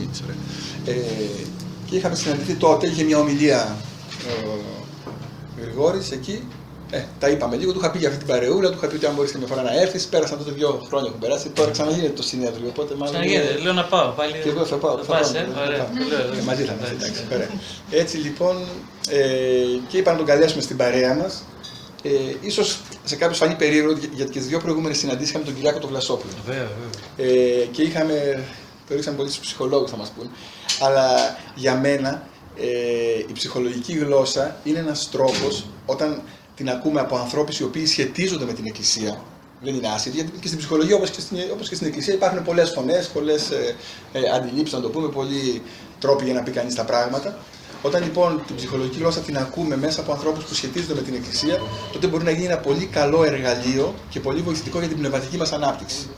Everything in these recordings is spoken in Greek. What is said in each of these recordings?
κίνηση. Ε, και είχαμε συναντηθεί τότε, είχε μια ομιλία ο Γρηγόρης εκεί ε, τα είπαμε λίγο, του είχα πει για αυτή την παρεούλα, του είχα πει ότι αν μπορείς μια φορά να έρθεις. Πέρασαν τότε δύο χρόνια έχουν περάσει. Τώρα ξαναγίνεται το συνέδριο. Οπότε μάλλον. Ξαναγίνεται, λέω να πάω πάλι. Και εγώ θα πάω. Θα, θα πάω, πας, ε, θα, ωραία. πάω. Ε, μαζί θα είμαστε, εντάξει. Ωραία. Έτσι λοιπόν, ε, και είπα να τον καλέσουμε στην παρέα μας. Ε, ίσως σε κάποιους φανεί περίεργο γιατί και τις δύο προηγούμενες συναντήσεις είχαμε τον Κυριάκο τον Βλασόπουλο. Βέβαια, βέβαια. Ε, και είχαμε, το ρίξαμε πολύ στους ψυχολόγους θα μας πούν. Αλλά για μένα ε, η ψυχολογική γλώσσα είναι ένας τρόπος όταν την ακούμε από ανθρώπους οι οποίοι σχετίζονται με την Εκκλησία. Δεν είναι άσχετη, γιατί και στην ψυχολογία όπως και, στην, όπως και στην Εκκλησία υπάρχουν πολλές φωνές, πολλές ε, ε, αντιλήψεις, να το πούμε, πολλοί τρόποι για να πει κανείς τα πράγματα. Όταν λοιπόν την ψυχολογική γλώσσα την ακούμε μέσα από ανθρώπους που σχετίζονται με την Εκκλησία, τότε μπορεί να γίνει ένα πολύ καλό εργαλείο και πολύ βοηθητικό για την πνευματική μας ανάπτυξη.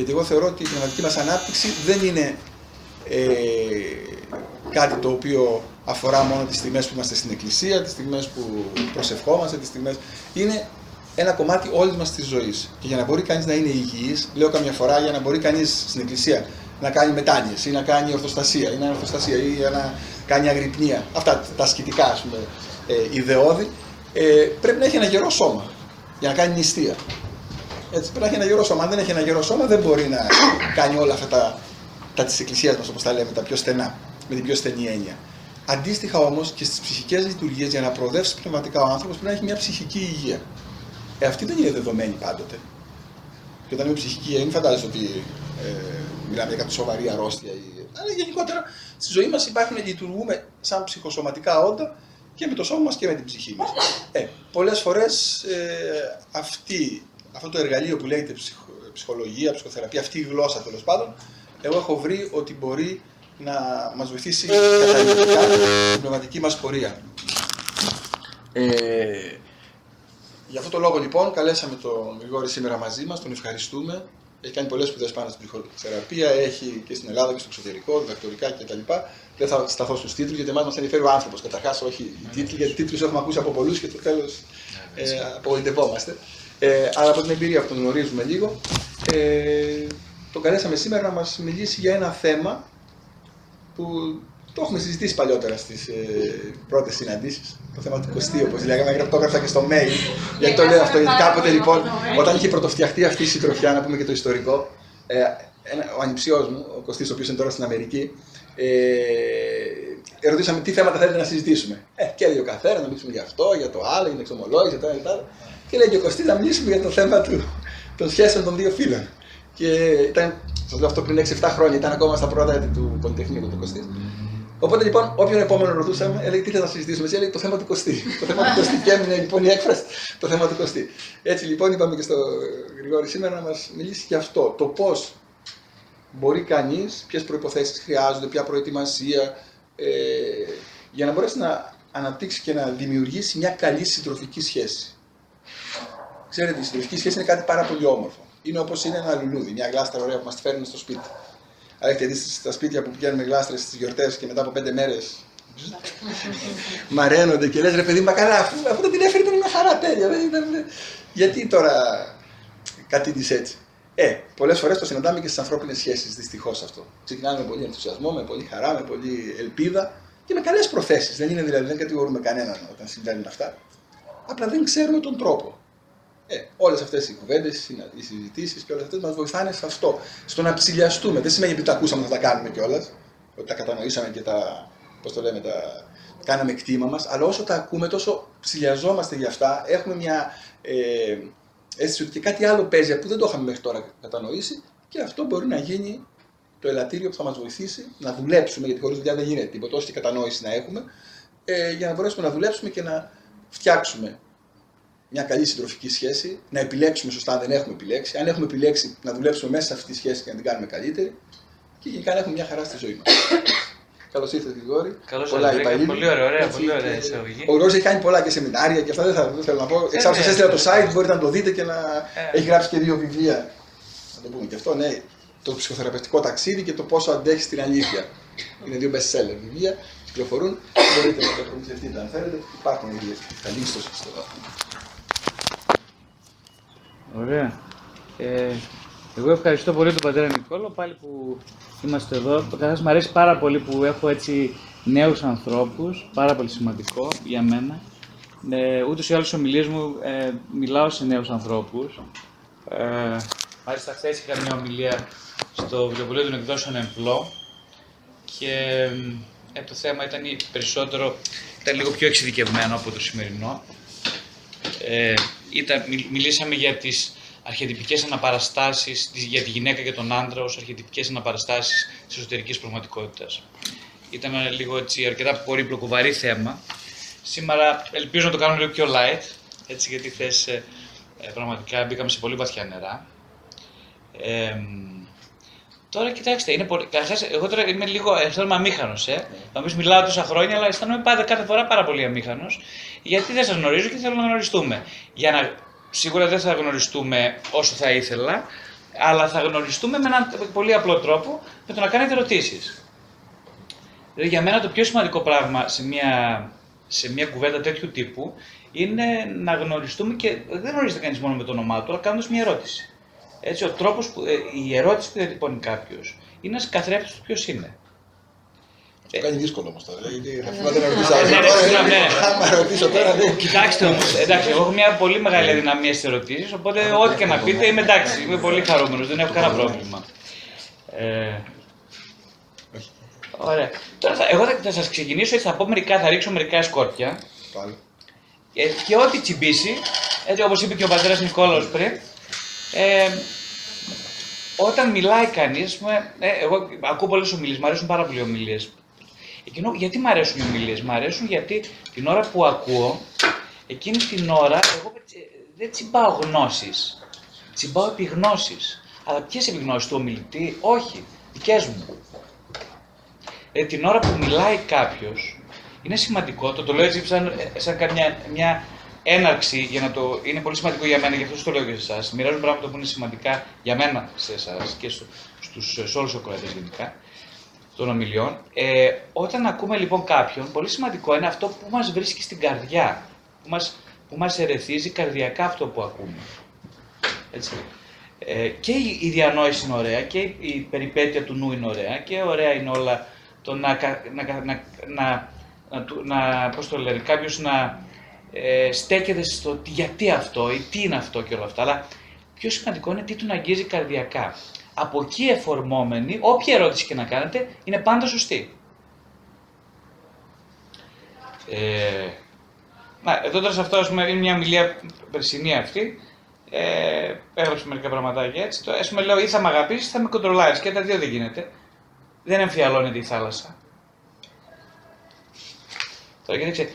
Γιατί εγώ θεωρώ ότι η πνευματική μας ανάπτυξη δεν είναι ε, κάτι το οποίο αφορά μόνο τις στιγμές που είμαστε στην εκκλησία, τις στιγμές που προσευχόμαστε, τις στιγμές... Είναι ένα κομμάτι όλης μας της ζωής. Και για να μπορεί κανείς να είναι υγιής, λέω καμιά φορά, για να μπορεί κανείς στην εκκλησία να κάνει μετάνοιες ή να κάνει ορθοστασία ή να, ορθοστασία, ή να κάνει αγρυπνία, αυτά τα ασκητικά ας πούμε, ε, ιδεώδη, ε, πρέπει να έχει ένα γερό σώμα για να κάνει νηστεία. Έτσι, πρέπει να έχει ένα γερό σώμα. Αν δεν έχει ένα γερό σώμα, δεν μπορεί να κάνει όλα αυτά τα, τα της Εκκλησίας μας, όπως τα λέμε, τα πιο στενά, με την πιο στενή έννοια. Αντίστοιχα όμως και στις ψυχικές λειτουργίες, για να προοδεύσει πνευματικά ο άνθρωπος, πρέπει να έχει μια ψυχική υγεία. Ε, αυτή δεν είναι δεδομένη πάντοτε. Και όταν είμαι ψυχική υγεία, μην φαντάζεσαι ότι ε, μιλάμε για κάποια σοβαρή αρρώστια. Ή... Αλλά γενικότερα στη ζωή μας υπάρχουν, λειτουργούμε σαν ψυχοσωματικά όντα και με το σώμα μας και με την ψυχή μας. Ε, Πολλές φορές ε, αυτό το εργαλείο που λέγεται ψυχολογία, ψυχοθεραπεία, αυτή η γλώσσα τέλος πάντων, εγώ έχω βρει ότι μπορεί να μας βοηθήσει καταλητικά στην πνευματική μας πορεία. Ε, για αυτό το λόγο λοιπόν καλέσαμε τον Γρηγόρη σήμερα μαζί μας, τον ευχαριστούμε. Έχει κάνει πολλές σπουδές πάνω στην ψυχοθεραπεία, έχει και στην Ελλάδα και στο εξωτερικό, διδακτορικά κτλ. Δεν θα σταθώ στους τίτλους γιατί εμάς μας ενδιαφέρει ο άνθρωπος καταρχάς, όχι οι τίτλοι, γιατί τίτλους έχουμε ακούσει από πολλούς και στο τέλος ε, απογοητευόμαστε. Ε, αλλά από την εμπειρία που τον γνωρίζουμε λίγο, ε, τον καλέσαμε σήμερα να μας μιλήσει για ένα θέμα που το έχουμε συζητήσει παλιότερα στις ε, πρώτες συναντήσεις. Το θέμα του Κωστή, όπως λέγαμε, γραφτόγραφα και στο mail. Γιατί το λέω αυτό, γιατί κάποτε λοιπόν, όταν είχε πρωτοφτιαχτεί αυτή η συντροφιά, να πούμε και το ιστορικό, ε, ο ανιψιός μου, ο Κωστής, ο οποίος είναι τώρα στην Αμερική, ε, ερωτήσαμε τι θέματα θέλετε να συζητήσουμε. Ε, και έλεγε ο καθένας να μιλήσουμε για αυτό, για το άλλο, για την εξομολόγηση, για το άλλο. Και λέει και ο Κωστής να μιλήσουμε για το θέμα του, των σχέσεων των δύο φίλων. Και ήταν, σας λέω αυτό πριν 6-7 χρόνια, ήταν ακόμα στα πρώτα έτη του Πολυτεχνείου του Κωστή. Οπότε λοιπόν, όποιον επόμενο ρωτούσαμε, έλεγε τι θα συζητήσουμε. Έτσι έλεγε το θέμα του Κωστή. το θέμα του Κωστή. Και έμεινε λοιπόν η έκφραση το θέμα του Κωστή. Έτσι λοιπόν, είπαμε και στο Γρηγόρη σήμερα να μας μιλήσει για αυτό. Το πώς μπορεί κανείς, ποιες προποθέσει χρειάζονται, ποια προετοιμασία, ε, για να μπορέσει να αναπτύξει και να δημιουργήσει μια καλή συντροφική σχέση. Ξέρετε, η συντροφική σχέση είναι κάτι πάρα πολύ όμορφο. Είναι όπως είναι ένα λουλούδι, μια γλάστρα ωραία που μας φέρνει στο σπίτι. Αλλά έχετε δει στα σπίτια που πηγαίνουν γλάστρες στις γιορτές και μετά από πέντε μέρες μαραίνονται και λες ρε παιδί, μα καλά, αφού, αφού δεν την έφερε ήταν μια χαρά τέλεια. Δεν ήταν... Γιατί τώρα κάτι της έτσι. Ε, πολλές φορές το συναντάμε και στις ανθρώπινες σχέσεις, δυστυχώς αυτό. Ξεκινάμε με πολύ ενθουσιασμό, με πολύ χαρά, με πολύ ελπίδα και με καλές προθέσεις. Δεν είναι δηλαδή, δεν κατηγορούμε κανέναν όταν συμβαίνουν αυτά. Απλά δεν ξέρουμε τον τρόπο. Ε, Όλες αυτές οι κουβέντες, οι συζητήσεις και όλες αυτές μας βοηθάνε σε αυτό. Στο να ψηλιαστούμε. Δεν σημαίνει ότι τα ακούσαμε να τα κάνουμε κιόλας. Ότι τα κατανοήσαμε και τα. Πώς το λέμε, τα κάναμε κτήμα μας. Αλλά όσο τα ακούμε, τόσο ψηλιαζόμαστε για αυτά. Έχουμε μια ε, αίσθηση ότι και κάτι άλλο παίζει που δεν το είχαμε μέχρι τώρα κατανοήσει. Και αυτό μπορεί να γίνει το ελαττήριο που θα μας βοηθήσει να δουλέψουμε. Γιατί χωρίς δουλειά δεν γίνεται τίποτα, όσο και κατανόηση να έχουμε. Ε, για να μπορέσουμε να δουλέψουμε και να φτιάξουμε μια καλή συντροφική σχέση, να επιλέξουμε σωστά αν δεν έχουμε επιλέξει. Αν έχουμε επιλέξει, να δουλέψουμε μέσα σε αυτή τη σχέση και να την κάνουμε καλύτερη. Και γενικά να έχουμε μια χαρά στη ζωή μας. Καλώς ήρθατε, Γρηγόρη. Καλώς ήρθατε. Πολύ ωραία, ωραία, πολύ ωραία εισαγωγή. Ο Γρηγόρης έχει κάνει πολλά και σεμινάρια και αυτά δεν, θα, δεν θέλω να πω. Εξάλλου σας έστειλα το site, μπορείτε να το δείτε και να. Ε. Έχει γράψει και δύο βιβλία. Να το πούμε και αυτό, ναι. Το ψυχοθεραπευτικό ταξίδι και το πόσο αντέχεις στην αλήθεια. Είναι δύο best seller βιβλία, κυκλοφορούν. Μπορείτε να το προμηθευτείτε αν θέλετε. Υπάρχουν βιβλία. Καλή στο Ωραία. Ε, Εγώ ευχαριστώ πολύ τον πατέρα Νικόλο πάλι που είμαστε εδώ. Καταρχάς μου αρέσει πάρα πολύ που έχω έτσι νέους ανθρώπους, πάρα πολύ σημαντικό για μένα. Ε, ούτως ή άλλως ομιλίες μου ε, μιλάω σε νέους ανθρώπους. Ε, μάλιστα χθες είχα μια ομιλία στο βιβλίο των εκδόσεων Εμπλό και ε, το θέμα ήταν περισσότερο, ήταν λίγο πιο εξειδικευμένο από το σημερινό. Ε, ήταν, μιλήσαμε για τις αρχιετυπικές αναπαραστάσεις, για τη γυναίκα και τον άντρα ως αρχιετυπικές αναπαραστάσεις της εσωτερικής πραγματικότητας. Ήταν λίγο έτσι αρκετά πολύπλοκο βαρύ θέμα. Σήμερα ελπίζω να το κάνουμε λίγο πιο light, έτσι γιατί χθε ε, πραγματικά μπήκαμε σε πολύ βαθιά νερά. Ε, Τώρα κοιτάξτε, είναι πολύ... Καταρχάς, εγώ τώρα είμαι λίγο, αισθάνομαι αμήχανος. Ε. Θα πει μιλάω τόσα χρόνια, αλλά αισθάνομαι πάντα κάθε φορά πάρα πολύ αμήχανος. Γιατί δεν σας γνωρίζω και θέλω να γνωριστούμε. Για να... Σίγουρα δεν θα γνωριστούμε όσο θα ήθελα, αλλά θα γνωριστούμε με έναν πολύ απλό τρόπο, με το να κάνετε ερωτήσεις. Δηλαδή, για μένα το πιο σημαντικό πράγμα σε μια, σε μια κουβέντα τέτοιου τύπου είναι να γνωριστούμε και δεν γνωρίζεται κανείς μόνο με το όνομά του, αλλά κάνοντας μια ερώτηση. Έτσι, ο τρόπος που, ε, η ερώτηση που διατυπώνει κάποιος είναι να καθρέφτει του ποιος είναι. Το κάνει δύσκολο όμως τώρα. Γιατί θα θυμάται να ρωτήσω Αν ρωτήσω τώρα, ναι. Κοιτάξτε όμως, εντάξει, εγώ έχω μια πολύ μεγάλη αδυναμία στις ερωτήσεις. Οπότε, ό,τι και να πείτε, είμαι εντάξει. Είμαι πολύ χαρούμενος, δεν έχω κανένα πρόβλημα. Ε, ωραία. Τώρα, θα, εγώ θα, θα σας ξεκινήσω, θα πω μερικά, θα ρίξω μερικά σκόρπια. Πάλι. Και, και ό,τι τσιμπήσει, έτσι όπως είπε και ο πατέρας Νικόλαος πριν, ε, όταν μιλάει κανείς, ε, εγώ ακούω πολλές ομιλίες, μου αρέσουν πάρα πολύ ομιλίες. Εκείνο, γιατί μου αρέσουν οι ομιλίες, μου αρέσουν γιατί την ώρα που ακούω, εκείνη την ώρα, εγώ δεν τσιμπάω γνώσεις. Τσιμπάω επιγνώσεις. Αλλά ποιες επιγνώσεις του ομιλητή, όχι, δικές μου. Ε, την ώρα που μιλάει κάποιος, είναι σημαντικό, το, το λέω έτσι σαν, σαν μια έναρξη, για να το, είναι πολύ σημαντικό για μένα, γι' αυτό το λέω και σε εσάς. Μοιράζω πράγματα που είναι σημαντικά για μένα σε εσάς και στους, σε όλους τους ακροατές γενικά των ομιλιών. Ε, όταν ακούμε λοιπόν κάποιον, πολύ σημαντικό είναι αυτό που μας βρίσκει στην καρδιά, που μας που μας ερεθίζει καρδιακά αυτό που ακούμε. Έτσι. Ε, και η, η διανόηση είναι ωραία και η, περιπέτεια του νου είναι ωραία και ωραία είναι όλα το να, να, να, να, να, να, πώς το λέει, κάποιος να ε, στέκεται στο γιατί αυτό ή τι είναι αυτό και όλα αυτά. Αλλά πιο σημαντικό είναι τι τον αγγίζει καρδιακά. Από εκεί εφορμόμενη, όποια ερώτηση και να κάνετε, είναι πάντα σωστή. Ε, να, εδώ τώρα σε αυτό, πούμε, είναι μια μιλία περσινή αυτή. Ε, έγραψε μερικά πραγματάκια έτσι. Το, πούμε, λέω, ή θα με αγαπήσεις, ή θα με κοντρολάρεις. Και τα δύο δεν γίνεται. Δεν εμφιαλώνεται η θάλασσα. Τώρα, κοιτάξτε,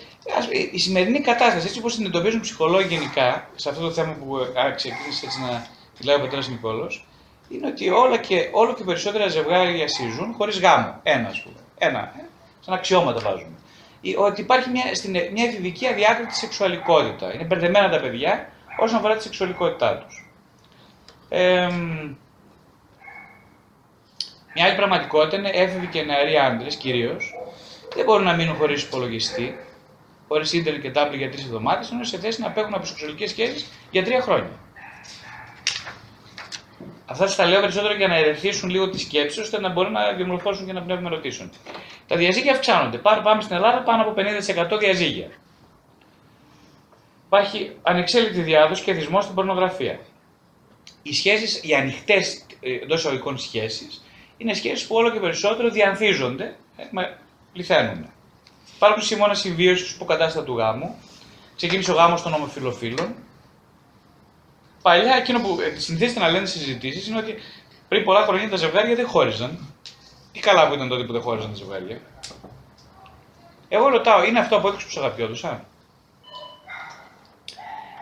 η σημερινή κατάσταση, έτσι όπως την εντοπίζουν ψυχολόγοι γενικά, σε αυτό το θέμα που ξεκίνησε έτσι να μιλάει ο πατέρας Νικόλος, είναι ότι όλα και, όλο και περισσότερα ζευγάρια συζούν χωρίς γάμο. Ένα, ας πούμε. Ένα. Ε, σαν αξιώματα βάζουμε. Ότι υπάρχει μια, στην, μια εφηβική αδιάκριτη σεξουαλικότητα. Είναι μπερδεμένα τα παιδιά όσον αφορά τη σεξουαλικότητά τους. Ε, μια άλλη πραγματικότητα είναι έφηβοι και νεαροί άντρες κυρίως δεν μπορούν να μείνουν χωρίς υπολογιστή, χωρίς ίντερνετ και τάμπλη για τρεις εβδομάδες, ενώ σε θέση να παίρνουν από σεξουαλικέ σχέσεις για τρία χρόνια. Αυτά σας τα λέω περισσότερο για να ερεθίσουν λίγο τη σκέψη, ώστε να μπορούν να διαμορφώσουν και να πνεύμα ερωτήσεων. Τα διαζύγια αυξάνονται. Πάμε, πάμε στην Ελλάδα πάνω από 50% διαζύγια. Υπάρχει ανεξέλεγκτη διάδοση και εθισμό στην πορνογραφία. Οι σχέσεις, οι ανοιχτές εντός εισαγωγικών σχέσεις, είναι σχέσεις που όλο και περισσότερο διανθίζονται πληθαίνουν. Υπάρχουν σημεία συμβίωσης του υποκατάστατου του γάμου. Ξεκίνησε ο γάμος των ομοφυλοφίλων. Παλιά, εκείνο που ε, συνηθίζεται να λένε συζητήσεις είναι ότι πριν πολλά χρόνια τα ζευγάρια δεν χώριζαν. Τι καλά που ήταν τότε που δεν χώριζαν τα ζευγάρια. Εγώ ρωτάω, είναι αυτό απόδειξη που σε αγαπιόντουσαν;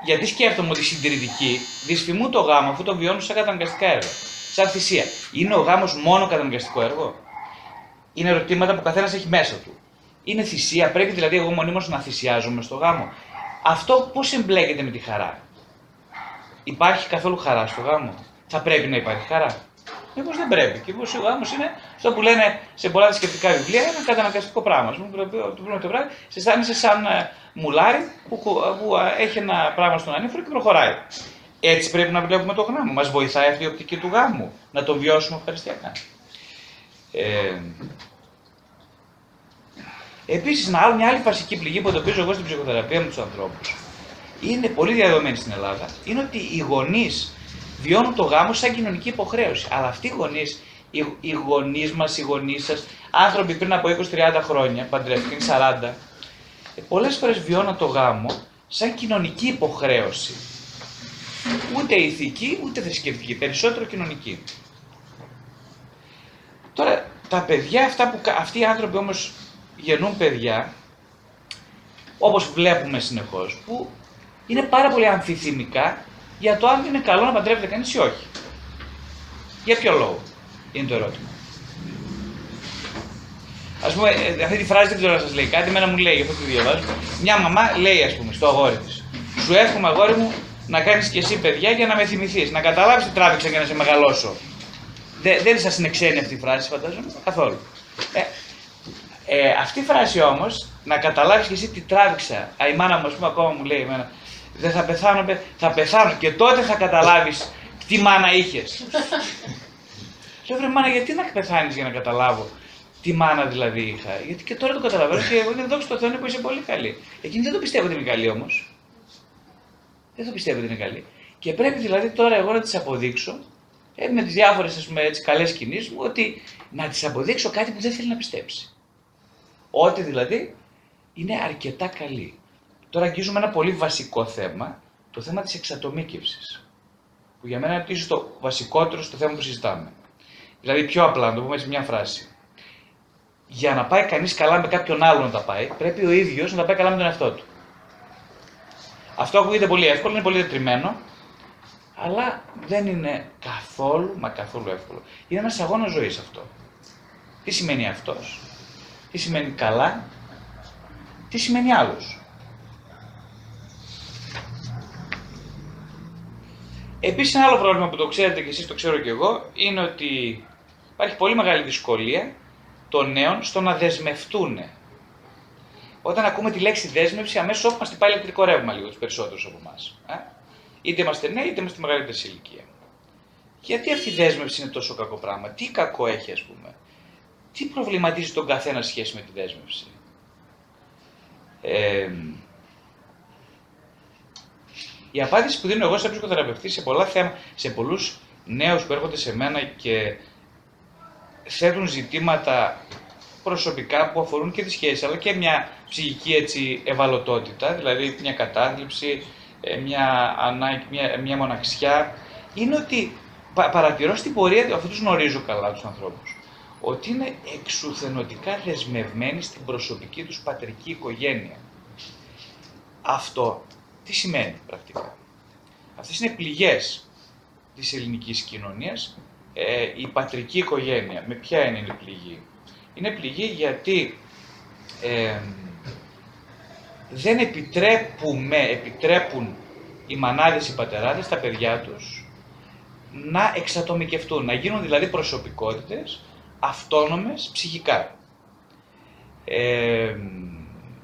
Γιατί σκέφτομαι ότι οι συντηρητικοί δυσφημούν το γάμο αφού το βιώνουν σαν καταναγκαστικά έργα. Σαν θυσία. Είναι ο γάμος μόνο καταναγκαστικό έργο; Είναι ερωτήματα που ο καθένας έχει μέσα του. Είναι θυσία, πρέπει δηλαδή εγώ μονίμως να θυσιάζομαι στο γάμο. Αυτό πώς εμπλέκεται με τη χαρά; Υπάρχει καθόλου χαρά στο γάμο; Θα πρέπει να υπάρχει χαρά; Μήπως δεν πρέπει; Και μήπως ο γάμος είναι αυτό που λένε σε πολλά θρησκευτικά βιβλία, ένα καταναγκαστικό πράγμα. Α πούμε, το το βράδυ σε αισθάνεσαι σαν ε, μουλάρι που, που ε, έχει ένα πράγμα στον ανήφορο και προχωράει. Έτσι πρέπει να βλέπουμε το γάμο. Μας βοηθάει αυτή η οπτική του γάμου. Να τον βιώσουμε ευχαριστιακά. Ε, Επίσης, μια άλλη βασική πληγή που εντοπίζω εγώ στην ψυχοθεραπεία με τους ανθρώπους είναι πολύ διαδεδομένη στην Ελλάδα. Είναι ότι οι γονείς βιώνουν το γάμο σαν κοινωνική υποχρέωση. Αλλά αυτοί οι γονείς, οι, οι γονείς μας, οι γονείς σας, άνθρωποι πριν από 20-30 χρόνια, παντρεύτηκαν 40, πολλές φορές βιώνουν το γάμο σαν κοινωνική υποχρέωση. Ούτε ηθική, ούτε θρησκευτική, περισσότερο κοινωνική. Τώρα, τα παιδιά αυτά που αυτοί οι άνθρωποι όμως γεννούν παιδιά, όπως βλέπουμε συνεχώς, που είναι πάρα πολύ αμφιθυμικά για το αν είναι καλό να παντρεύεται κανείς ή όχι. Για ποιο λόγο είναι το ερώτημα. Α πούμε, ε, αυτή τη φράση δεν ξέρω να σας λέει κάτι, εμένα μου λέει, αυτό που διαβάζω. Μια μαμά λέει, ας πούμε, στο αγόρι της. Σου εύχομαι, αγόρι μου, να κάνεις και εσύ παιδιά για να με θυμηθείς, να καταλάβεις τι τράβηξα για να σε μεγαλώσω. Δεν, δεν σα είναι ξένη αυτή η φράση, φαντάζομαι, καθόλου. Ε, ε, αυτή η φράση όμως, να καταλάβεις και εσύ τι τράβηξα. Α, η μάνα μου, ας πούμε, ακόμα μου λέει εμένα, δεν θα πεθάνω, θα πεθάνω και τότε θα καταλάβεις τι μάνα είχες. Λέω βρε μάνα, γιατί να πεθάνεις για να καταλάβω τι μάνα δηλαδή είχα. Γιατί και τώρα το καταλαβαίνω και εγώ είναι δόξα τω Θεώ που είσαι πολύ καλή. Εκείνη δεν το πιστεύω ότι είναι καλή όμως. Δεν το πιστεύω ότι είναι καλή. Και πρέπει δηλαδή τώρα εγώ να τη αποδείξω ε, με τις διάφορες καλές κινήσεις μου ότι να τη αποδείξω κάτι που δεν θέλει να πιστέψει. Ότι δηλαδή είναι αρκετά καλή. Τώρα αγγίζουμε ένα πολύ βασικό θέμα, το θέμα της εξατομίκευσης. Που για μένα είναι ίσως το βασικότερο στο θέμα που συζητάμε. Δηλαδή πιο απλά, να το πούμε σε μια φράση. Για να πάει κανείς καλά με κάποιον άλλον να τα πάει, πρέπει ο ίδιος να τα πάει καλά με τον εαυτό του. Αυτό ακούγεται πολύ εύκολο, είναι πολύ δετριμένο, αλλά δεν είναι καθόλου, μα καθόλου εύκολο. Είναι ένας αγώνας ζωής αυτό. Τι σημαίνει αυτός, τι σημαίνει καλά, τι σημαίνει άλλος. Επίσης ένα άλλο πρόβλημα που το ξέρετε και εσείς το ξέρω και εγώ είναι ότι υπάρχει πολύ μεγάλη δυσκολία των νέων στο να δεσμευτούν. Όταν ακούμε τη λέξη δέσμευση, αμέσως όχι μας την πάει ηλεκτρικό ρεύμα λίγο τους περισσότερους από εμάς. Ε; Είτε είμαστε νέοι, είτε είμαστε μεγαλύτερης ηλικίας. Γιατί αυτή η δέσμευση είναι τόσο κακό πράγμα, τι κακό έχει, ας πούμε, τι προβληματίζει τον καθένα σχέση με τη δέσμευση; Ε, η απάντηση που δίνω εγώ σαν ψυχοθεραπευτή σε πολλά θέματα, σε πολλούς νέους που έρχονται σε μένα και θέτουν ζητήματα προσωπικά που αφορούν και τη σχέση, αλλά και μια ψυχική έτσι, ευαλωτότητα, δηλαδή μια κατάθλιψη, ε, μια, ανάγκη, μια, μια μοναξιά, είναι ότι πα, παρατηρώ στην πορεία, αφού τους γνωρίζω καλά τους ανθρώπους, ότι είναι εξουθενωτικά δεσμευμένοι στην προσωπική τους πατρική οικογένεια. Αυτό τι σημαίνει πρακτικά; Αυτές είναι πληγές της ελληνικής κοινωνίας. Ε, η πατρική οικογένεια, με ποια είναι η πληγή; Είναι πληγή γιατί ε, δεν επιτρέπουμε, επιτρέπουν οι μανάδες, οι πατεράδες, τα παιδιά τους να εξατομικευτούν, να γίνουν δηλαδή προσωπικότητες αυτόνομες ψυχικά. Ε,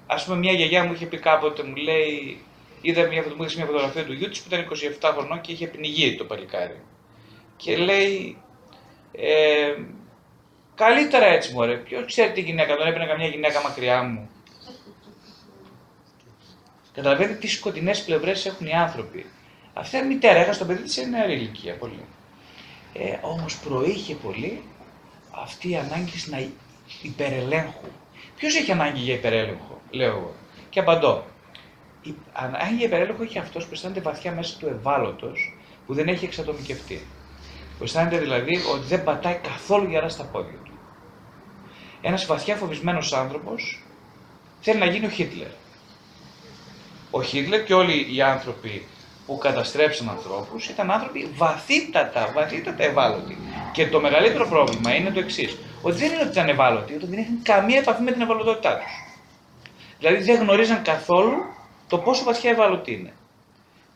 ας πούμε μια γιαγιά μου είχε πει κάποτε, μου λέει, είδα μια, μου μια φωτογραφία του γιού της που ήταν 27 χρονών και είχε πνιγεί το παλικάρι. Και λέει, ε, καλύτερα έτσι μωρέ, ποιος ξέρει τι γυναίκα, τον έπαιρνε καμιά γυναίκα μακριά μου. Καταλαβαίνετε τι σκοτεινές πλευρές έχουν οι άνθρωποι. Αυτή η μητέρα έχασε το παιδί της σε νεαρή ηλικία πολύ. Ε, Όμως προείχε πολύ αυτή η ανάγκη να υπερελέγχου. Ποιος έχει ανάγκη για υπερέλεγχο, λέω εγώ. Και απαντώ. Η ανάγκη για υπερέλεγχο έχει αυτός που αισθάνεται βαθιά μέσα του ευάλωτος, που δεν έχει εξατομικευτεί. Που αισθάνεται δηλαδή ότι δεν πατάει καθόλου γερά στα πόδια του. Ένας βαθιά φοβισμένος άνθρωπος θέλει να γίνει ο Χίτλερ. Ο Χίτλερ και όλοι οι άνθρωποι που καταστρέψαν ανθρώπους ήταν άνθρωποι βαθύτατα, βαθύτατα ευάλωτοι. Και το μεγαλύτερο πρόβλημα είναι το εξής. Ότι δεν είναι ότι ήταν ευάλωτοι, ότι δεν είχαν καμία επαφή με την ευαλωτότητά τους. Δηλαδή δεν γνωρίζαν καθόλου το πόσο βαθιά ευάλωτοι είναι.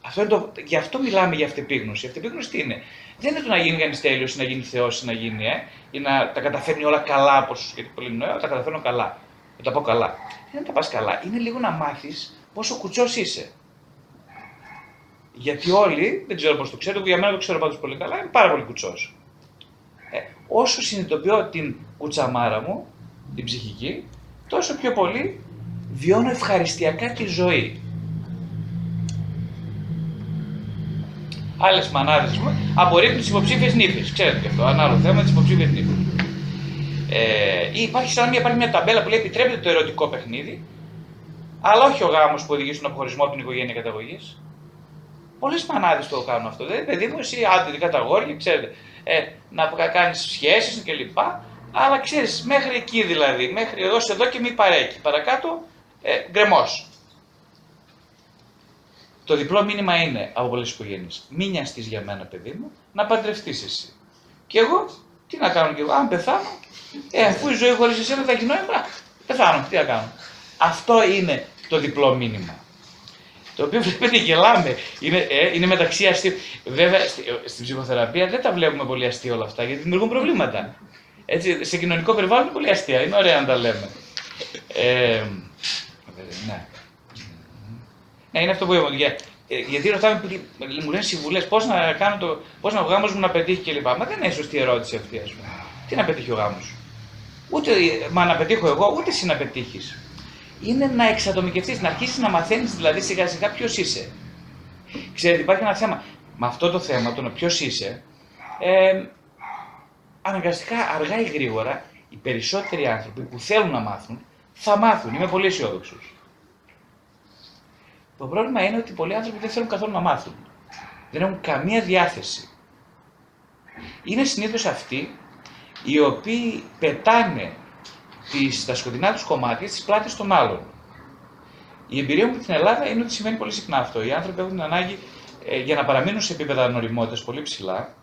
Αυτό είναι το... Γι' αυτό μιλάμε για αυτεπίγνωση. Η αυτεπίγνωση τι είναι; Δεν είναι το να γίνει κανείς τέλειος ή να γίνει θεός ή να γίνει, ε, ή να τα καταφέρνει όλα καλά, όπω γιατί πολύ νόημα, τα καταφέρνω καλά. Να τα πω καλά. Δεν είναι να τα πας καλά. Είναι λίγο να μάθεις πόσο κουτσός είσαι. Γιατί όλοι, δεν ξέρω πώς το ξέρετε, για μένα το ξέρω πάντως πολύ καλά, είμαι πάρα πολύ κουτσός. Ε, όσο συνειδητοποιώ την κουτσαμάρα μου, την ψυχική, τόσο πιο πολύ βιώνω ευχαριστιακά τη ζωή. Άλλες μανάδες μου απορρίπτουν τις υποψήφιες νύφες. Ξέρετε και αυτό, ένα άλλο θέμα, τις υποψήφιες νύφες. Ε, υπάρχει σαν μια, υπάρχει μια ταμπέλα που λέει επιτρέπεται το ερωτικό παιχνίδι, αλλά όχι ο γάμος που οδηγεί στον αποχωρισμό από την οικογένεια καταγωγής. Πολλέ μανάδε το κάνουν αυτό. Δηλαδή, παιδί μου, εσύ άντρη καταγόρια, ξέρετε, ε, να κάνεις σχέσεις κλπ. Αλλά ξέρεις, μέχρι εκεί δηλαδή, μέχρι εδώ, εδώ και μη παρέκει. Παρακάτω, ε, γκρεμός. Το διπλό μήνυμα είναι από πολλές οικογένειες. Μην νοιαστείς για μένα, παιδί μου, να παντρευτείς εσύ. Και εγώ, τι να κάνω κι εγώ, αν πεθάνω, ε, αφού η ζωή χωρίς εσένα θα γινώ, πεθάνω, τι να κάνω. Αυτό είναι το διπλό μήνυμα. Το οποίο βλέπετε γελάμε. Είναι, ε, είναι μεταξύ αστείων. Βέβαια στη, στην ψυχοθεραπεία δεν τα βλέπουμε πολύ αστεία όλα αυτά γιατί δημιουργούν προβλήματα. Έτσι, σε κοινωνικό περιβάλλον είναι πολύ αστεία. Είναι ωραία να τα λέμε. Ε, ναι. ναι, είναι αυτό που είπαμε. Για, ε, γιατί ρωτάμε, μου λένε συμβουλές, πώς να κάνω το. Πώς να ο γάμος μου να πετύχει κλπ. Μα δεν είναι σωστή ερώτηση αυτή, ας πούμε. Τι να πετύχει ο γάμος; Ούτε μα να πετύχω εγώ, ούτε εσύ να πετύχεις είναι να εξατομικευτείς, να αρχίσεις να μαθαίνεις δηλαδή σιγά σιγά ποιος είσαι. Ξέρετε, υπάρχει ένα θέμα. Με αυτό το θέμα, το ποιος είσαι, ε, αναγκαστικά αργά ή γρήγορα οι περισσότεροι άνθρωποι που θέλουν να μάθουν θα μάθουν. Είμαι πολύ αισιόδοξος. Το πρόβλημα είναι ότι πολλοί άνθρωποι δεν θέλουν καθόλου να μάθουν. Δεν έχουν καμία διάθεση. Είναι συνήθως αυτοί οι οποίοι πετάνε τις, τα σκοτεινά τους κομμάτια στι πλάτε των άλλων. Η εμπειρία μου στην Ελλάδα είναι ότι σημαίνει πολύ συχνά αυτό. Οι άνθρωποι έχουν την ανάγκη ε, για να παραμείνουν σε επίπεδα νοριμότητα πολύ ψηλά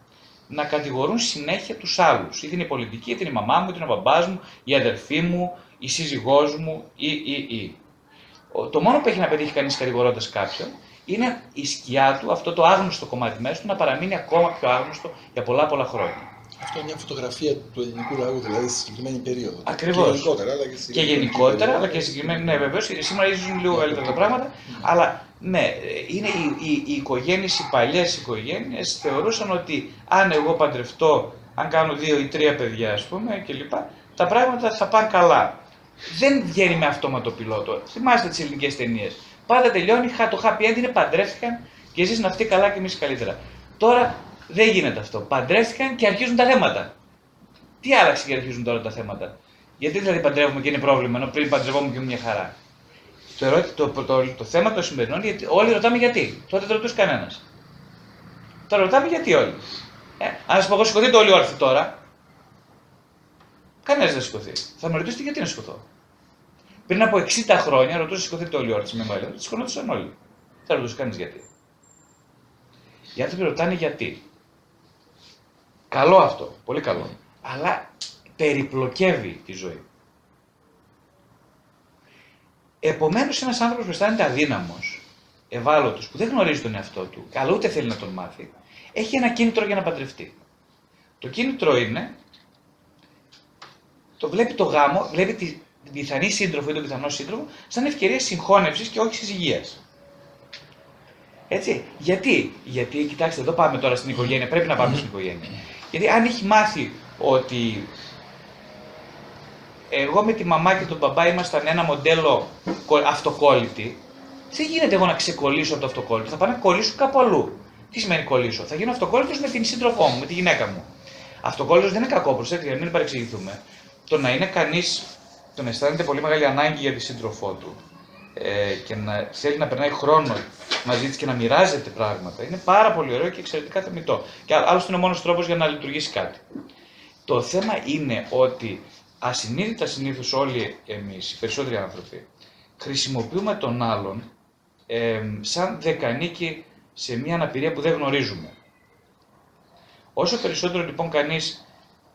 να κατηγορούν συνέχεια τους άλλους. Είτε είναι η πολιτική, είτε είναι η μαμά μου, είτε είναι ο μπαμπάς μου, η αδερφή μου, η σύζυγός μου ή, ή, ή. Το μόνο που έχει να πετύχει κανείς κατηγορώντας κάποιον είναι η σκιά του, αυτό το άγνωστο κομμάτι μέσα του, να παραμείνει ακόμα πιο άγνωστο για πολλά πολλά χρόνια. Αυτό είναι μια φωτογραφία του ελληνικού λαού, δηλαδή στη συγκεκριμένη περίοδο. Ακριβώς. Και γενικότερα, αλλά και, και γενικότερα, αλλά και συγκεκριμένη. Ναι, βεβαίως. Σήμερα ίσως είναι λίγο καλύτερα τα πράγματα. Αλλά ναι, είναι οι, οι, οι οικογένειες, οι παλιές οικογένειες θεωρούσαν ότι αν εγώ παντρευτώ, αν κάνω δύο ή τρία παιδιά, ας πούμε, κλπ., τα πράγματα θα πάνε καλά. Δεν βγαίνει με αυτόματο πιλότο. Θυμάστε τις ελληνικές ταινίες. Πάντα τελειώνει, το happy end είναι παντρεύτηκαν και εσείς να αυτοί καλά και εμείς καλύτερα. Τώρα δεν γίνεται αυτό. Παντρεύτηκαν και αρχίζουν τα θέματα. Τι άλλαξε και αρχίζουν τώρα τα θέματα; Γιατί δηλαδή παντρεύουμε και είναι πρόβλημα, ενώ πριν παντρευόμουν και μια χαρά; Το, το, το, το, το θέμα το σημερινό είναι γιατί όλοι ρωτάμε γιατί. Τότε δεν ρωτούσε κανένας. Τώρα ρωτάμε γιατί όλοι. Ε, αν σας πω εγώ σηκωθείτε όλοι όρθιοι τώρα, κανένας δεν σηκωθεί. Θα με ρωτήσετε γιατί να σηκωθώ. Πριν από 60 χρόνια ρωτούσε σηκωθείτε όλοι όρθιοι με μέλλον. Σηκωνόντουσαν όλοι. Θα ρωτούσε κανείς γιατί. Οι άνθρωποι ρωτάνε γιατί. Καλό αυτό, πολύ καλό. Αλλά περιπλοκεύει τη ζωή. Επομένως, ένας άνθρωπος που αισθάνεται αδύναμος, ευάλωτος, που δεν γνωρίζει τον εαυτό του, αλλά ούτε θέλει να τον μάθει, έχει ένα κίνητρο για να παντρευτεί. Το κίνητρο είναι, το βλέπει το γάμο, βλέπει τη πιθανή σύντροφο ή τον πιθανό σύντροφο, σαν ευκαιρία συγχώνευσης και όχι συζυγία. Έτσι. Γιατί, γιατί, κοιτάξτε, εδώ πάμε τώρα στην οικογένεια, πρέπει να πάμε στην οικογένεια. Γιατί αν έχει μάθει ότι εγώ με τη μαμά και τον μπαμπά ήμασταν ένα μοντέλο αυτοκόλλητη, δεν γίνεται εγώ να ξεκολλήσω από το αυτοκόλλητο. Θα πάω να κολλήσω κάπου αλλού. Τι σημαίνει κολλήσω; Θα γίνω αυτοκόλλητος με την σύντροφό μου, με τη γυναίκα μου. Αυτοκόλλητος δεν είναι κακό, προσέξτε, μην παρεξηγηθούμε. Το να είναι κανείς, το να αισθάνεται πολύ μεγάλη ανάγκη για τη σύντροφό του ε, και να θέλει να περνάει χρόνο μαζί τη και να μοιράζεται πράγματα. Είναι πάρα πολύ ωραίο και εξαιρετικά θεμητό. Και άλλωστε είναι ο μόνος τρόπος για να λειτουργήσει κάτι. Το θέμα είναι ότι ασυνείδητα συνήθως όλοι εμείς, οι περισσότεροι άνθρωποι, χρησιμοποιούμε τον άλλον ε, σαν δεκανίκη σε μια αναπηρία που δεν γνωρίζουμε. Όσο περισσότερο λοιπόν κανείς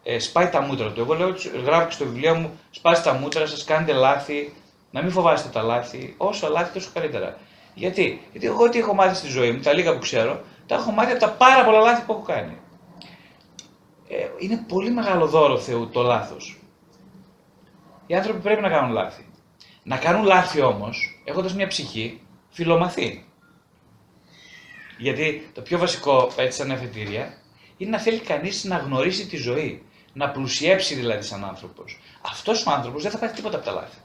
ε, σπάει τα μούτρα του, εγώ λέω, γράφω και στο βιβλίο μου, σπάστε τα μούτρα σας, κάντε λάθη, να μην φοβάστε τα λάθη, όσο λάθη τόσο καλύτερα. Γιατί, Γιατί εγώ τι έχω μάθει στη ζωή μου, τα λίγα που ξέρω, τα έχω μάθει από τα πάρα πολλά λάθη που έχω κάνει. Ε, είναι πολύ μεγάλο δώρο Θεού το λάθος. Οι άνθρωποι πρέπει να κάνουν λάθη. Να κάνουν λάθη όμως, έχοντας μια ψυχή, φιλομαθή. Γιατί το πιο βασικό, έτσι σαν εφετήρια, είναι να θέλει κανείς να γνωρίσει τη ζωή. Να πλουσιέψει δηλαδή σαν άνθρωπος. Αυτός ο άνθρωπος δεν θα πάρει τίποτα από τα λάθη.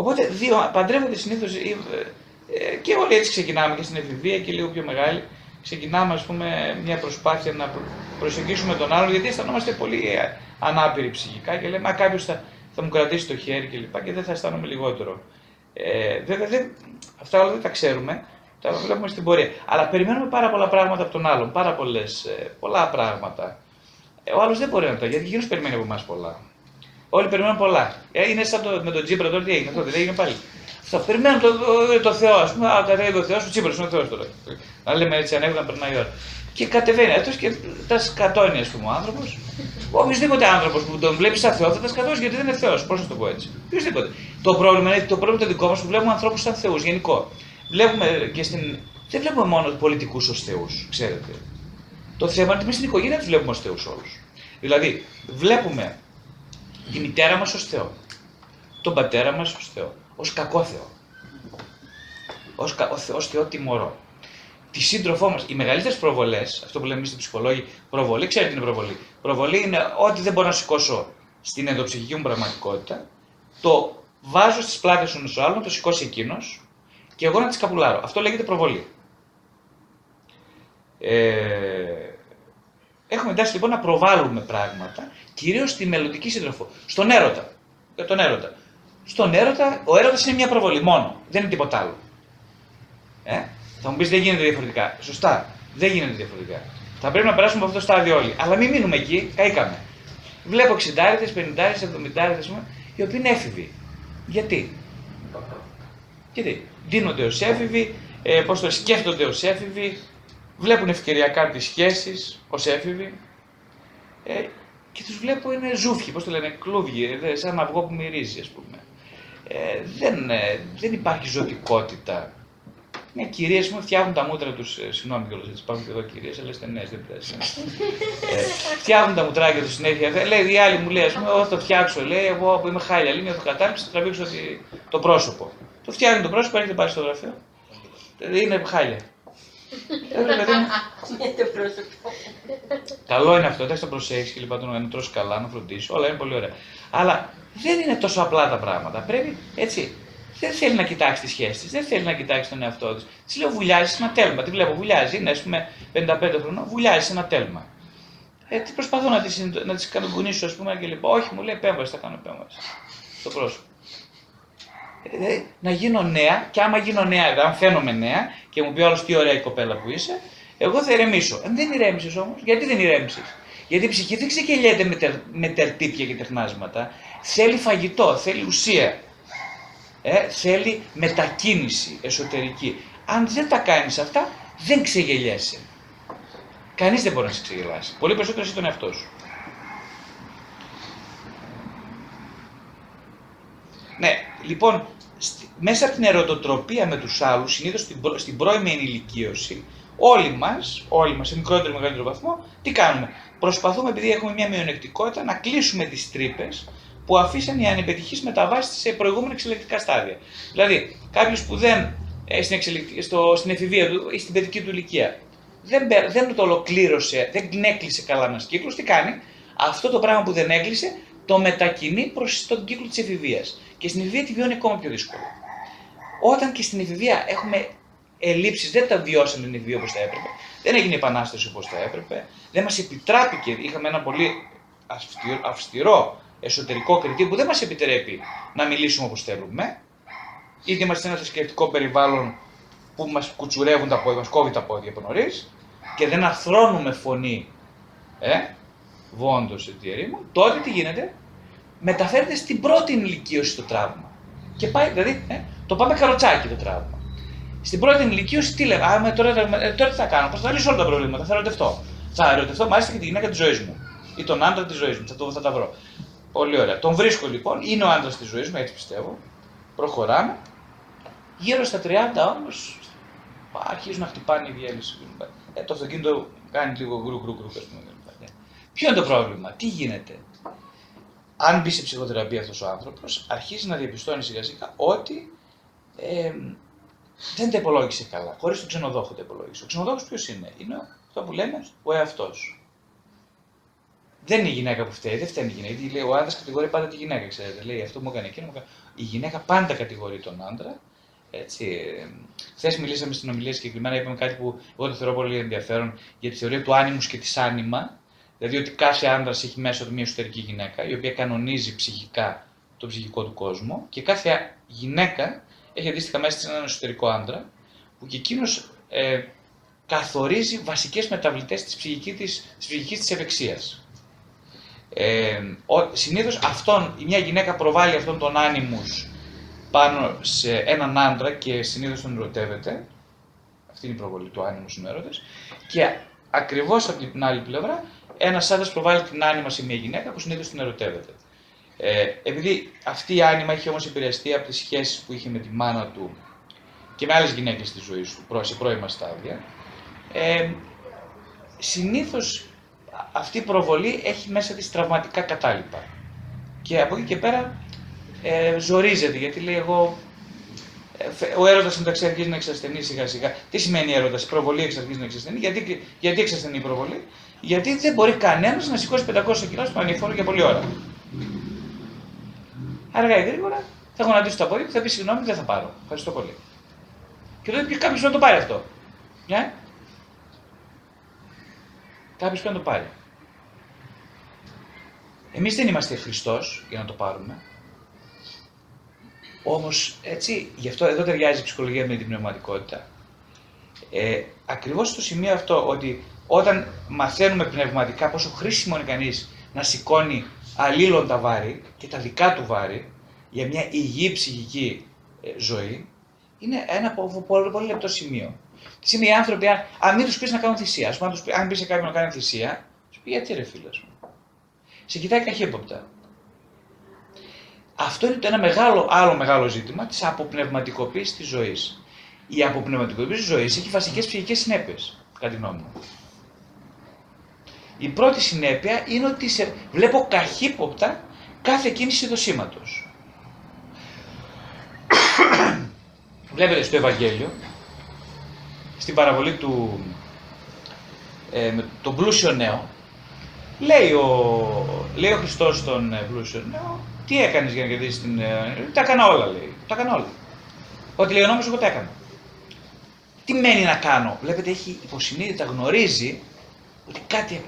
Οπότε δύο, παντρεύονται συνήθως ε, και όλοι έτσι ξεκινάμε και στην εφηβεία και λίγο πιο μεγάλη. Ξεκινάμε, ας πούμε, μια προσπάθεια να προσεγγίσουμε τον άλλον, γιατί αισθανόμαστε πολύ ε, ανάπηροι ψυχικά και λέμε, Α, κάποιος θα, θα μου κρατήσει το χέρι κλπ. Και, και δεν θα αισθάνομαι λιγότερο. Ε, βέβαια, δεν, αυτά όλα δεν τα ξέρουμε, τα βλέπουμε στην πορεία. Αλλά περιμένουμε πάρα πολλά πράγματα από τον άλλον. Πάρα πολλές, ε, πολλά πράγματα. Ε, ο άλλος δεν μπορεί να τα γιατί εκείνος περιμένει από εμάς πολλά. Όλοι περιμένουν πολλά. Ε, είναι σαν το, με τον Τζίπρα τώρα τι έγινε, αυτό δεν έγινε πάλι. Θα περιμένουν το, το, το Θεό, ας πούμε, α, κατέβει ο Θεός, ο Τσίπρα είναι ο Θεός τώρα. Να λέμε έτσι, ανέβει να περνάει η ώρα. Και κατεβαίνει αυτός και τα σκατώνει, ας πούμε, ο άνθρωπος. Οποιοδήποτε άνθρωπος που τον βλέπεις σαν Θεό θα τα σκατώσει γιατί δεν είναι Θεός. Πώς να το πω έτσι. Οποιοδήποτε. Το πρόβλημα είναι το πρόβλημα το δικό μας που βλέπουμε ανθρώπους σαν Θεούς γενικό. Βλέπουμε και στην. Δεν βλέπουμε μόνο πολιτικούς ως Θεούς, ξέρετε. Το θέμα είναι ότι στην οικογένεια τους βλέπουμε ως Θεούς όλους. Δηλαδή, βλέπουμε τη μητέρα μας ως Θεό. Τον πατέρα μας ως Θεό. Ω κακό Θεό. Ω Θεό τιμωρό τη σύντροφό μας. Οι μεγαλύτερες προβολές, αυτό που λέμε εμείς οι ψυχολόγοι, προβολή, ξέρετε τι είναι προβολή. Προβολή είναι ό,τι δεν μπορώ να σηκώσω στην ενδοψυχική μου πραγματικότητα, το βάζω στις πλάτες του άλλου, το σηκώσει εκείνος και εγώ να τη καπουλάρω. Αυτό λέγεται προβολή. Ε, έχουμε εντάσει λοιπόν να προβάλλουμε πράγματα, κυρίως στη μελλοντική σύντροφο. Στον έρωτα. Για τον έρωτα. Στον έρωτα, ο έρωτας είναι μια προβολή μόνο. Δεν είναι τίποτα άλλο. Ε; Θα μου πεις δεν γίνεται διαφορετικά. Σωστά. Δεν γίνεται διαφορετικά. Θα πρέπει να περάσουμε από αυτό το στάδιο όλοι. Αλλά μην μείνουμε εκεί, καήκαμε. Βλέπω 60, 50, 70, οι οποίοι είναι έφηβοι. Γιατί; Γιατί; Δίνονται ως έφηβοι, ε, πώς το σκέφτονται ως έφηβοι, βλέπουν ευκαιριακά τις σχέσεις ως έφηβοι. Ε, και τους βλέπω είναι ζούφιοι, πώς το λένε, κλούβιοι, ε, σαν αυγό που μυρίζει, ας πούμε. Ε, δεν, ε, δεν υπάρχει ζωτικότητα ναι, κυρίες μου φτιάχνουν τα μούτρα τους. Ε, συγγνώμη κιόλας, έτσι υπάρχουν και εδώ κυρίες, αλλά είστε νέες, δεν πειράζει. ε, φτιάχνουν τα μουτράκια τους συνέχεια. Λέει, η άλλη μου λέει, ας πούμε, εγώ θα το φτιάξω. Λέει, εγώ που είμαι χάλια, λέει, έχω κατάληψη, θα τραβήξω το πρόσωπο. Το φτιάχνει το πρόσωπο, έρχεται πάει στο γραφείο. Είναι χάλια. Καλό είναι αυτό, εντάξει το προσέχεις και λοιπά, να τρώσει καλά, να φροντίσει, όλα είναι πολύ ωραία. Αλλά δεν είναι τόσο απλά τα πράγματα. Πρέπει έτσι δεν θέλει να κοιτάξεις τις σχέσεις της, δεν θέλει να κοιτάξεις τον εαυτό της. Της λέω βουλιάζεις ένα τέλμα. Τη βλέπω, βουλιάζει, είναι ας πούμε 55 χρονών, βουλιάζει ένα τέλμα. Ε, τι προσπαθώ να τη να τις κανονίσω, ας πούμε, και λοιπόν, όχι, μου λέει επέμβαση, θα κάνω επέμβαση. Στο πρόσωπο. Ε, να γίνω νέα, και άμα γίνω νέα, αν φαίνομαι νέα και μου πει όλο τι ωραία η κοπέλα που είσαι, εγώ θα ηρεμήσω. Ε, δεν ηρέμησες όμως. Γιατί δεν ηρέμησες; Γιατί η ψυχή δεν ξεκελιέται με, τερ, με τερτύπια και τεχνάσματα. Θέλει φαγητό, θέλει ουσία ε, θέλει μετακίνηση εσωτερική. Αν δεν τα κάνεις αυτά, δεν ξεγελιέσαι. Κανείς δεν μπορεί να σε ξεγελάσει. Πολύ περισσότερο εσύ τον εαυτό σου. Ναι, λοιπόν, μέσα από την ερωτοτροπία με τους άλλους, συνήθως στην, στην πρώιμη ενηλικίωση, όλοι μας, όλοι μας σε μικρότερο ή μεγαλύτερο βαθμό, τι κάνουμε; Προσπαθούμε, επειδή έχουμε μια μειονεκτικότητα, να κλείσουμε τις τρύπες που αφήσαν οι ανεπετυχείς μεταβάσει σε προηγούμενα εξελικτικά στάδια. Δηλαδή, κάποιος που δεν ε, στην, στο, στην εφηβεία του ή στην παιδική του ηλικία δεν, δεν το ολοκλήρωσε, δεν έκλεισε καλά ένας κύκλος, τι κάνει, αυτό το πράγμα που δεν έκλεισε το μετακινεί προς τον κύκλο της εφηβείας. Και στην εφηβεία τη βιώνει ακόμα πιο δύσκολο. Όταν και στην εφηβεία έχουμε ελλείψεις, δεν τα βιώσαμε την εφηβεία όπως θα έπρεπε, δεν έγινε επανάσταση όπως θα έπρεπε, δεν μας επιτράπηκε, είχαμε ένα πολύ αυστηρό εσωτερικό κριτήριο που δεν μας επιτρέπει να μιλήσουμε όπως θέλουμε, είτε είμαστε σε ένα θρησκευτικό περιβάλλον που μας κουτσουρεύουν τα πόδια, μας κόβει τα πόδια από νωρίς και δεν αρθρώνουμε φωνή, ε, βόντο μου, τότε τι γίνεται, μεταφέρεται στην πρώτη ηλικίωση το τραύμα. Και πάει, δηλαδή, ε, το πάμε καροτσάκι το τραύμα. Στην πρώτη ηλικίωση τι λέμε, Α, τώρα, ε, τώρα τι θα κάνω, θα λύσω όλα τα προβλήματα, θα ερωτευτώ. Θα ερωτευτώ μάλιστα και τη γυναίκα της ζωής μου ή τον άντρα της ζωής μου, θα, το, θα τα βρω. Πολύ ωραία. Τον βρίσκω λοιπόν, είναι ο άντρας της ζωής μου, έτσι πιστεύω. Προχωράμε. Γύρω στα 30 όμως αρχίζουν να χτυπάνε οι διέλυση. Ε, το αυτοκίνητο κάνει λίγο γκρου γκρου γκρου. Ποιο είναι το πρόβλημα, τι γίνεται; Αν μπει σε ψυχοθεραπεία αυτός ο άνθρωπος, αρχίζει να διαπιστώνει σιγά σιγά ότι ε, δεν τα υπολόγισε καλά. Χωρίς τον ξενοδόχο τα υπολόγισε. Ο ξενοδόχος ποιος είναι, Είναι αυτό που λέμε ο εαυτός. Δεν είναι η γυναίκα που φταίει, δεν φταίνει η γυναίκα. Γιατί λέει, ο άντρας κατηγορεί πάντα τη γυναίκα, ξέρετε. Λέει αυτό μου έκανε εκείνο. Μου έκανε. Η γυναίκα πάντα κατηγορεί τον άντρα. Έτσι. Χθες μιλήσαμε στην ομιλία συγκεκριμένα, είπαμε κάτι που εγώ το θεωρώ πολύ ενδιαφέρον για τη θεωρία του άνιμους και της άνιμα. Δηλαδή ότι κάθε άντρας έχει μέσα του μια εσωτερική γυναίκα, η οποία κανονίζει ψυχικά το ψυχικό του κόσμο και κάθε γυναίκα έχει αντίστοιχα μέσα της έναν εσωτερικό άντρα, που και εκείνος ε, καθορίζει βασικές μεταβλητές της ψυχικής της, της, ψυχικής της ευεξίας. Ε, συνήθως αυτόν, μια γυναίκα προβάλλει αυτόν τον άνιμους πάνω σε έναν άντρα και συνήθως τον ερωτεύεται, αυτή είναι η προβολή του άνιμου συνέρωτες, και ακριβώς από την άλλη πλευρά ένας άντρας προβάλλει την άνιμα σε μια γυναίκα που συνήθως την ερωτεύεται. Ε, επειδή αυτή η άνοιμα είχε όμως επηρεαστεί από τις σχέσεις που είχε με τη μάνα του και με άλλες γυναίκες της ζωής του, σε πρώιμα στάδια, ε, συνήθως αυτή η προβολή έχει μέσα της τραυματικά κατάλοιπα. Και από εκεί και πέρα ε, ζορίζεται, γιατί λέει εγώ, ε, ο έρωτας εντάξει αρχίζει να εξασθενεί σιγά σιγά. Τι σημαίνει έρωτας, η προβολή εξαρχίζει να εξασθενεί, γιατί, γιατί εξασθενεί η προβολή, γιατί δεν μπορεί κανένας να σηκώσει 500 κιλά στον ανηφόρο για πολλή ώρα αργά ή γρήγορα θα γονατίσει το πόδια και θα πει συγγνώμη, δεν θα πάρω. Ευχαριστώ πολύ. Και τότε κάποιος να το πάρει αυτό. Ναι. Κάποιος πρέπει να το πάρει. Εμείς δεν είμαστε Χριστός για να το πάρουμε. Όμως έτσι, γι' αυτό εδώ ταιριάζει η ψυχολογία με την πνευματικότητα. Ε, Ακριβώς στο σημείο αυτό ότι όταν μαθαίνουμε πνευματικά πόσο χρήσιμο είναι κανείς να σηκώνει αλλήλων τα βάρη και τα δικά του βάρη για μια υγιή ψυχική ε, ζωή, είναι ένα πολύ, πολύ λεπτό σημείο. Τι σημαίνει οι άνθρωποι, αν, μην τους πεις να κάνουν θυσία, αν, αν πεις σε κάποιον να κάνει θυσία, σου πει γιατί ρε φίλε μου. Σε κοιτάει καχύποπτα. Αυτό είναι το ένα μεγάλο, άλλο μεγάλο ζήτημα της αποπνευματικοποίησης της ζωής. Η αποπνευματικοποίηση της ζωής έχει βασικές ψυχικές συνέπειες, κατά τη γνώμη μου. Η πρώτη συνέπεια είναι ότι σε βλέπω καχύποπτα κάθε κίνηση δοσήματος. Βλέπετε στο Ευαγγέλιο, στην παραβολή του ε, με τον πλούσιο νέο, λέει ο, λέει ο Χριστός στον ε, πλούσιο νέο, τι έκανες για να κερδίσεις την... Ε, τα έκανα όλα λέει, τα έκανα όλα. Ό,τι λέει ο νόμος εγώ τα έκανα. Τι μένει να κάνω. Βλέπετε έχει υποσυνείδητα γνωρίζει ότι κάτι.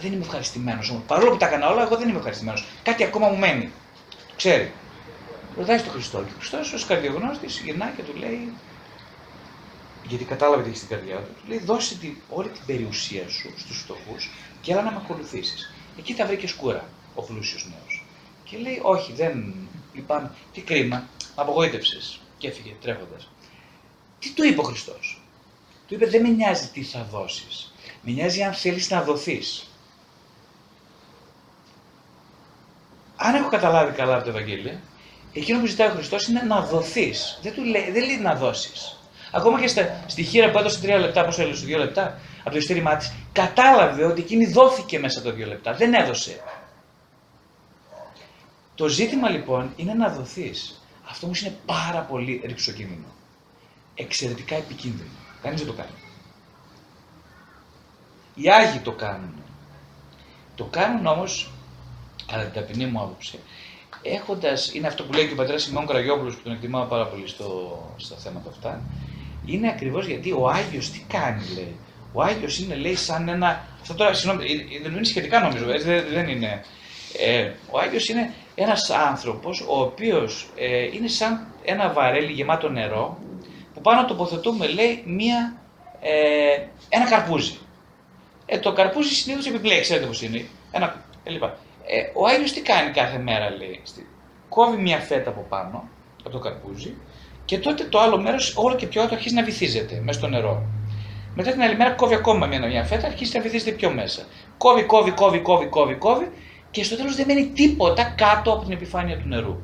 Δεν είμαι ευχαριστημένος. Παρόλο που τα έκανα όλα, εγώ δεν είμαι ευχαριστημένος. Κάτι ακόμα μου μένει. Το ξέρει. Ρωτάει στον Χριστό. Και ο Χριστός ως καρδιογνώστης γυρνάει και του λέει. Γιατί κατάλαβε τι έχεις στην καρδιά του. Του λέει: Δώσε την, όλη την περιουσία σου στους φτωχούς και έλα να με ακολουθήσεις. Εκεί τα βρήκες σκούρα ο πλούσιος νέος. Και λέει: Όχι, δεν. Λυπάμαι. Τι κρίμα. Με απογοήτευσες. Και έφυγε τρέχοντας. Τι του είπε ο Χριστός; Του είπε: Δεν με νοιάζει τι θα δώσεις. Με νοιάζει αν θέλεις να δοθείς. Αν έχω καταλάβει καλά από το Ευαγγέλιο, εκείνο που ζητάει ο Χριστός είναι να δοθείς. Δεν, του λέει, δεν λέει να δώσεις. Ακόμα και στα, στη χείρα που έδωσε τρία λεπτά, πόσο έλεγε, δύο λεπτά, από το ειστήρημά της, κατάλαβε ότι εκείνη δόθηκε μέσα τα δύο λεπτά. Δεν έδωσε. Το ζήτημα λοιπόν είναι να δοθείς. Αυτό όμως είναι πάρα πολύ ρηψοκίνδυνο. Εξαιρετικά επικίνδυνο. Κανείς δεν το κάνει. Οι Άγιοι το κάνουν. Το κάνουν όμως, κατά την ταπεινή μου άποψη, έχοντας, είναι αυτό που λέει και ο πατέρας Σιμών Κραγιόπουλος που τον εκτιμάω πάρα πολύ στο, στα θέματα αυτά, είναι ακριβώς γιατί ο Άγιος τι κάνει λέει. Ο Άγιος είναι λέει σαν ένα, αυτό τώρα συγγνώμη, ε, δεν είναι σχετικά νομίζω, έτσι, δεν, δεν είναι. Ε, ο Άγιος είναι ένας άνθρωπος ο οποίος ε, είναι σαν ένα βαρέλι γεμάτο νερό που πάνω τοποθετούμε λέει μία, ε, ένα καρπούζι. Ε, το καρπούζι συνήθως επιπλέει, ξέρετε πώς είναι. Ένα, ε, λοιπά. Ε, ο Άγιο τι κάνει κάθε μέρα, λέει. Κόβει μια φέτα από πάνω, από το καρπούζι, και τότε το άλλο μέρος όλο και πιο άτομο αρχίζει να βυθίζεται μέσα στο νερό. Μετά την άλλη μέρα κόβει ακόμα μια, μια φέτα, αρχίζει να βυθίζεται πιο μέσα. Κόβει, κόβει, κόβει, κόβει, κόβει, κόβει και στο τέλος δεν μένει τίποτα κάτω από την επιφάνεια του νερού.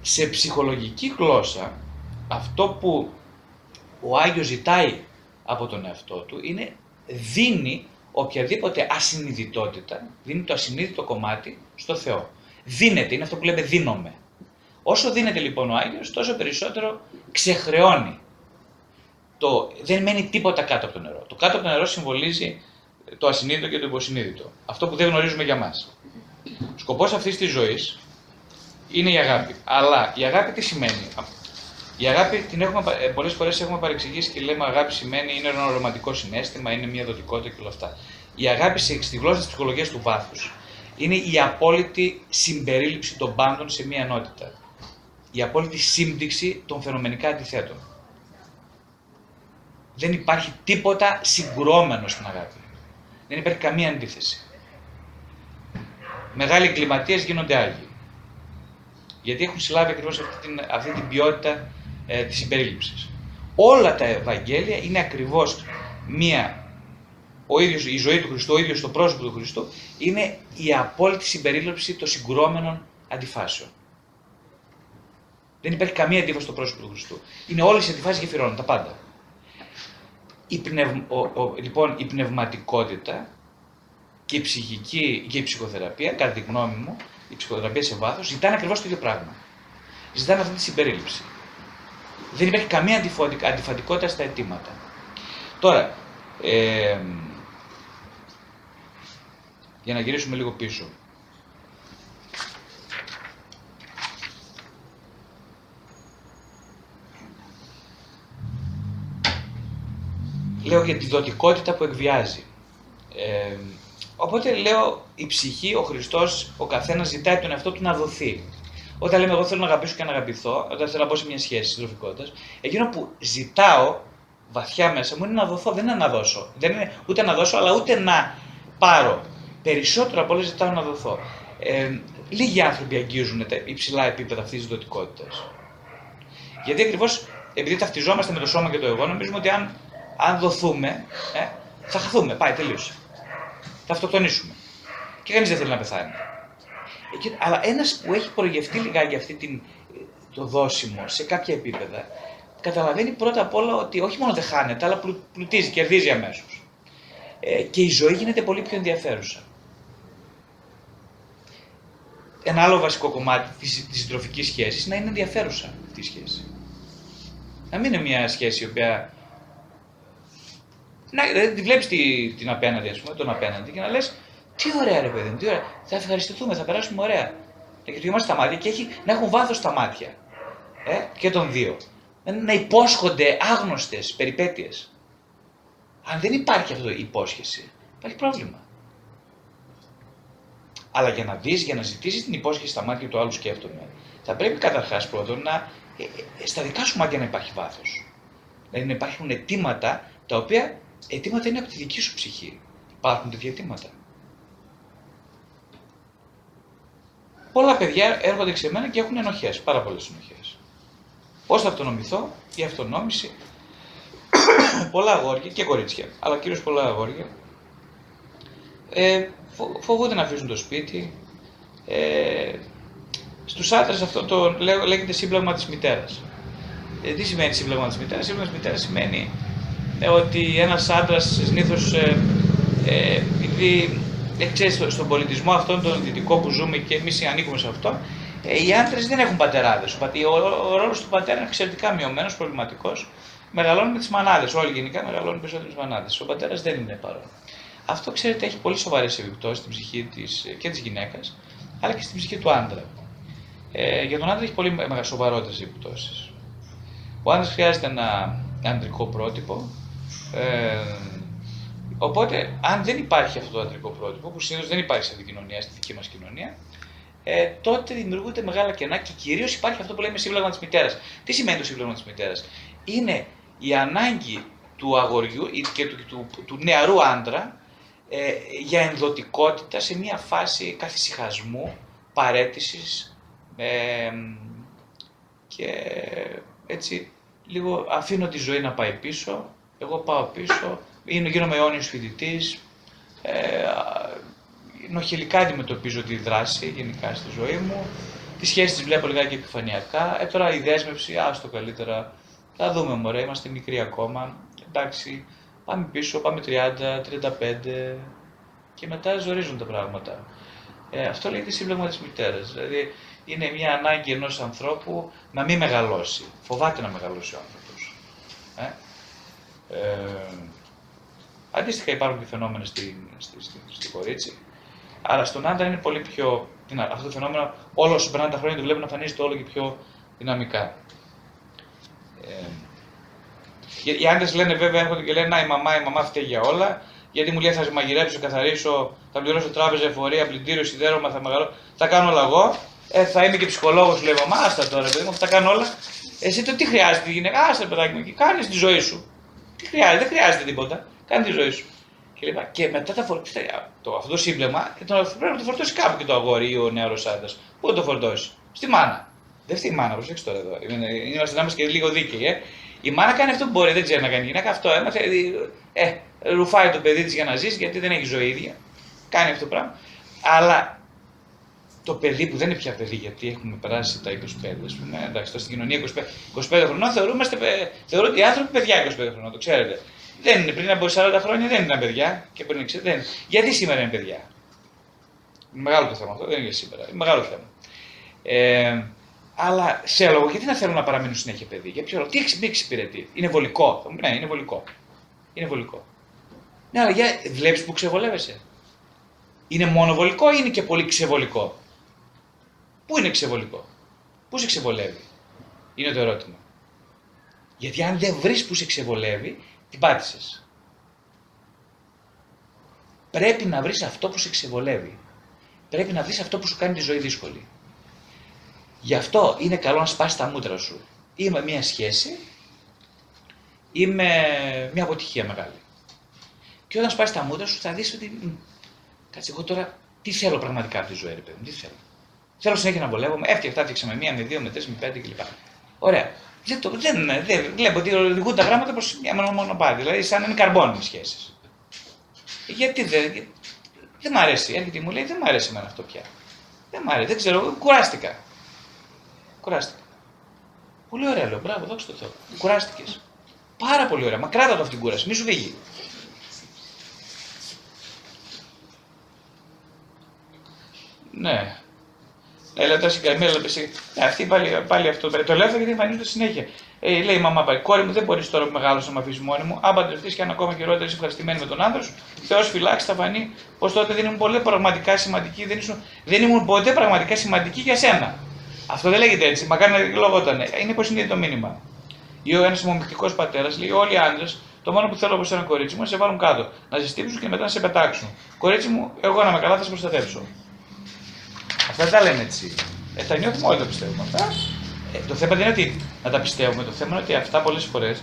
Σε ψυχολογική γλώσσα, αυτό που ο Άγιος ζητάει από τον εαυτό του είναι δίνει οποιαδήποτε ασυνειδητότητα, δίνει το ασυνείδητο κομμάτι στο Θεό. Δίνεται, είναι αυτό που λέμε δίνομαι. Όσο δίνεται λοιπόν ο Άγιος, τόσο περισσότερο ξεχρεώνει. Το, δεν μένει τίποτα κάτω από το νερό. Το κάτω από το νερό συμβολίζει το ασυνείδητο και το υποσυνείδητο. Αυτό που δεν γνωρίζουμε για μας. Ο σκοπός αυτής της ζωής είναι η αγάπη. Αλλά η αγάπη τι σημαίνει; Η αγάπη την έχουμε, ε, πολλές φορές έχουμε παρεξηγήσει και λέμε αγάπη σημαίνει είναι ένα ρομαντικό συνέστημα, είναι μια δοτικότητα και όλα αυτά. Η αγάπη στη γλώσσα της ψυχολογίας του βάθους είναι η απόλυτη συμπερίληψη των πάντων σε μια ενότητα. Η απόλυτη σύμπτυξη των φαινομενικά αντιθέτων. Δεν υπάρχει τίποτα συγκρόμενο στην αγάπη. Δεν υπάρχει καμία αντίθεση. Μεγάλοι εγκληματίες γίνονται άγιοι. Γιατί έχουν συλλάβει ακριβώς αυτή την, αυτή την ποιότητα ε, της συμπερίληψης. Όλα τα Ευαγγέλια είναι ακριβώς μία. Ο ίδιος, η ζωή του Χριστού, ο ίδιος το πρόσωπο του Χριστού, είναι η απόλυτη συμπερίληψη των συγκρόμενων αντιφάσεων. Δεν υπάρχει καμία αντίφαση στο πρόσωπο του Χριστού. Είναι όλες οι αντιφάσεις γεφυρώνουν, τα πάντα. Η πνευ... ο, λοιπόν, η πνευματικότητα και η ψυχική και η ψυχοθεραπεία, κατά τη γνώμη μου, η ψυχοθεραπεία σε βάθος, ζητάνε ακριβώς το ίδιο πράγμα. Ζητάνε αυτή τη συμπερίληψη. Δεν υπάρχει καμία αντιφατικότητα στα αιτήματα. Τώρα, ε, για να γυρίσουμε λίγο πίσω. Λέω για τη δοτικότητα που εκβιάζει. Ε, οπότε λέω η ψυχή, ο Χριστός, ο καθένας ζητάει τον εαυτό του να δοθεί. Όταν λέμε εγώ θέλω να αγαπήσω και να αγαπηθώ, όταν θέλω να μπω σε μια σχέση συντροφικότητα, εκείνο που ζητάω βαθιά μέσα μου είναι να δοθώ, δεν είναι να δώσω. Δεν είναι ούτε να δώσω, αλλά ούτε να πάρω. Περισσότερο από όλα ζητάω να δοθώ. Ε, λίγοι άνθρωποι αγγίζουν τα υψηλά επίπεδα αυτής της δοτικότητα. Γιατί ακριβώς επειδή ταυτιζόμαστε με το σώμα και το εγώ, νομίζουμε ότι αν, αν δοθούμε, ε, θα χαθούμε. Πάει, τελείωσε. Θα αυτοκτονήσουμε. Και κανείς δεν θέλει να πεθάνει. Αλλά ένας που έχει προγευτεί λιγάκι αυτή την, το δόσιμο σε κάποια επίπεδα, καταλαβαίνει πρώτα απ' όλα ότι όχι μόνο δεν χάνεται, αλλά πλουτίζει, κερδίζει αμέσως. Ε, και η ζωή γίνεται πολύ πιο ενδιαφέρουσα. Ένα άλλο βασικό κομμάτι της, της συντροφικής σχέσης να είναι ενδιαφέρουσα αυτή η σχέση. Να μην είναι μια σχέση η οποία... Να, δηλαδή τη βλέπεις την απέναντι, ας πούμε, τον απέναντι και να λες τι ωραία ρε παιδί μου, τι ωραία. Θα ευχαριστηθούμε, θα περάσουμε ωραία. Και κοιτούμαστε στα μάτια και έχει, να έχουν βάθος στα μάτια. Ε, και των δύο. Να υπόσχονται άγνωστες περιπέτειες. Αν δεν υπάρχει αυτό η υπόσχεση, υπάρχει πρόβλημα. Αλλά για να δεις, για να ζητήσεις την υπόσχεση στα μάτια του άλλου, σκέφτομαι, θα πρέπει καταρχάς πρώτον να ε, ε, στα δικά σου μάτια να υπάρχει βάθος. Δηλαδή να υπάρχουν αιτήματα τα οποία αιτήματα είναι από τη δική σου ψυχή. Υπάρχουν τέτοια αιτήματα. Πολλά παιδιά έρχονται σε μένα και έχουν ενοχές, πάρα πολλές ενοχές. Πώς θα αυτονομηθώ, η αυτονόμηση. πολλά αγόρια και κορίτσια, αλλά κυρίως πολλά αγόρια. Ε, φοβούνται να αφήσουν το σπίτι. Ε, Στους άντρες αυτό το λέγεται σύμπλαγμα της μητέρας. Ε, τι σημαίνει σύμπλαγμα της μητέρας, Σύμπλαγμα της μητέρας σημαίνει ε, ότι ένας άντρας συνήθως ε, ε, ε, ξέρεις, στον πολιτισμό αυτόν τον δυτικό που ζούμε και εμείς ανήκουμε σε αυτό, ε, οι άντρες δεν έχουν πατεράδες. Ο, ο, ο ρόλος του πατέρα είναι εξαιρετικά μειωμένος, προβληματικός. Μεγαλώνουν με τις μανάδες. Όλοι γενικά μεγαλώνουν περισσότερο με τις μανάδες. Ο πατέρας δεν είναι παρόν. Αυτό, ξέρετε, έχει πολύ σοβαρές επιπτώσεις στην ψυχή της, και της γυναίκας, αλλά και στην ψυχή του άντρα. Ε, για τον άντρα έχει πολύ σοβαρότερες επιπτώσεις. Ο άντρας χρειάζεται ένα αντρικό πρότυπο. Ε, Οπότε, αν δεν υπάρχει αυτό το αντρικό πρότυπο, που συνήθως δεν υπάρχει σε αυτή την κοινωνία, στη δική μας κοινωνία, ε, τότε δημιουργούνται μεγάλα κενά και κυρίως υπάρχει αυτό που λέμε σύμπλεγμα της μητέρας. Τι σημαίνει το σύμπλεγμα της μητέρας, Είναι η ανάγκη του αγοριού και του, του, του, νεαρού άντρα ε, για ενδοτικότητα σε μια φάση καθησυχασμού, παρέτησης ε, και έτσι λίγο αφήνω τη ζωή να πάει πίσω, εγώ πάω πίσω, είναι, γίνομαι αιώνιος φοιτητής. Ε, νοχελικά αντιμετωπίζω τη δράση γενικά στη ζωή μου. Τις σχέσεις τις βλέπω λιγάκι επιφανειακά. Ε, τώρα η δέσμευση, άστο καλύτερα. Θα δούμε, μωρέ, είμαστε μικροί ακόμα. Εντάξει, πάμε πίσω, πάμε 30, 35 και μετά ζορίζουν τα πράγματα. Ε, αυτό λέγεται σύμπλεγμα τη μητέρας. Δηλαδή είναι μια ανάγκη ενός ανθρώπου να μην μεγαλώσει. Φοβάται να μεγαλώσει ο άνθρωπος. Ε; Ε, αντίστοιχα υπάρχουν και φαινόμενα στη, στη, στη, στη κορίτσι. Αλλά στον άντρα είναι πολύ πιο. Αυτό το φαινόμενο, όλο όσο περνάνε τα χρόνια, το βλέπουν να εμφανίζεται όλο και πιο δυναμικά. Ε, οι άντρες λένε βέβαια, έρχονται και λένε Να η μαμά, η μαμά φταίει για όλα. Γιατί μου λέει θα μαγειρέψω, θα καθαρίσω, θα πληρώσω τράπεζα, εφορία, πλυντήριο, σιδέρωμα, θα μεγαλώ. Θα κάνω όλα εγώ. Ε, θα είμαι και ψυχολόγος, λέει μαμά, άστα τώρα, παιδί μου, θα κάνω όλα. Εσύ το τι χρειάζεται η γυναίκα, άστα παιδάκι μου, κάνεις τη ζωή σου. Τι χρειάζεται, δεν χρειάζεται τίποτα. Κάνει τη ζωή σου. Και, λοιπά. και μετά τα φορτώσει. Το, αυτό το σύμπλεμα το, πρέπει να το φορτώσει κάπου και το αγόρι ή ο νεαρός άντρας. Πού θα το φορτώσει, Στη μάνα. Δεν φταίει η μάνα, προσέξτε τώρα εδώ. Είμαστε να είμαστε και λίγο δίκαιοι. Ε. Η μάνα κάνει αυτό που μπορεί, δεν ξέρει να κάνει. Η γυναίκα αυτό έμαθε. Ε, ρουφάει το παιδί της για να ζήσει γιατί δεν έχει ζωή ίδια. Κάνει αυτό το πράγμα. Αλλά το παιδί που δεν είναι πια παιδί, γιατί έχουμε περάσει τα 25, ας πούμε, εντάξει, στην κοινωνία 25, 25 χρονών θεωρούμε, θεωρούν ότι οι άνθρωποι παιδιά 25 χρονών, το ξέρετε. Δεν είναι πριν από 40 χρόνια, δεν ήταν παιδιά και πριν 60, δεν. Γιατί σήμερα είναι παιδιά; Είναι μεγάλο το θέμα αυτό, δεν είναι για σήμερα. Είναι μεγάλο θέμα. Ε, αλλά σε λόγο, γιατί να θέλουν να παραμείνουν συνέχεια παιδί, για ποιο λόγο, τι εξυπηρετεί, είναι βολικό. Ναι, είναι βολικό. Είναι βολικό. Ναι, αλλά για βλέπεις που ξεβολεύεσαι. Είναι μόνο βολικό ή είναι και πολύ ξεβολικό; Πού είναι ξεβολικό, Πού σε ξεβολεύει, είναι το ερώτημα. Γιατί αν δεν βρεις που σε ξεβολεύει, την πάτησες. Πρέπει να βρεις αυτό που σε ξεβολεύει. Πρέπει να βρεις αυτό που σου κάνει τη ζωή δύσκολη. Γι' αυτό είναι καλό να σπάσεις τα μούτρα σου. Είμαι μια σχέση, είμαι μια αποτυχία μεγάλη. Και όταν σπάσεις τα μούτρα σου θα δεις ότι κάτσε εγώ τώρα τι θέλω πραγματικά από τη ζωή, ρε παιδί τι θέλω. Θέλω συνέχεια να βολεύομαι, έφτιαξα, έφτιαξα με μία, με δύο, με τρεις, με πέντε κλπ. Ωραία. Δεν, το, δεν, δεν, βλέπω ότι οδηγούν τα γράμματα προς μια μονοπάτι, δηλαδή σαν να είναι καρμπόνι οι σχέσεις. Γιατί δεν. Δεν μ' αρέσει. Έρχεται μου λέει: Δεν μ' αρέσει εμένα αυτό πια. Δεν μ' αρέσει, δεν ξέρω, κουράστηκα. Κουράστηκα. Πολύ ωραία λέω, μπράβο, δόξα τω Θεώ. Κουράστηκες. Πάρα πολύ ωραία. Μα κράτα το αυτή την κούραση, μη σου φύγει. Ναι. Έλα τα συγκαμμένα, ε, αυτή πάλι, πάλι αυτό. Το λέω γιατί εμφανίζονται συνέχεια. Ε, λέει η μαμά πάλι, κόρη μου δεν μπορείς τώρα που μεγάλο να με αφήσεις μόνη μου. Αν παντρευτεί και αν ακόμα χειρότερα είσαι ευχαριστημένη με τον άντρα σου, Θεός φυλάξει, θα φανεί πως τότε δεν ήμουν πολύ πραγματικά σημαντική, δεν, ήσουν, δεν ήμουν ποτέ πραγματικά σημαντική για σένα. Αυτό δεν λέγεται έτσι, μακάρι να λογότανε. Είναι πως είναι το μήνυμα. Ή ο ένας ομομυκτικό πατέρας λέει: Όλοι οι άντρες, το μόνο που θέλω από ένα κορίτσι μου να σε βάλουν κάτω, να ζεστήψουν και μετά να σε πετάξουν. Κορίτσι μου, εγώ να με καλά θα σε προστατεύσω. Αυτά δεν τα λένε έτσι. Ε, τα νιώθουμε όλοι τα πιστεύουμε αυτά. Ε, το θέμα δεν είναι ότι να τα πιστεύουμε. Το θέμα είναι ότι αυτά πολλές φορές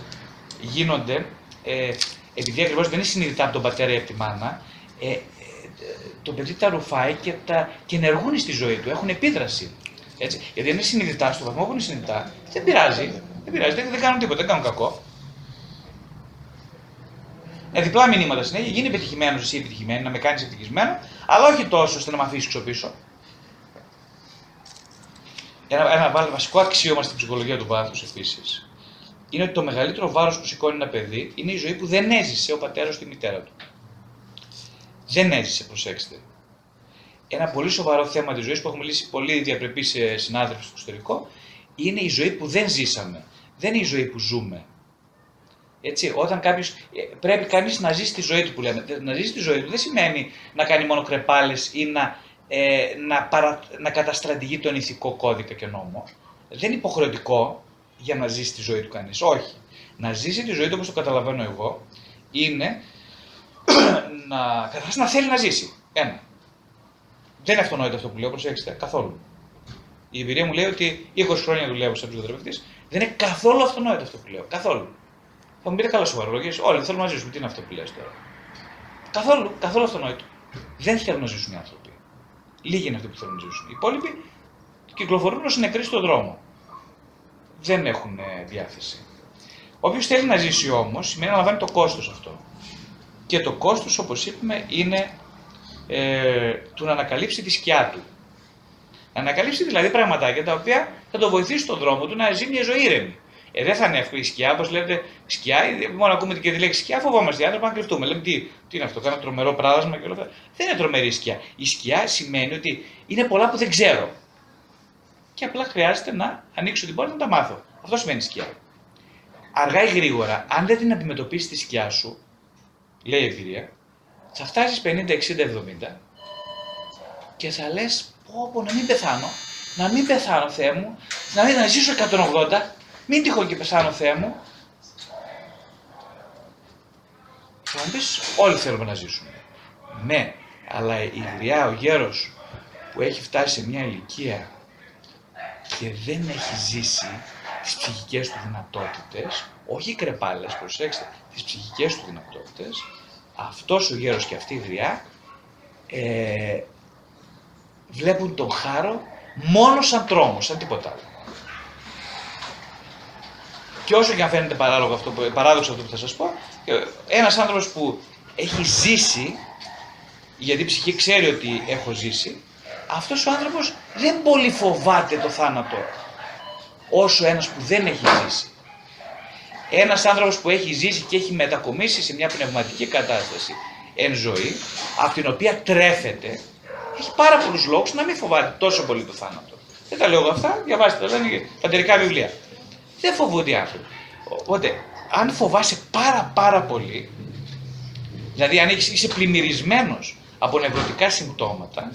γίνονται ε, επειδή ακριβώς δεν είναι συνειδητά από τον πατέρα ή από τη μάνα. Ε, ε, το παιδί τα ρουφάει και, τα, και ενεργούν στη ζωή του, έχουν επίδραση. Έτσι. Γιατί αν είναι συνειδητά, στο βαθμό που είναι συνειδητά, δεν πειράζει. Δεν πειράζει, δεν, δεν κάνουν τίποτα, δεν κάνουν κακό. Ε, διπλά μηνύματα συνέχεια, γίνει επιτυχημένος εσύ επιτυχημένη, να με κάνεις ευτυχισμένο, αλλά όχι τόσο ώστε να με αφήσεις πίσω ένα, ένα βασικό αξίωμα στην ψυχολογία του βάθους επίσης είναι ότι το μεγαλύτερο βάρος που σηκώνει ένα παιδί είναι η ζωή που δεν έζησε ο πατέρας στη μητέρα του. Δεν έζησε, προσέξτε. Ένα πολύ σοβαρό θέμα της ζωής που έχουμε λύσει πολύ διαπρεπείς συνάδελφοι στο εξωτερικό είναι η ζωή που δεν ζήσαμε. Δεν είναι η ζωή που ζούμε. Έτσι, όταν κάποιος. Ε, πρέπει κανείς να ζήσει τη ζωή του που λέμε. Να ζήσει τη ζωή του δεν σημαίνει να κάνει μόνο κρεπάλες ή να ε, να, παρα, να καταστρατηγεί τον ηθικό κώδικα και νόμο. Δεν είναι υποχρεωτικό για να ζήσει τη ζωή του κανείς. Όχι. Να ζήσει τη ζωή του όπως το καταλαβαίνω εγώ είναι να, καταρχάς να θέλει να ζήσει. Ένα. Δεν είναι αυτονόητο αυτό που λέω, προσέξτε, καθόλου. Η εμπειρία μου λέει ότι 20 χρόνια δουλεύω σαν ψυχοθεραπευτής, δεν είναι καθόλου αυτονόητο αυτό που λέω. Καθόλου. Θα μου πείτε καλά σοβαρολογίε. Όλοι θέλουν να ζήσουν. Τι είναι αυτό που λες τώρα; Καθόλου, καθόλου αυτονόητο. Δεν θέλουν να ζήσουν οι άνθρωποι. Λίγοι είναι αυτοί που θέλουν να ζήσουν. Οι υπόλοιποι κυκλοφορούν ως νεκροί στον δρόμο. Δεν έχουν ε, διάθεση. Όποιος θέλει να ζήσει όμως, σημαίνει να λαμβάνει το κόστος αυτό. Και το κόστος, όπως είπαμε, είναι ε, του να ανακαλύψει τη σκιά του. Να ανακαλύψει δηλαδή πραγματάκια τα οποία θα το βοηθήσει στον δρόμο του να ζει μια ζωή ήρεμη. Ε, δεν θα είναι εύκολο. Η σκιά, όπως λέτε, σκιά, μόνο ακούμε και τη λέξη σκιά, φοβόμαστε οι άνθρωποι να κρυφτούμε. Λέμε τι, τι είναι αυτό, κάνα τρομερό πράγμα και όλα αυτά. Δεν είναι τρομερή σκιά. Η σκιά σημαίνει ότι είναι πολλά που δεν ξέρω. Και απλά χρειάζεται να ανοίξω την πόρτα να τα μάθω. Αυτό σημαίνει σκιά. Αργά ή γρήγορα, αν δεν την αντιμετωπίσεις τη σκιά σου, λέει η εμπειρία, θα φτάσεις 50, 60, 70 και θα λες: Πω, πω, να μην πεθάνω, να μην πεθάνω, Θεέ μου, να μην να ζήσω 180, μην τυχόν και πεθάνω, Θεέ μου. Θα μου πεις, όλοι θέλουμε να ζήσουμε. Ναι, αλλά η γριά, ο γέρος που έχει φτάσει σε μια ηλικία και δεν έχει ζήσει τις ψυχικές του δυνατότητες, όχι οι κρεπάλες, προσέξτε, τις ψυχικές του δυνατότητες, αυτός ο γέρος και αυτή η γριά ε, βλέπουν τον χάρο μόνο σαν τρόμο, σαν τίποτα άλλο. Και όσο και αν φαίνεται παράλογο αυτό, παράδοξο αυτό που θα σας πω, ένας άνθρωπος που έχει ζήσει, γιατί η ψυχή ξέρει ότι έχω ζήσει, αυτός ο άνθρωπος δεν πολύ φοβάται το θάνατο, όσο ένας που δεν έχει ζήσει. Ένας άνθρωπος που έχει ζήσει και έχει μετακομίσει σε μια πνευματική κατάσταση εν ζωή, από την οποία τρέφεται, έχει πάρα πολλούς λόγους να μην φοβάται τόσο πολύ το θάνατο. Δεν τα λέω εγώ αυτά, διαβάστε τα, λένε πατερικά βιβλία. Δεν φοβούνται οι άνθρωποι. Οπότε, αν φοβάσαι πάρα πάρα πολύ, δηλαδή αν είσαι πλημμυρισμένος από νευρωτικά συμπτώματα,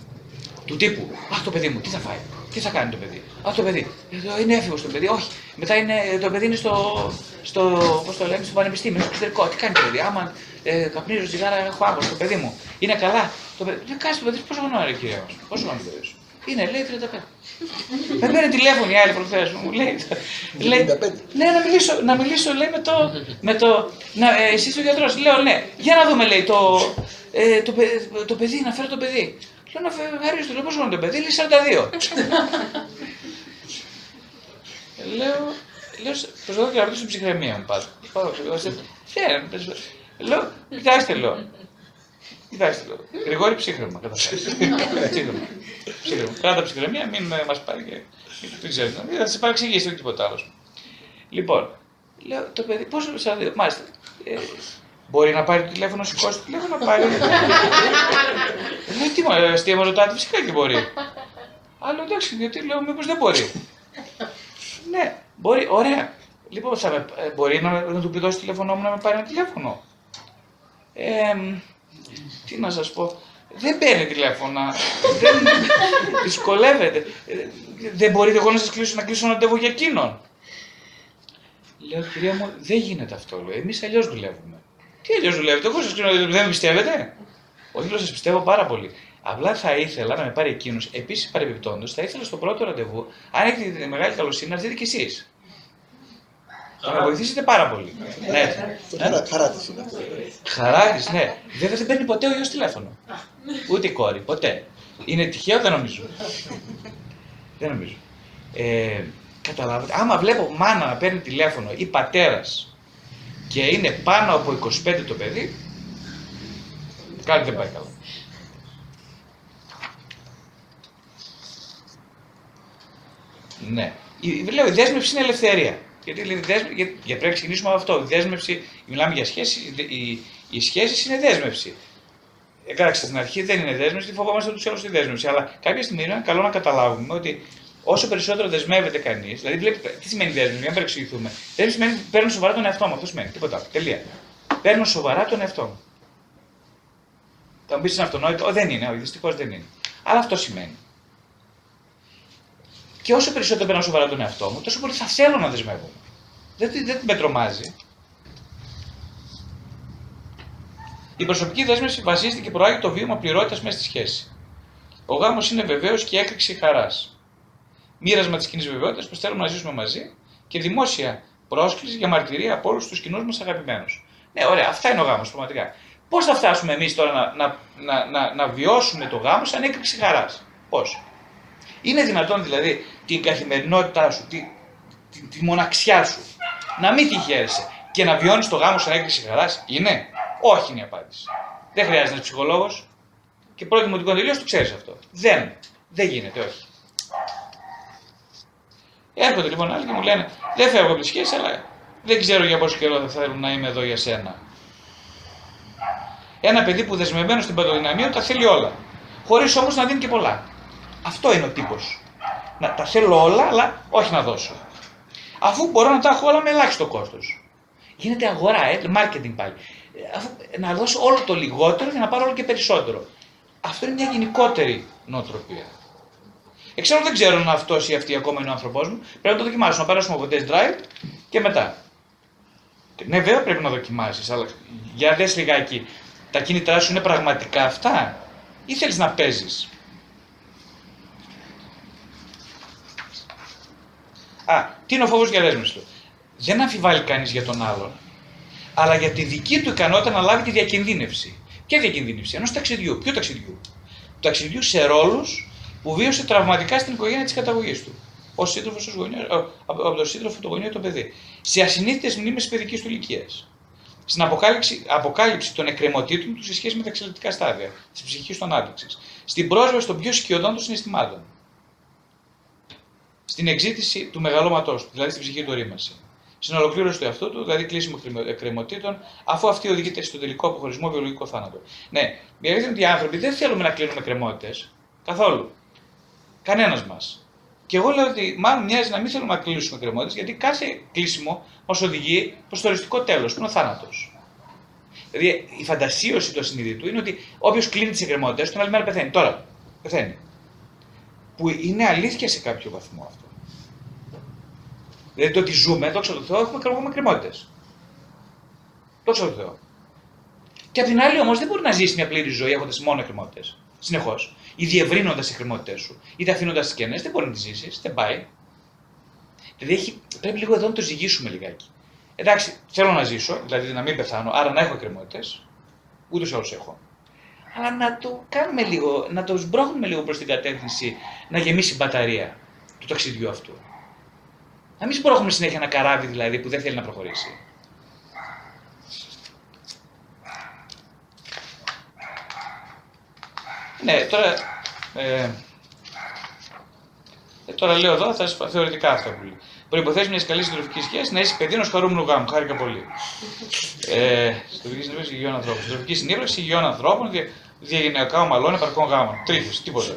του τύπου Αχ το παιδί μου, τι θα φάει, τι θα κάνει το παιδί. Αχ το παιδί, είναι έφηβος το παιδί. Όχι, μετά είναι, το παιδί είναι στο, στο, πώς το λέμε, στο πανεπιστήμιο, στο εξωτερικό. Τι κάνει το παιδί, άμα ε, καπνίζω τσιγάρα, έχω άγχος το παιδί μου. Είναι καλά. Το παιδί, δεν κάνεις το παιδί, πόσο χρόνο είναι κυρία μα, πόσο χρόνο είναι Είναι, λέει 35. Με παίρνει τηλέφωνο η άλλη προχθές μου. Λέει, λέει, ναι, να μιλήσω, να μιλήσω λέει, με το. Με το να, ε, εσύ ο γιατρός. Λέω, ναι, για να δούμε, λέει, το, ε, το, το, το παιδί, να φέρω το παιδί. Λέω να φέρει το λέω, πόσο το παιδί, λέει 42. λέω, λέω, προσπαθώ και να ρωτήσω ψυχραιμία μου πάντα. Λέω, κοιτάξτε, λέω, Κοιτάξτε το. Γρηγόρη ψύχρεμα, καταρχάς. ψύχρεμα. ψύχρεμα. Κράτα ψυχραιμία, μην ε, μας πάρει και. Δεν ξέρω. Θα σας παρεξηγήσει, όχι τίποτα άλλο. Λοιπόν, λέω το παιδί, πώς σα δει, μάλιστα. Ε, μπορεί να πάρει το τηλέφωνο, σηκώσει το τηλέφωνο, να πάρει. Λέω τι μου, αστεία μου ρωτάτε, φυσικά και μπορεί. Άλλο εντάξει, γιατί λέω, μήπως δεν μπορεί. ναι, μπορεί, ωραία. Λοιπόν, θα με, ε, μπορεί να, να του πει δώσει τηλέφωνο μου να με πάρει ένα τηλέφωνο. Ε, τι να σας πω, δεν παίρνει τηλέφωνα, δεν δυσκολεύεται. Δεν μπορείτε εγώ να σας κλείσω, να κλείσω ραντεβού για εκείνον. Λέω, κυρία μου, δεν γίνεται αυτό, λέω. Εμείς αλλιώς δουλεύουμε. Τι αλλιώς δουλεύετε, εγώ σας κλείνω, δεν πιστεύετε; Όχι, λέω, σας πιστεύω πάρα πολύ. Απλά θα ήθελα να με πάρει εκείνος. Επίσης, παρεμπιπτόντως, θα ήθελα στο πρώτο ραντεβού, αν έχετε τη μεγάλη καλοσύνη, να έρθετε κι εσείς. Θα με βοηθήσετε πάρα πολύ. Ναι. Χαρά τη είναι Χαρά τη, ναι. Βέβαια δεν παίρνει ποτέ ο γιος τηλέφωνο. Ούτε η κόρη, ποτέ. Είναι τυχαίο, δεν νομίζω. δεν νομίζω. Ε, καταλάβατε, άμα βλέπω μάνα να παίρνει τηλέφωνο ή πατέρας και είναι πάνω από 25 το παιδί, κάτι δεν πάει καλά. Ναι. Λέω, η δέσμευση είναι ελευθερία. Γιατί λέει, δέσμε, για, για πρέπει να ξεκινήσουμε από αυτό. Η δέσμευση, μιλάμε για σχέση, οι, οι σχέσεις είναι δέσμευση. Εντάξει, στην αρχή δεν είναι δέσμευση, φοβόμαστε του άλλου τη δέσμευση. Αλλά κάποια στιγμή είναι καλό να καταλάβουμε ότι όσο περισσότερο δεσμεύεται κανείς, δηλαδή βλέπει, τι σημαίνει δέσμευση, για να παρεξηγηθούμε. Δεν σημαίνει παίρνω σοβαρά τον εαυτό μου, αυτό σημαίνει. Τίποτα άλλο. Τελεία. Παίρνω σοβαρά τον εαυτό μου. Θα μου πεις είναι αυτονόητο, δεν είναι, όχι, δυστυχώς δεν είναι. Αλλά αυτό σημαίνει. Και όσο περισσότερο παίρνω σοβαρά τον εαυτό μου, τόσο πολύ θα θέλω να δεσμεύομαι. Δεν, δεν με τρομάζει. Η προσωπική δέσμευση βασίζεται και προάγει το βίωμα πληρότητας μέσα στη σχέση. Ο γάμος είναι βεβαίως και έκρηξη χαράς. Μοίρασμα της κοινής βεβαιότητας που θέλουμε να ζήσουμε μαζί και δημόσια πρόσκληση για μαρτυρία από όλους τους κοινούς μας αγαπημένους. Ναι, ωραία, αυτά είναι ο γάμος πραγματικά. Πώς θα φτάσουμε εμείς τώρα να, να, να, να, να βιώσουμε το γάμο σαν έκρηξη χαράς; Πώς; Είναι δυνατόν δηλαδή την καθημερινότητά σου, τη, τη, τη μοναξιά σου, να μην τη χαίρεσαι και να βιώνεις το γάμο σαν έκρηξη χαρά. Είναι; Όχι είναι η απάντηση. Δεν χρειάζεται ένα ψυχολόγος. Και πρώτη μου την τελείως το ξέρεις αυτό. Δεν. Δεν γίνεται, όχι. Έρχονται λοιπόν άλλοι και μου λένε, Δεν φεύγω από τη σχέση, αλλά δεν ξέρω για πόσο καιρό θα θέλω να είμαι εδώ για σένα. Ένα παιδί που δεσμευμένο στην παντοδυναμία τα θέλει όλα. Χωρίς όμως να δίνει και πολλά. Αυτό είναι ο τύπος. Να τα θέλω όλα, αλλά όχι να δώσω. Αφού μπορώ να τα έχω όλα με ελάχιστο κόστος. Γίνεται αγορά, ε, marketing πάλι. Ε, Αφού, να δώσω όλο το λιγότερο για να πάρω όλο και περισσότερο. Αυτό είναι μια γενικότερη νοοτροπία. Εξάλλου δεν ξέρω αν αυτός ή αυτή ακόμα είναι ο άνθρωπός μου. Πρέπει να το δοκιμάσω, να περάσουμε από test drive και μετά. Ναι, βέβαια πρέπει να δοκιμάσεις, αλλά για δες λιγάκι. Τα κίνητρά σου είναι πραγματικά αυτά ή θέλεις να παίζεις; Α, τι είναι ο φόβος για δέσμευση του; Δεν αμφιβάλλει κανείς για τον άλλον, αλλά για τη δική του ικανότητα να λάβει τη διακινδύνευση. Ποια διακινδύνευση, ενός ταξιδιού. Ποιο ταξιδιού; Του ταξιδιού σε ρόλους που βίωσε τραυματικά στην οικογένεια της καταγωγής του. Ω σύντροφος από τον σύντροφο του γονιό το παιδί. Σε ασυνήθιτες μνήμες παιδικής του ηλικίας. Στην αποκάλυψη, αποκάλυψη των εκκρεμωτήτων του σε σχέση με τα εξελικτικά στάδια της ψυχικής του ανάπτυξης. Στην πρόσβαση των πιο σκιωδών των συναισθημάτων. Στην εξήτηση του μεγαλώματός του, δηλαδή στην ψυχική του ρήμαση. Στην ολοκλήρωση του εαυτού του, δηλαδή κλείσιμο εκκρεμωτήτων, αφού αυτή οδηγείται στον τελικό αποχωρισμό βιολογικό θάνατο. Ναι, η αλήθεια είναι ότι οι άνθρωποι δεν θέλουμε να κλείνουμε κρεμότητε καθόλου. Κανένας μας. Και εγώ λέω ότι μάλλον μοιάζει να μην θέλουμε να κλείσουμε κρεμότητε, γιατί κάθε κλείσιμο μας οδηγεί προς το οριστικό τέλος, που είναι ο θάνατος. Δηλαδή η φαντασίωση του ασυνειδητού είναι ότι όποιος κλείνει τις εκκρεμότητες, τον άλλη μέρα πεθαίνει. Τώρα πεθαίνει. Που είναι αλήθεια σε κάποιο βαθμό αυτό. Δηλαδή το ότι ζούμε, δόξα τω Θεώ, έχουμε έχουμε κρεμότητε. Δόξα τω Θεώ. Και απ' την άλλη όμως δεν μπορεί να ζήσει μια πλήρη ζωή έχοντας μόνο εκκρεμότητες. Συνεχώς. Ή διευρύνοντας τις εκκρεμότητέ σου. Είτε αφήνοντας τις κενές, δεν μπορεί να τις ζήσεις. Δεν πάει. Δηλαδή έχει, πρέπει λίγο εδώ να το ζυγίσουμε λιγάκι. Εντάξει, θέλω να ζήσω, δηλαδή να μην πεθάνω, άρα να έχω εκκρεμότητες. Ούτως ή άλλως έχω. Αλλά να το κάνουμε λίγο, να το σμπρώχνουμε λίγο προς την κατεύθυνση να γεμίσει η μπαταρία του ταξιδιού αυτού. Να μην σπρώχνουμε συνέχεια ένα καράβι δηλαδή που δεν θέλει να προχωρήσει. Ναι, τώρα. Ε, ε, τώρα λέω εδώ, θα σα θεωρητικά αυτά που λέει. Προποθέσει μιας καλής συντροφικής σχέσης να είσαι παιδί ενό χαρούμενου γάμου. Χάρηκα πολύ. Ε, συντροφική συνύπαρξη υγιών ανθρώπων. Συντροφικής συνύπαρξη υγιών ανθρώπων, δια, διαγενειακά ομαλών επαρκών γάμων. Τρίφου, τίποτα.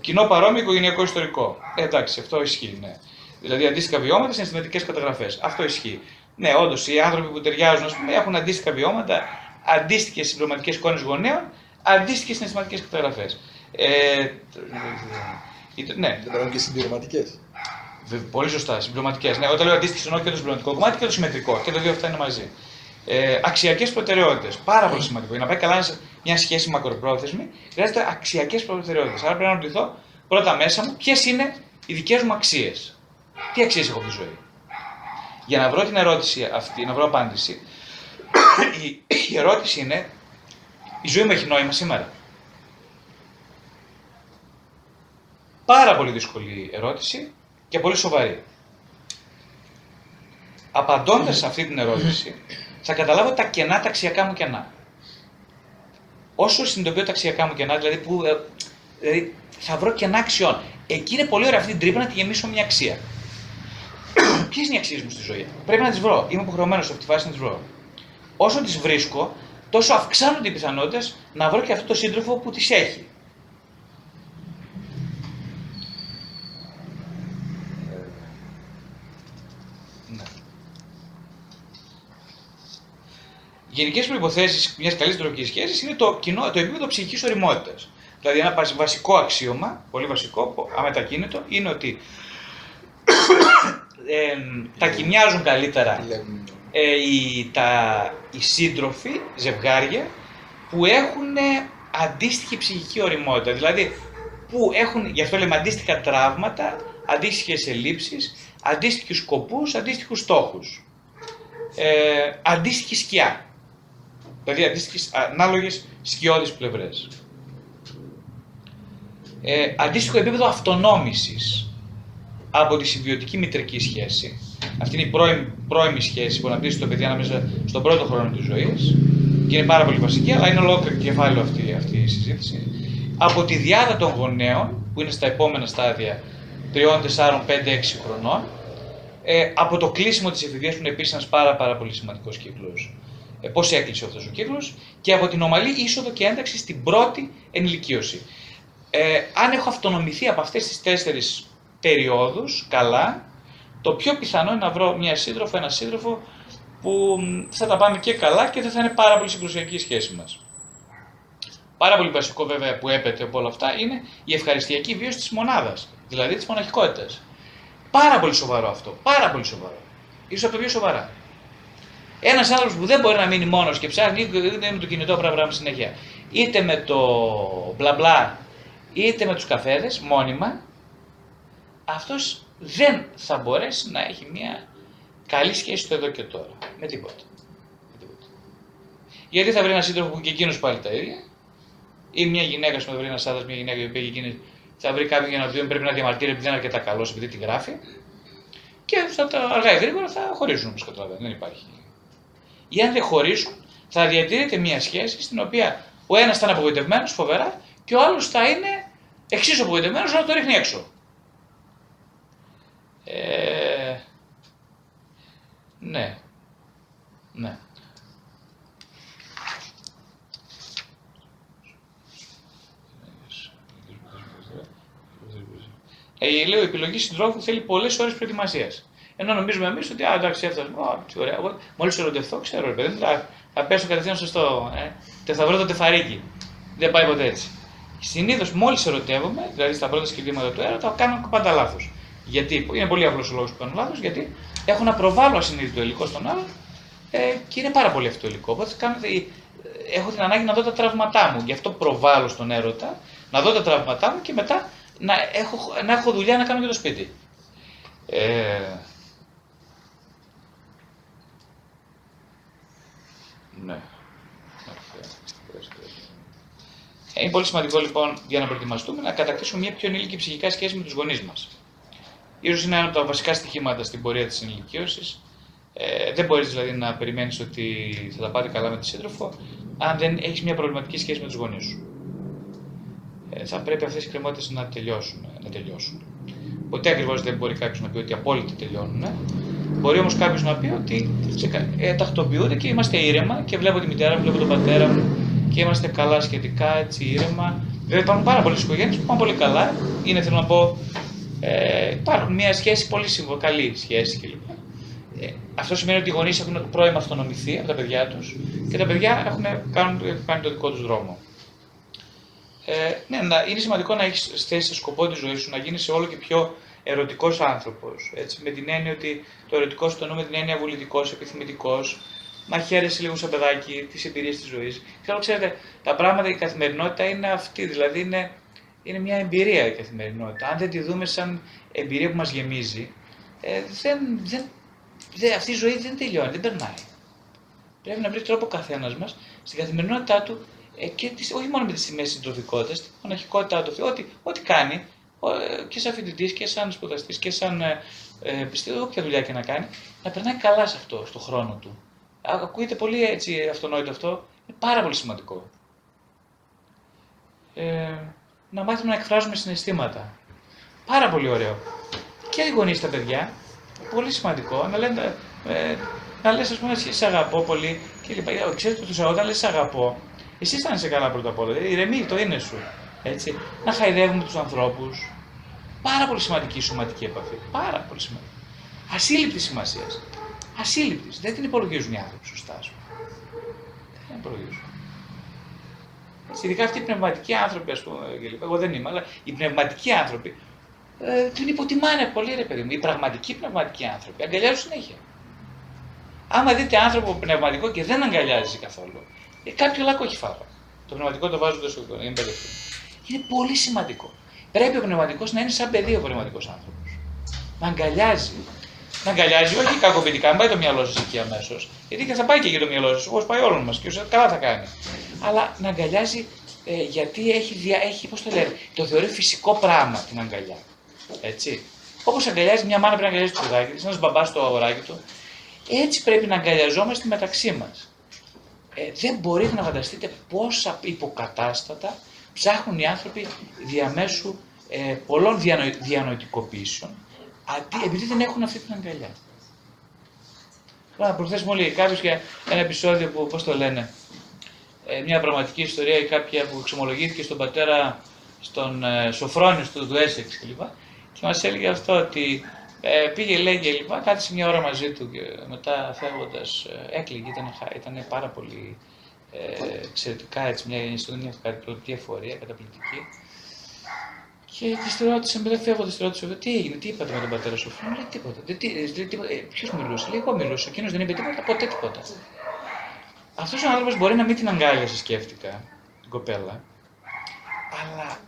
Κοινό παρόμοιο οικογενειακό ιστορικό. Ε, εντάξει, αυτό ισχύει, ναι. Δηλαδή αντίστοιχα βιώματα, συναισθηματικέ καταγραφές. Αυτό ισχύει. Ναι, όντως οι άνθρωποι που ταιριάζουν ας πούμε, έχουν αντίστοιχα βιώματα, αντίστοιχες συμπληρωματικές εικόνες γονέων, αντίστοιχες συναισθηματικές καταγραφές. Ε, ναι. Δεν υπάρχουν και συμπληρωματικές. Πολύ σωστά, συμπληρωματικές. Ναι, όταν λέω αντίστοιχες εννοώ και το συμπληρωματικό κομμάτι και το συμμετρικό. Και τα δύο αυτά είναι μαζί. Ε, Αξιακές προτεραιότητες. Πάρα πολύ σημαντικό. Για να πάει καλά μια σχέση μακροπρόθεσμη, χρειάζεται αξιακές προτεραιότητες. Άρα πρέπει να ρωτηθώ πρώτα μέσα μου ποιες είναι οι δικές μου αξίες. Τι αξίες έχω από τη ζωή. Για να βρω την ερώτηση αυτή, να βρω απάντηση, η, η ερώτηση είναι, η ζωή μου έχει νόημα σήμερα; Πάρα πολύ δύσκολη ερώτηση και πολύ σοβαρή. Απαντώντας σε αυτή την ερώτηση, θα καταλάβω τα κενά ταξιακά μου κενά. Όσο συνειδητοποιώ τα αξιακά μου κενά, δηλαδή, που, ε, δηλαδή θα βρω κενά αξιών. Εκεί είναι πολύ ωραία αυτή την τρύπα να τη γεμίσω μια αξία. Ποιες είναι οι αξίες μου στη ζωή; Πρέπει να τις βρω. Είμαι υποχρεωμένος σε αυτή τη φάση να τις βρω. Όσο τις βρίσκω, τόσο αυξάνονται οι πιθανότητες να βρω και αυτό το σύντροφο που τις έχει. Γενικές προποθέσει μιας καλής τροπική σχέσης είναι το, κοινό, το επίπεδο ψυχικής οριμότητας. Δηλαδή, ένα βασικό αξίωμα, πολύ βασικό, αμετακίνητο, είναι ότι ε, τα κοιμιάζουν καλύτερα ε, οι, τα, οι σύντροφοι, ζευγάρια, που έχουν αντίστοιχη ψυχική οριμότητα. Δηλαδή, που έχουν, γι' αυτό λέμε, αντίστοιχα τραύματα, αντίστοιχες ελλείψεις, αντίστοιχους σκοπούς, αντίστοιχους στόχους. Ε, αντίστοιχη σκιά. Δηλαδή, αντίστοιχες ανάλογες σκιώδεις πλευρές. Ε, αντίστοιχο επίπεδο αυτονόμησης από τη συμβιωτική μητρική σχέση. Αυτή είναι η πρώιμη, σχέση που αναπτύσσει το παιδί ανάμεσα στον πρώτο χρόνο της ζωής και είναι πάρα πολύ βασική, αλλά είναι ολόκληρο κεφάλαιο αυτή, αυτή η συζήτηση. Από τη διάδα των γονέων, που είναι στα επόμενα στάδια 3, 4, 5, 6 χρονών, ε, από το κλείσιμο της εφηβείας που είναι επίσης ένας πάρα, πάρα πολύ σημαντικός κύκλος. Ε, Πώς έκλεισε αυτός ο κύκλος και από την ομαλή είσοδο και ένταξη στην πρώτη ενηλικίωση. Ε, αν έχω αυτονομηθεί από αυτές τις τέσσερις περιόδους, καλά, το πιο πιθανό είναι να βρω μια σύντροφο, ένα σύντροφο που θα τα πάμε και καλά και δεν θα είναι πάρα πολύ συγκρουσιακή η σχέση μας. Πάρα πολύ βασικό βέβαια που έπεται από όλα αυτά είναι η ευχαριστιακή βίωση της μονάδας, δηλαδή της μοναχικότητας. Πάρα πολύ σοβαρό αυτό. Πάρα πολύ σοβαρό. σω από το πιο σοβαρά. Ένας άνθρωπος που δεν μπορεί να μείνει μόνος και ψάχνει είτε με το κινητό πράγμα συνέχεια, είτε με το μπλα μπλα, είτε με τους καφέδες μόνιμα, αυτός δεν θα μπορέσει να έχει μια καλή σχέση στο εδώ και τώρα. Με τίποτα. Με τίποτα. Γιατί θα βρει ένα σύντροφο που και εκείνος πάλι τα ίδια, ή μια γυναίκα που θα βρει ένας άντρας, μια γυναίκα που εκείνη θα βρει κάποιον για να πει πρέπει να διαμαρτύρει επειδή δεν είναι αρκετά καλός, επειδή τη γράφει. Και θα τα αργά ή γρήγορα θα χωρίσουν όπως καταλαβαίνετε. Δεν υπάρχει. Ή αν δεν χωρίσουν, θα διατηρείται μια σχέση στην οποία ο ένας θα είναι απογοητευμένος φοβερά και ο άλλος θα είναι εξίσου απογοητευμένος να το ρίχνει έξω. Ε, ναι. Ναι. Ε, λέω, η επιλογής συντρόφου θέλει πολλές ώρες προετοιμασίας. Ενώ νομίζουμε εμείς ότι, α, εντάξει, έφτασε. τι ωραία. Μόλις ερωτηθώ, ξέρω, ρε παιδί θα, θα πέσω κατευθείαν σωστό. Ε, και θα βρω το τεφαρίκι. Δεν πάει ποτέ έτσι. Συνήθως, μόλις ερωτεύομαι, δηλαδή στα πρώτα σκηνήματα του έρωτα, κάνω πάντα λάθος. Γιατί, είναι πολύ απλός ο λόγος που κάνω λάθος, γιατί έχω να προβάλλω ασυνείδητο υλικό στον άλλο ε, και είναι πάρα πολύ αυτό το υλικό. Οπότε κάνω, έχω την ανάγκη να δω τα τραύματά μου. Γι' αυτό προβάλλω στον έρωτα, να δω τα τραύματά μου και μετά να έχω, να έχω δουλειά να κάνω για το σπίτι. Ε, ναι. Είναι πολύ σημαντικό λοιπόν για να προετοιμαστούμε να κατακτήσουμε μια πιο ενήλικη ψυχικά σχέση με τους γονείς μας. σω είναι ένα από τα βασικά στοιχήματα στην πορεία της ενηλικίωσης. Ε, δεν μπορείς δηλαδή να περιμένεις ότι θα τα πάτε καλά με τη σύντροφο αν δεν έχεις μια προβληματική σχέση με τους γονείς σου. Ε, θα πρέπει αυτές οι κρεμότητε να τελειώσουν. Να τελειώσουν. Ποτέ ακριβώς δεν μπορεί κάποιος να πει ότι απόλυτα τελειώνουν. Μπορεί όμως κάποιος να πει ότι ε, τακτοποιούνται και είμαστε ήρεμα και βλέπω τη μητέρα μου, βλέπω τον πατέρα μου και είμαστε καλά σχετικά, έτσι ήρεμα. Βέβαια υπάρχουν πάρα πολλές οικογένειες που πάνε πολύ καλά. Είναι, θέλω να πω, ε, υπάρχουν μια σχέση πολύ συμβολική, καλή σχέση κλπ. Ε, αυτό σημαίνει ότι οι γονείς έχουν πρώιμα αυτονομηθεί από τα παιδιά τους και τα παιδιά έχουν, κάνουν, έχουν κάνει το δικό τους δρόμο. Ε, ναι, είναι σημαντικό να έχεις θέσει σε σκοπό τη ζωή σου να γίνει όλο και πιο ερωτικός άνθρωπος. Με την έννοια ότι το ερωτικός σου το εννοούμε την έννοια βουλητικός, επιθυμητικός, να χαίρεσαι λίγο σαν παιδάκι τις εμπειρίες της ζωής. Ξέρω, ξέρετε, τα πράγματα, η καθημερινότητα είναι αυτή. Δηλαδή είναι, είναι μια εμπειρία η καθημερινότητα. Αν δεν τη δούμε σαν εμπειρία που μας γεμίζει, ε, δεν, δεν, δεν, αυτή η ζωή δεν τελειώνει, δεν περνάει. Πρέπει να βρει τρόπο ο καθένας μας στην καθημερινότητά του ε, και τις, όχι μόνο με τις σημαίες συντροφικότητα, τη μοναχικότητά του, ό,τι, ό,τι κάνει ε, και σαν φοιτητής και σαν σπουδαστής και σαν ε, ε, πιστεύω, όποια δουλειά και να κάνει, να περνάει καλά σε αυτό, στον χρόνο του. Ακούγεται πολύ έτσι αυτονόητο αυτό, είναι πάρα πολύ σημαντικό. Ε, να μάθουμε να εκφράζουμε συναισθήματα. Πάρα πολύ ωραίο. Και οι γονείς τα παιδιά, πολύ σημαντικό, να λένε, ε, να λες, ας πούμε, σε αγαπώ πολύ και λοιπά. Ξέρετε, τους, όταν λες αγαπώ, εσύ θα είσαι καλά πρώτα απ' όλα. Δηλαδή, ηρεμεί το είναι σου. Έτσι. Να χαϊδεύουμε τους ανθρώπους. Πάρα πολύ σημαντική η σωματική επαφή. Πάρα πολύ σημαντική. Ασύλληπτης σημασίας. Ασύλληπτης. Δεν την υπολογίζουν οι άνθρωποι σωστά, ας πούμε. Δεν την υπολογίζουν. Έτσι, ειδικά αυτοί οι πνευματικοί άνθρωποι, ας πούμε, εγώ δεν είμαι, αλλά οι πνευματικοί άνθρωποι ε, την υποτιμάνε πολύ, ρε παιδί μου. Οι πραγματικοί πνευματικοί άνθρωποι αγκαλιάζουν συνέχεια. Άμα δείτε άνθρωπο πνευματικό και δεν αγκαλιάζει καθόλου, ε, κάποιο λάκκο έχει φάβα. Το πνευματικό το βάζω τόσο είναι Είναι πολύ σημαντικό. Πρέπει ο πνευματικός να είναι σαν παιδί ο πνευματικός άνθρωπος. Να αγκαλιάζει. Να αγκαλιάζει, όχι κακοποιητικά, μην πάει το μυαλό σα εκεί αμέσως. Γιατί και θα πάει και για το μυαλό σα, όπως πάει όλων μας και καλά θα κάνει. Αλλά να αγκαλιάζει ε, γιατί έχει, δια, έχει πώς το λένε, το θεωρεί φυσικό πράγμα την αγκαλιά. Έτσι. Όπως αγκαλιάζει μια μάνα πρέπει να αγκαλιάζει το παιδάκι της, ένας μπαμπάς το αγοράκι του, έτσι πρέπει να αγκαλιαζόμαστε μεταξύ μας ε, δεν μπορείτε να φανταστείτε πόσα υποκατάστατα ψάχνουν οι άνθρωποι διαμέσου ε, πολλών διανο, διανοητικοποιήσεων, Αντί, επειδή δεν έχουν αυτή την αγκαλιά. Τώρα, προχθές μου έλεγε κάποιος για ένα επεισόδιο που, πώς το λένε, ε, μια πραγματική ιστορία ή κάποια που εξομολογήθηκε στον πατέρα, στον ε, Σοφρόνιος του, του Έσεξ κλπ. Και μας έλεγε αυτό ότι ε, πήγε λέει και λοιπά, κάθισε μια ώρα μαζί του και μετά φεύγοντας ε, έκλειγε, ήταν, ήταν πάρα πολύ ε, εξαιρετικά έτσι, μια ιστορία, μια καταπληκτική εφορία, καταπληκτική. Και της ρώτησε μετά φεύγοντα, της ρώτησε τι έγινε, τι είπατε με τον πατέρα σου; Μου λέει τίποτα. Δεν, δεν, τίποτα. Ε, Ποιος μιλούσε, λέει εγώ μιλούσα. Εκείνος δεν είπε τίποτα, ποτέ τίποτα. Αυτός ο άνθρωπος μπορεί να μην την αγκάλιασε, σκέφτηκα, την κοπέλα, αλλά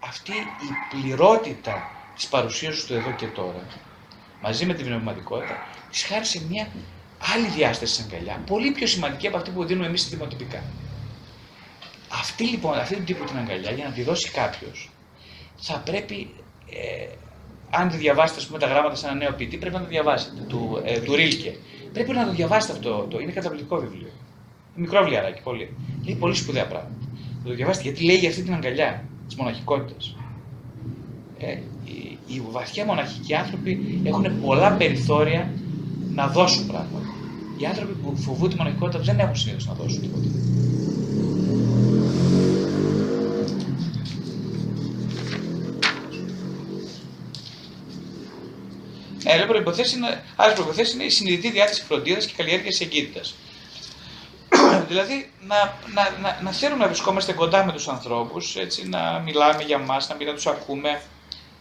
αυτή η πληρότητα της παρουσίας του εδώ και τώρα, μαζί με την πνευματικότητα, της χάρισε μια άλλη διάσταση στην αγκαλιά, πολύ πιο σημαντική από αυτή που δίνουμε εμείς δημοτυπικά. Αυτή λοιπόν, αυτή την τύπο την αγκαλιά, για να τη δώσει κάποιος, θα πρέπει, ε, αν τη διαβάσετε πούμε, τα γράμματα σε ένα νέο ποιητή, πρέπει να το διαβάσετε, του, ε, του Ρίλκε. Πρέπει να το διαβάσετε αυτό, το, είναι καταπληκτικό βιβλίο. Μικρό βιβλιαράκι, πολύ. Λέει πολύ σπουδαία πράγματα. Να το διαβάσετε γιατί λέει για αυτή την αγκαλιά της μοναχικότητας. Ε, οι, οι βαθιά μοναχικοί άνθρωποι έχουν πολλά περιθώρια να δώσουν πράγματα. Οι άνθρωποι που φοβούνται τη μοναχικότητα δεν έχουν συνήθως να δώσουν τίποτα. Άλλε προποθέσει είναι, είναι η συνειδητή διάθεση φροντίδας και καλλιέργειας εγκύτητας. δηλαδή να, να, να, να θέλουμε να βρισκόμαστε κοντά με τους ανθρώπους, να μιλάμε για μας, να μην να τους ακούμε,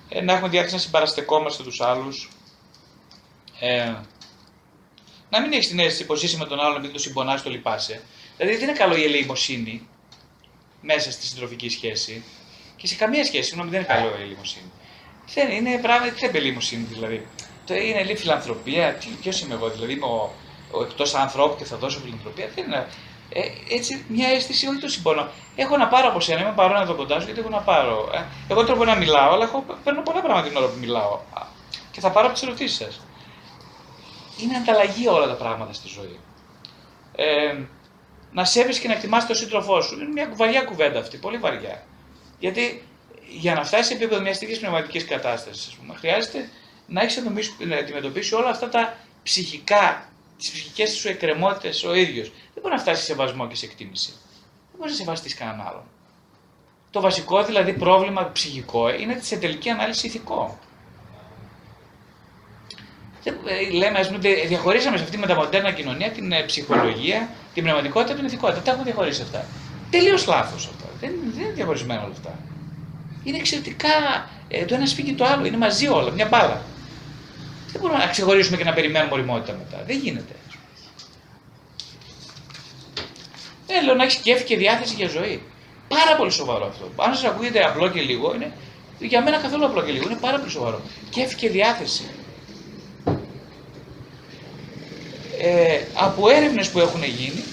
ε, να έχουμε διάθεση να συμπαραστεκόμαστε τους άλλους. Ε, να μην έχεις την αίσθηση πως είσαι με τον άλλον επειδή το συμπονάς, το λυπάσαι. Δηλαδή δεν είναι καλό η ελεημοσύνη μέσα στη συντροφική σχέση και σε καμία σχέση. Συγγνώμη, δεν είναι καλό η ελεημοσύνη. Δεν είναι πράγμα, τι ελεημοσύνη δηλαδή. Το είναι λίγη φιλανθρωπία. Ποιος είμαι εγώ, δηλαδή είμαι ο, ο εκτός ανθρώπου και θα δώσω φιλανθρωπία. Δεν είναι. Ε, έτσι μια αίσθηση, όχι το συμπονώ. Έχω να πάρω από σένα, είμαι παρόν εδώ κοντά σου γιατί έχω να πάρω. Ε, εγώ τώρα να μιλάω, αλλά έχω, παίρνω πολλά πράγματα την ώρα που μιλάω. Και θα πάρω από τις ερωτήσεις σας. Είναι ανταλλαγή όλα τα πράγματα στη ζωή. Ε, να σέβει και να εκτιμάς τον σύντροφό σου. Είναι μια βαριά κουβέντα αυτή, πολύ βαριά. Γιατί για να φτάσει σε επίπεδο μιας τέτοιας πνευματικής κατάστασης, χρειάζεται να έχεις να αντιμετωπίσει όλα αυτά τα ψυχικά, τις ψυχικές σου εκκρεμότητες ο ίδιος. Δεν μπορεί να φτάσει σε σεβασμό και σε εκτίμηση. Δεν μπορεί να σεβαστείς κανέναν άλλον. Το βασικό δηλαδή πρόβλημα ψυχικό είναι σε τελική ανάλυση ηθικό. Ε, λέμε, ας πούμε, διαχωρίσαμε σε αυτή τη μεταμοντέρνα κοινωνία την ε, ψυχολογία, την πνευματικότητα, την ηθικότητα. Τα έχουμε διαχωρίσει αυτά. Τελείως λάθος αυτά. Δεν, δεν είναι διαχωρισμένα όλα αυτά. Είναι εξαιρετικά. Ε, το ένα σφίγγει το άλλο. Είναι μαζί όλα. Μια μπάλα. Δεν μπορούμε να ξεχωρίσουμε και να περιμένουμε οριμότητα μετά. Δεν γίνεται. Ε, λέω να έχεις κέφι και διάθεση για ζωή. Πάρα πολύ σοβαρό αυτό. Αν σας ακούγεται απλό και λίγο, είναι για μένα καθόλου απλό και λίγο. Είναι πάρα πολύ σοβαρό. Κέφι και διάθεση. Ε, από έρευνες που έχουν γίνει,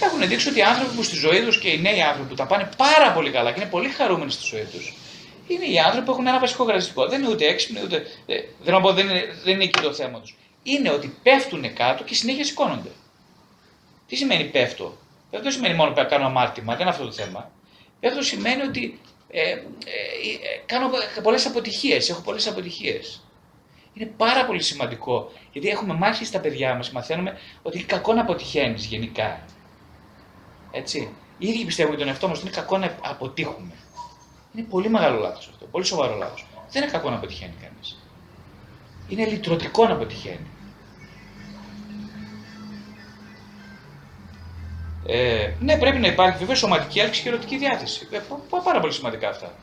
έχουν δείξει ότι οι άνθρωποι που στη ζωή τους και οι νέοι άνθρωποι που τα πάνε πάρα πολύ καλά και είναι πολύ χαρούμενοι στη ζωή τους, είναι οι άνθρωποι που έχουν ένα βασικό χαρακτηριστικό. Δεν είναι ούτε έξυπνοι, ούτε. Ε, δεν, πω, δεν, είναι, δεν είναι εκεί το θέμα τους. Είναι ότι πέφτουν κάτω και συνέχεια σηκώνονται. Τι σημαίνει πέφτω; Δεν σημαίνει μόνο που κάνω αμάρτημα, δεν είναι αυτό το θέμα. Πέφτω σημαίνει ότι ε, ε, ε, κάνω πολλές αποτυχίες, έχω πολλές αποτυχίες. Είναι πάρα πολύ σημαντικό γιατί έχουμε μάχη στα παιδιά μας, μαθαίνουμε ότι είναι κακό να αποτυχαίνεις γενικά. Έτσι. Οι ίδιοι πιστεύουμε ότι τον εαυτό μας είναι κακό να αποτύχουμε. Είναι πολύ μεγάλο λάθος αυτό. Πολύ σοβαρό λάθος. Δεν είναι κακό να αποτυχαίνει κανείς. Είναι λυτρωτικό να αποτυχαίνει. Ε, ναι, πρέπει να υπάρχει βέβαια σωματική έλξη και ερωτική διάθεση. Ε, πάρα πολύ σημαντικά αυτά.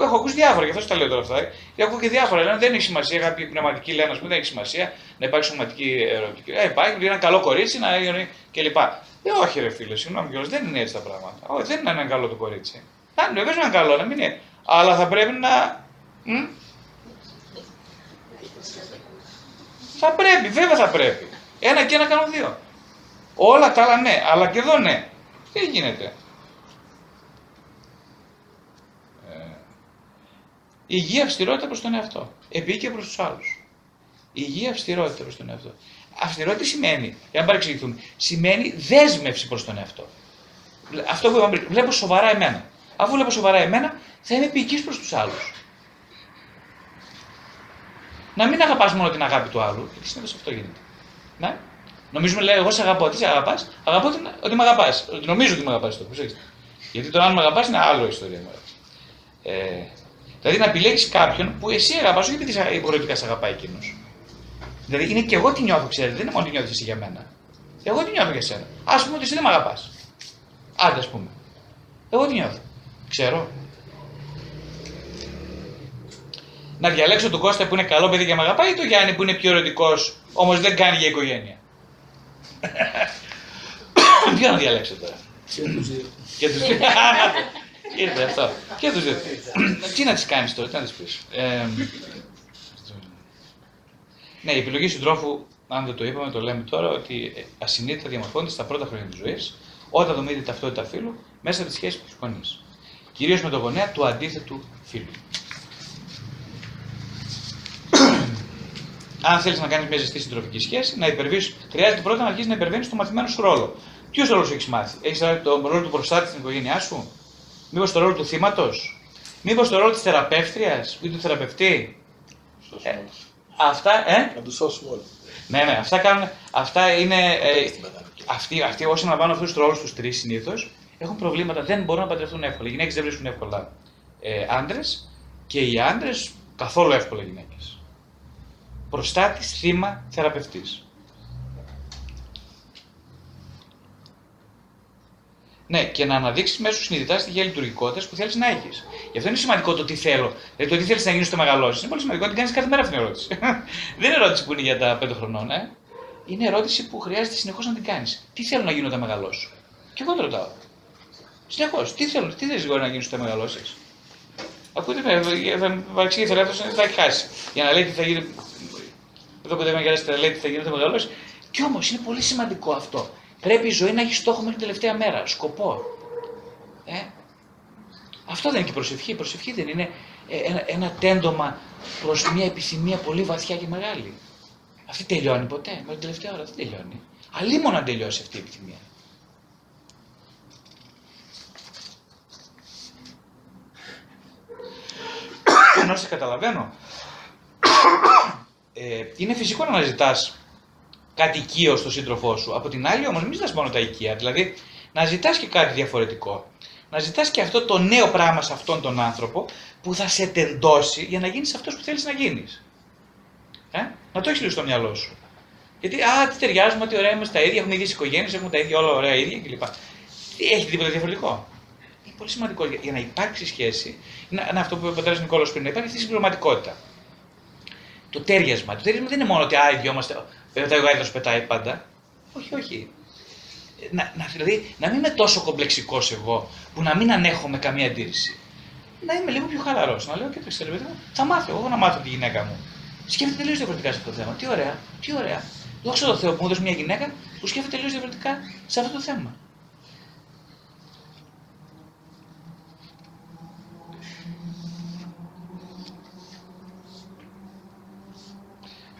Έχω ακούσει διάφορα, γι' αυτό τα λέω τώρα αυτά. Ε. Έχω και διάφορα. Λένε δεν έχει σημασία, κάποιοι πνευματικοί λένε, πούμε, δεν έχει σημασία να υπάρχει σωματική ερωτική. Ε, υπάρχει ένα καλό κορίτσι να κλπ. Ε, όχι, ρε φίλε, συγγνώμη δεν είναι έτσι τα πράγματα. Όχι, δεν είναι ένα καλό το κορίτσι. Αν βέβαια είναι καλό, να μην είναι. Αλλά θα πρέπει να. Μ; Θα πρέπει, βέβαια θα πρέπει. Ένα και ένα κάνω δύο. Όλα τα άλλα ναι, αλλά και εδώ ναι. Τι γίνεται; Υγεία αυστηρότητα προς τον εαυτό. Επίκαια προς τους άλλους. Υγεία αυστηρότητα προς τον εαυτό. Αυστηρότητα σημαίνει, για να παρεξηγηθούμε, σημαίνει δέσμευση προς τον εαυτό. Αυτό που είπαμε πριν, βλέπω σοβαρά εμένα. Αφού βλέπω σοβαρά εμένα, θα είμαι ποιητή προς τους άλλους. να μην αγαπάς μόνο την αγάπη του άλλου, γιατί συνήθως αυτό γίνεται. Ναι. Νομίζουμε, λέει, εγώ σε αγαπώ. Τι σε αγαπάς, αγαπώ την, ότι με αγαπάς. Ότι νομίζω ότι με αγαπάς τώρα. Προσέξτε. Γιατί το αν με αγαπάς είναι άλλο ιστορία. Ε, δηλαδή να επιλέξεις κάποιον που εσύ αγαπάς, όχι επειδή υποχρεωτικά σε αγαπάει εκείνος. Δηλαδή είναι και εγώ τι νιώθω, ξέρετε, δεν είναι μόνο τι νιώθεις εσύ για μένα. Εγώ τι νιώθω για σένα. Α πούμε ότι εσύ δεν με αγαπάς. Άντε, ας πούμε. Εγώ τι νιώθω. Ξέρω. Να διαλέξω τον Κώστα που είναι καλό παιδί και με αγαπάει ή τον Γιάννη που είναι πιο ερωτικός, όμως δεν κάνει για οικογένεια. Ποιο να διαλέξω τώρα. Και τους δύο. Και τους δύο. Ήρθε αυτό. Και τους δύο. Τι να τις κάνεις τώρα, τι να τις πεις. Ναι, η επιλογή συντρόφου, αν δεν το είπαμε, το λέμε τώρα, ότι ασυνείδητα διαμορφώνεται στα πρώτα χρόνια της ζωής, όταν δομείται η ταυτότητα φύλου, μέσα από τη σχέση με τους γονείς. Κυρίως με τον γονέα του αντίθετου φύλου. Αν θέλεις να κάνεις μια ζεστή συντροφική σχέση, να υπερβείς, χρειάζεται πρώτα να αρχίσεις να υπερβαίνεις το μαθημένο σου ρόλο. Ποιος ρόλος έχεις μάθει, Έχεις τον ρόλο του προστάτη στην οικογένειά σου, Μήπως το ρόλο του θύματος, Μήπως το ρόλο της θεραπεύτριας ή του θεραπευτή; Ε, αυτά, ε; Να τους σώσουμε όλοι. Ναι, ναι, αυτά, κάνουν, αυτά είναι. Ε, αυτοί, αυτοί όσοι αναλαμβάνουν αυτούς τους ρόλους τους τρεις συνήθως έχουν προβλήματα, δεν μπορούν να παντρευτούν εύκολα. Οι γυναίκες δεν βρίσκουν εύκολα ε, άντρες και οι άντρες καθόλου εύκολα γυναίκες. Προστάτης, θύμα, θεραπευτής. Ναι, και να αναδείξεις μέσω συνειδητάς στοιχεία λειτουργικότητα που θέλεις να έχεις. Γι' αυτό είναι σημαντικό το τι θέλω. Δηλαδή το τι θέλεις να γίνεις στο μεγαλώσεις. Είναι πολύ σημαντικό να την κάνεις κάθε μέρα αυτή την ερώτηση. Δεν είναι ερώτηση που είναι για τα πέντε χρονών, ε. Είναι ερώτηση που χρειάζεται συνεχώς να την κάνεις. Τι θέλω να γίνω όταν μεγαλώσω; Και εγώ το ρωτάω. Συνεχώς. Τι θέλω, τι θέλει να γίνει όταν μεγαλώσεις; Ακούτε με, θα παρεξηγήσει λάθο, θα έχει χάσει. Για να λέει τι θα γίνει. Εδώ κοντά για να λέει τι θα γίνει όταν μεγαλώσει. Κι όμως είναι πολύ σημαντικό αυτό. Πρέπει η ζωή να έχει στόχο μέχρι την τελευταία μέρα, σκοπό. Ε; Αυτό δεν είναι και προσευχή. Η προσευχή δεν είναι ε, ένα, ένα τέντομα προς μια επιθυμία πολύ βαθιά και μεγάλη. Αυτή τελειώνει ποτέ. Με την τελευταία ώρα δεν τελειώνει. Αλλήμον να τελειώσει αυτή η επιθυμία. Ενώ σε καταλαβαίνω, ε, είναι φυσικό να αναζητάς κάτι οικείο στον σύντροφό σου. Από την άλλη, όμως, μην ζητάς μόνο τα οικεία. Δηλαδή, να ζητάς και κάτι διαφορετικό. Να ζητάς και αυτό το νέο πράγμα σε αυτόν τον άνθρωπο που θα σε τεντώσει για να γίνεις αυτός που θέλεις να γίνεις. Ε; Να το έχεις λίγο στο μυαλό σου. Γιατί, α, τι ταιριάζουμε, τι ωραία είμαστε τα ίδια, έχουμε ίδιες οικογένειες, έχουμε τα ίδια όλα ωραία ίδια κλπ. Έχει τίποτα διαφορετικό; Είναι πολύ σημαντικό για να υπάρξει σχέση. Είναι αυτό που είπε ο πατέρας Νικόλο πριν, να υπάρχει αυτή η συμπληρωματικότητα. Το τέριασμα. Το τέριασμα δεν είναι μόνο ότι α, οι δυο είμαστε. Πετάει ο γάιδο, πετάει πάντα. Όχι, όχι. Να, να, δηλαδή, να μην είμαι τόσο κομπλεξικός εγώ που να μην ανέχομαι καμία αντίρρηση. Να είμαι λίγο πιο χαλαρός. Να λέω και το ξέρω, θα μάθω εγώ να μάθω τη γυναίκα μου. Σκέφτεται τελείως διαφορετικά σε αυτό το θέμα. Τι ωραία, τι ωραία. Δόξα τω Θεώ που μου έδωσε μια γυναίκα που σκέφτεται τελείως διαφορετικά σε αυτό το θέμα.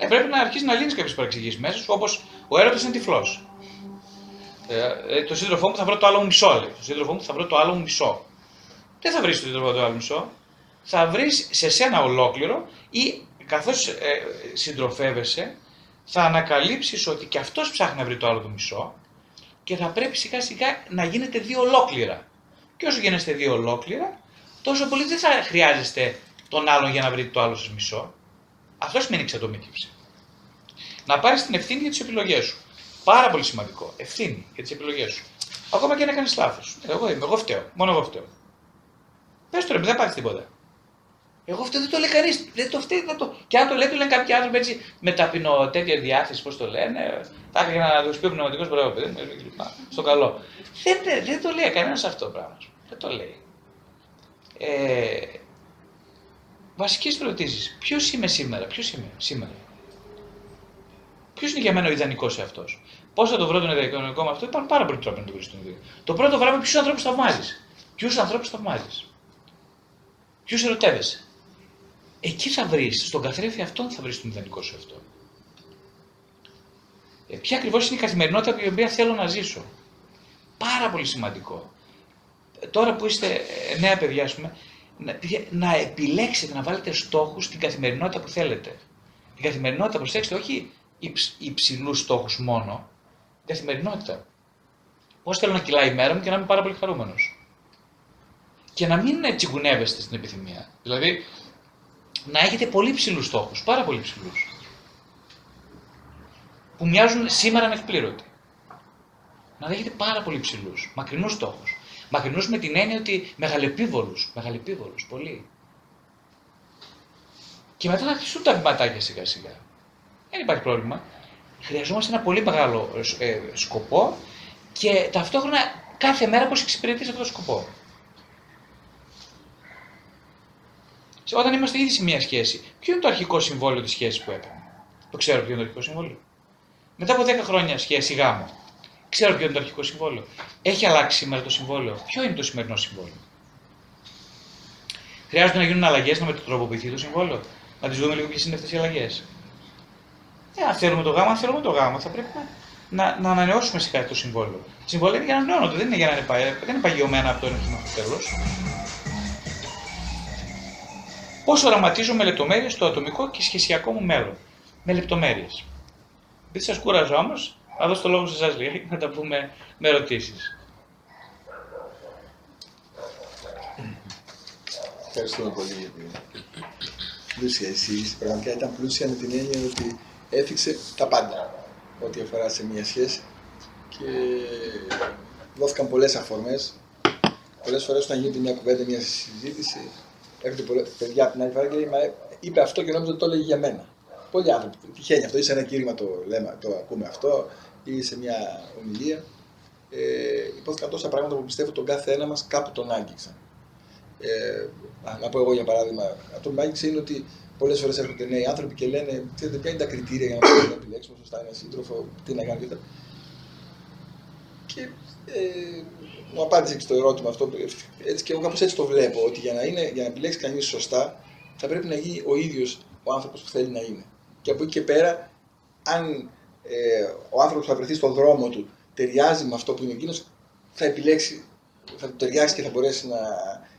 Ε, πρέπει να αρχίσει να λύνεις κάποιες παρεξηγήσεις μέσα σου, όπως ο έρωτας είναι τυφλός. Ε, ε, το σύντροφό μου θα βρω το άλλο μου μισό, λέει. Το σύντροφό μου θα βρω το άλλο μου μισό. Δεν θα βρεις το σύντροφό το άλλο μισό. Θα βρεις σε σένα ολόκληρο ή καθώς ε, συντροφεύεσαι, θα ανακαλύψεις ότι και αυτός ψάχνει να βρει το άλλο του μισό και θα πρέπει σιγά σιγά να γίνετε δύο ολόκληρα. Και όσο γίνεστε δύο ολόκληρα, τόσο πολύ δεν θα χρειάζεστε τον άλλον για να βρείτε το άλλο σας μισό. Αυτός σημαίνει εξατομίκευση. Να πάρεις την ευθύνη για τις επιλογές σου. Πάρα πολύ σημαντικό. Ευθύνη για τις επιλογές σου. Ακόμα και να κάνεις λάθος. Εγώ είμαι, εγώ φταίω. Μόνο εγώ φταίω. Πες το ρε, δεν πάρει τίποτα. Εγώ φταίω, δεν το λέει κανείς. Δεν το φταίει. Δεν το... Και αν το λέει, το λένε κάποιοι άνθρωποι έτσι με ταπεινό τέτοια διάθεση, πώς το λένε. Θα έκανε να τους πει ο πνευματικός μπράβο παιδί Στο καλό. Δεν, δεν το λέει κανένας αυτό το πράγμα. Δεν το λέει. Ε, βασικές ερωτήσεις. Ποιος είμαι σήμερα, ποιος είμαι σήμερα; Ποιος είναι για μένα ο ιδανικός εαυτός; Πώς θα το βρω τον ιδανικό με αυτό, υπάρχουν πάρα πολλοί τρόποι να το βρεις τον ιδανικό. Το πρώτο πράγμα ποιους ανθρώπους θαυμάζεις; Ποιους ανθρώπους θαυμάζεις; Ποιους ερωτεύεσαι; Εκεί θα βρεις, στον καθρέφτη αυτόν θα βρεις τον ιδανικό σου αυτό. Ε, ποια ακριβώς είναι η καθημερινότητα την οποία θέλω να ζήσω; Πάρα πολύ σημαντικό. Ε, τώρα που είστε ε, νέα παιδιά, πούμε, να, να επιλέξετε να βάλετε στόχους στην καθημερινότητα που θέλετε. Την καθημερινότητα, προσέξτε, όχι υψηλούς στόχους μόνο. Την καθημερινότητα. Πώς θέλω να κυλάει η μέρα μου και να είμαι πάρα πολύ χαρούμενος. Και να μην τσιγκουνεύεστε στην επιθυμία. Δηλαδή, να έχετε πολύ ψηλού στόχους, πάρα πολύ ψηλού. Που μοιάζουν σήμερα ανεκπλήρωτοι. Να έχετε πάρα πολύ ψηλού, μακρινούς στόχους. Μακρινούς με την έννοια ότι μεγαλεπίβολους. Μεγαλεπίβολους, πολύ. Και μετά να αρχίσουν τα βηματάκια σιγά σιγά. Δεν υπάρχει πρόβλημα. Χρειαζόμαστε ένα πολύ μεγάλο ε, σκοπό και ταυτόχρονα κάθε μέρα πώς εξυπηρετείς αυτό το σκοπό. Όταν είμαστε ήδη σε μια σχέση, ποιο είναι το αρχικό συμβόλαιο της σχέσης που έπαιρνε. Το ξέρω ποιο είναι το αρχικό συμβόλαιο. Μετά από 10 χρόνια σχέση γάμο, ξέρω ποιο είναι το αρχικό συμβόλαιο. Έχει αλλάξει σήμερα το συμβόλαιο. Ποιο είναι το σημερινό συμβόλαιο; Χρειάζεται να γίνουν αλλαγές να μετατροποποιηθεί το συμβόλαιο; Να τις δούμε λίγο ποιες είναι αυτές οι αλλαγές; Ε, αν θέλουμε το γάμο, αν θέλουμε το γάμο, θα πρέπει να, να, να ανανεώσουμε σε κάτι το συμβόλαιο. Το συμβόλαιο είναι για να ανανεώνονται, δεν είναι για να είναι, δεν είναι παγιωμένα από το ένα μέχρι το τέλο. Πώς οραματίζω με λεπτομέρειες το ατομικό και σχεσιακό μου μέλλον; Με λεπτομέρειες. Δεν σας κούραζα όμως, θα δώσω το λόγο σε εσάς λίγα να τα πούμε με ερωτήσεις. Ευχαριστούμε πολύ για την πλούσια εισήγηση. Πραγματικά ήταν πλούσια με την έννοια ότι έφυξε τα πάντα ό,τι αφορά σε μια σχέση και δόθηκαν πολλές αφορμές. Πολλές φορές όταν γίνεται μια κουβέντα, μια συζήτηση, έρχονται πολλά παιδιά από την άλλη φορά και λέει, Μα είπε αυτό και νόμιζα ότι το έλεγε για μένα. Πολλοί άνθρωποι. Τυχαίνει αυτό, ή σε ένα κήρυμα το, λέμε, το ακούμε αυτό, ή σε μια ομιλία. Ε, υπόθηκαν τόσα πράγματα που πιστεύω τον κάθε ένα μας κάπου τον άγγιξαν. Ε, να πω εγώ για παράδειγμα, αυτό που με άγγιξε είναι ότι πολλές φορές έρχονται νέοι άνθρωποι και λένε: Ξέρετε, ποια είναι τα κριτήρια για να επιλέξουμε σωστά ένα σύντροφο, τι να κάνουμε Και ε, μου απάντησε και στο ερώτημα αυτό. Έτσι και εγώ κάπως έτσι το βλέπω, ότι για να, είναι, για να επιλέξει κανείς σωστά, θα πρέπει να γίνει ο ίδιος ο άνθρωπος που θέλει να είναι. Και από εκεί και πέρα, αν ε, ο άνθρωπος που θα βρεθεί στον δρόμο του ταιριάζει με αυτό που είναι εκείνος, θα επιλέξει, θα του ταιριάξει και θα μπορέσει να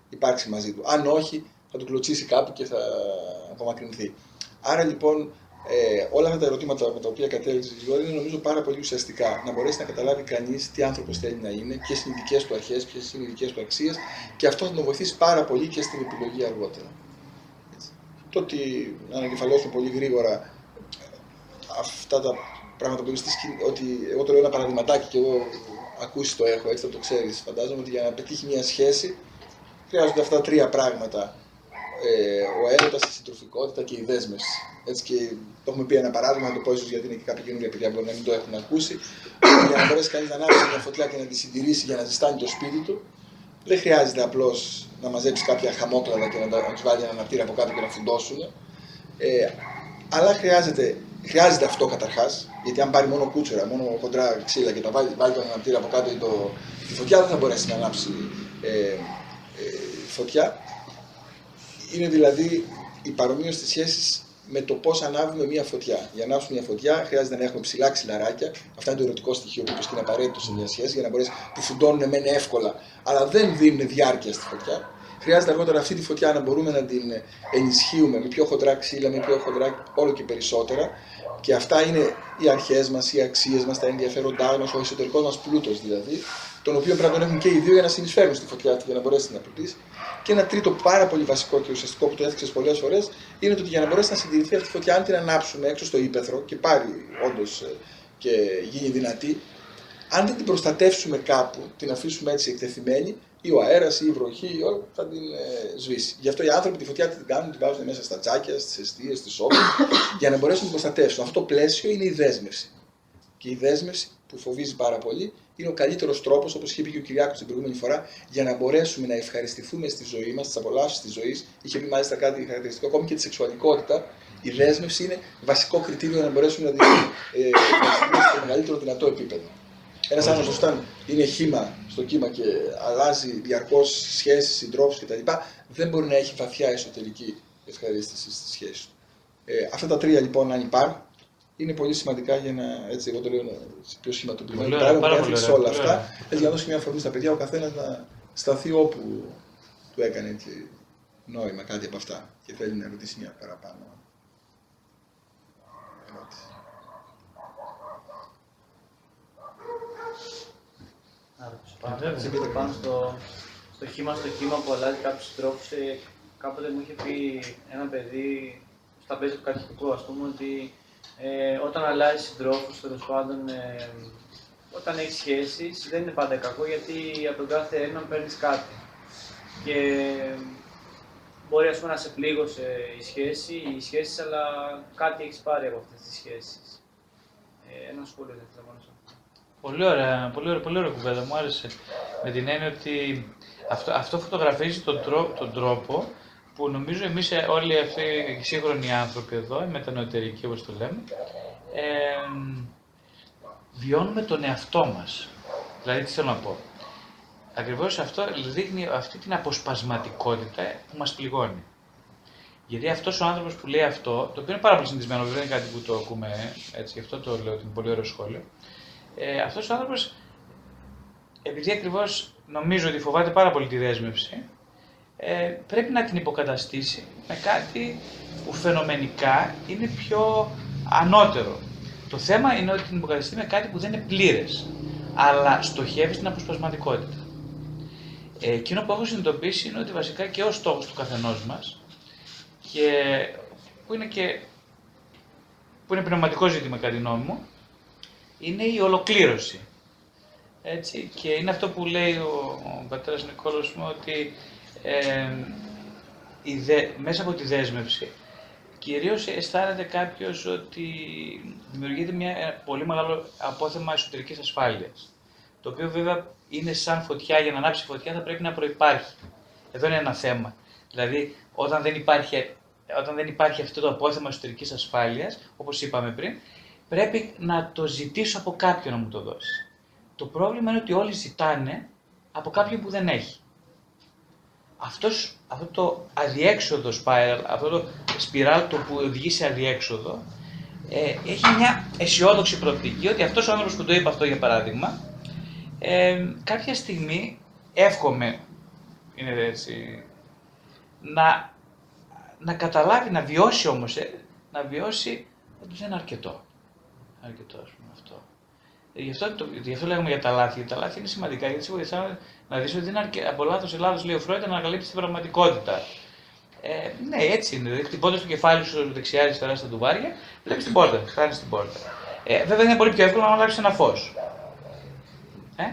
υπάρξει μαζί του. Αν όχι, θα του κλωτσίσει κάπου και θα απομακρυνθεί. Άρα λοιπόν ε, όλα αυτά τα ερωτήματα με τα οποία κατέληξε η είναι νομίζω πάρα πολύ ουσιαστικά. Να μπορέσει να καταλάβει κανείς τι άνθρωπος θέλει να είναι, ποιες είναι οι δικές του αρχές, ποιες είναι οι δικές του αξίες και αυτό θα τον βοηθήσει πάρα πολύ και στην επιλογή αργότερα. Το ότι να ανακεφαλώσουμε πολύ γρήγορα αυτά τα πράγματα που είναι στη σκηνή, ότι εγώ το λέω ένα παραδειγματάκι και εγώ ακούσεις το έχω, έτσι θα το ξέρεις. Φαντάζομαι ότι για να πετύχει μια σχέση χρειάζονται αυτά τα τρία πράγματα ε, ο έρωτας, η συντροφικότητα και η δέσμευση. Έτσι και το έχουμε πει ένα παράδειγμα, να το πω ίσως γιατί είναι και κάποια καινούργια παιδιά που μπορεί να μην το έχουν ακούσει. για να μπορέσει κανείς να ανάψει μια φωτιά και να τη συντηρήσει για να ζεστάνει το σπίτι του, δεν χρειάζεται απλώς να μαζέψει κάποια χαμόκλαδα και να, να τους βάλει ένα αναπτήρα από κάτω και να φουντώσουν. Ε, αλλά χρειάζεται, χρειάζεται αυτό καταρχάς, γιατί αν πάρει μόνο κούτσορα, μόνο χοντρά ξύλα και τα βάλει, βάλει τον αναπτήρα από κάτω ή το, τη φωτιά, δεν θα μπορέσει να ανάψει ε, ε, φωτιά είναι δηλαδή η παρομοίωση της σχέσης με το πώς ανάβουμε μια φωτιά. Για να ανάψουμε μια φωτιά χρειάζεται να έχουμε ψηλά ξυλαράκια. Αυτά είναι το ερωτικό στοιχείο που και είναι απαραίτητο σε μια σχέση για να μπορέσει που φουντώνουν μεν εύκολα, αλλά δεν δίνουν διάρκεια στη φωτιά. Χρειάζεται αργότερα αυτή τη φωτιά να μπορούμε να την ενισχύουμε με πιο χοντρά ξύλα, με πιο χοντρά όλο και περισσότερα. Και αυτά είναι οι αρχές μας, οι αξίες μας, τα ενδιαφέροντά μας, ο εσωτερικός μας πλούτος δηλαδή, τον οποίο πρέπει να τον έχουν και οι δύο για να συνεισφέρουν στη φωτιά του για να μπορέσει να πλουτίσει. Και ένα τρίτο πάρα πολύ βασικό και ουσιαστικό που το έθιξες πολλές φορές είναι ότι για να μπορέσει να συντηρηθεί αυτή η φωτιά, αν την ανάψουμε έξω στο ύπεθρο και πάρει όντως ε, και γίνει δυνατή, αν δεν την προστατεύσουμε κάπου, την αφήσουμε έτσι εκτεθειμένη, ή ο αέρας ή η βροχή, όλα θα την ε, σβήσει. Γι' αυτό οι άνθρωποι τη φωτιά την κάνουν, την βάζουν μέσα στα τσάκια, στις αιστείες, στις όπλε, για να μπορέσουν να την προστατεύσουν. Αυτό το πλαίσιο είναι η δέσμευση. Και η δέσμευση που φοβίζει πάρα πολύ είναι ο καλύτερος τρόπος, όπως είχε πει και ο Κυριάκος την προηγούμενη φορά, για να μπορέσουμε να ευχαριστηθούμε στη ζωή μας, τις απολαύσεις της ζωής. Είχε πει μάλιστα κάτι χαρακτηριστικό, ακόμη και τη σεξουαλικότητα. Η δέσμευση είναι βασικό κριτήριο για να μπορέσουμε να την ε, ευχαριστηθούμε στο μεγαλύτερο δυνατό επίπεδο. Ένας άνθρωπος όταν είναι χήμα στο κύμα και αλλάζει διαρκώς σχέσεις, συντρόφους κτλ., δεν μπορεί να έχει βαθιά εσωτερική ευχαρίστηση στη σχέση του. Ε, αυτά τα τρία λοιπόν, αν υπάρχουν, είναι πολύ σημαντικά για να. Έτσι, εγώ το λέω σε πιο σχηματοποιημένο. Πάρα, πάρα πολύ ωραία. όλα αυτά. Έτσι, για να δώσει μια αφορμή στα παιδιά, ο καθένας να σταθεί όπου του έκανε έτσι, νόημα κάτι από αυτά και θέλει να ρωτήσει μια παραπάνω ερώτηση. Άρα, πάνω, πάνω στο, στο χήμα στο κύμα που αλλάζει κάποιους τρόπους. Ε, κάποτε μου είχε πει ένα παιδί στα πέσα του κατοικικού, ας πούμε, ότι ε, όταν αλλάζει συντρόφους, τέλος πάντων, ε, όταν έχεις σχέσεις, δεν είναι πάντα κακό γιατί από τον κάθε έναν παίρνεις κάτι. Και μπορεί ας πούμε, να σε πλήγωσε η σχέση, οι σχέσεις, αλλά κάτι έχεις πάρει από αυτές τις σχέσεις. Ε, ένα σχόλιο δεν θέλω να Πολύ ωραία, πολύ ωραία, πολύ ωραία κουβέντα, μου άρεσε. Με την έννοια ότι αυτό, αυτό φωτογραφίζει τον, τρό, τον τρόπο που νομίζω εμείς ε, όλοι αυτοί οι σύγχρονοι άνθρωποι εδώ, οι μετανοητερικοί όπως το λέμε, ε, βιώνουμε τον εαυτό μας. Δηλαδή τι θέλω να πω. Ακριβώς αυτό δείχνει αυτή την αποσπασματικότητα που μας πληγώνει. Γιατί αυτός ο άνθρωπος που λέει αυτό, το οποίο είναι πάρα πολύ συνηθισμένο, δεν είναι κάτι που το ακούμε έτσι, γι' αυτό το λέω ότι είναι πολύ ωραίο σχόλιο. Ε, αυτός ο άνθρωπος, επειδή ακριβώς νομίζω ότι φοβάται πάρα πολύ τη δέσμευση, ε, πρέπει να την υποκαταστήσει με κάτι που φαινομενικά είναι πιο ανώτερο. Το θέμα είναι ότι την υποκαταστήσει με κάτι που δεν είναι πλήρες, αλλά στοχεύει στην αποσπασματικότητα. Ε, εκείνο που έχω συνειδητοποιήσει είναι ότι βασικά και ο στόχος του καθενός μας και που είναι και που είναι πνευματικό ζήτημα κατά τη γνώμη μου, είναι η ολοκλήρωση. Έτσι, και είναι αυτό που λέει ο, ο πατέρας Νικόλος μου ότι ε, η δε, μέσα από τη δέσμευση κυρίως αισθάνεται κάποιος ότι δημιουργείται μια πολύ μεγάλο απόθεμα εσωτερικής ασφάλειας. Το οποίο βέβαια είναι σαν φωτιά, για να ανάψει φωτιά θα πρέπει να προϋπάρχει. Εδώ είναι ένα θέμα. Δηλαδή, όταν δεν υπάρχει, όταν δεν υπάρχει αυτό το απόθεμα εσωτερικής ασφάλειας, όπως είπαμε πριν, πρέπει να το ζητήσω από κάποιον να μου το δώσει. Το πρόβλημα είναι ότι όλοι ζητάνε από κάποιον που δεν έχει. Αυτός, αυτό το αδιέξοδο spiral, αυτό το spiral το που οδηγεί σε αδιέξοδο, ε, έχει μια αισιόδοξη προοπτική ότι αυτός ο άνθρωπος που το είπε αυτό για παράδειγμα, ε, κάποια στιγμή εύχομαι, είναι έτσι, να, να καταλάβει, να βιώσει όμως, ε, να βιώσει ότι δεν είναι αρκετό. Αρκετό, ας πούμε, αυτό. Ε, γι, αυτό, το, γι' αυτό λέγαμε για τα λάθη. Τα λάθη είναι σημαντικά γιατί σε βοηθάνε να δεις ότι είναι αρκε... από λάθος Ελλάδο, λέει ο Φρόιντ, να ανακαλύψεις την πραγματικότητα. Ε, ναι, έτσι είναι. Δηλαδή, χτυπώντας το κεφάλι σου δεξιά-αριστερά στα τουβάρια, βλέπεις την πόρτα, χάνει την πόρτα. Ε, βέβαια είναι πολύ πιο εύκολο να αλλάξει ένα φως. Ε;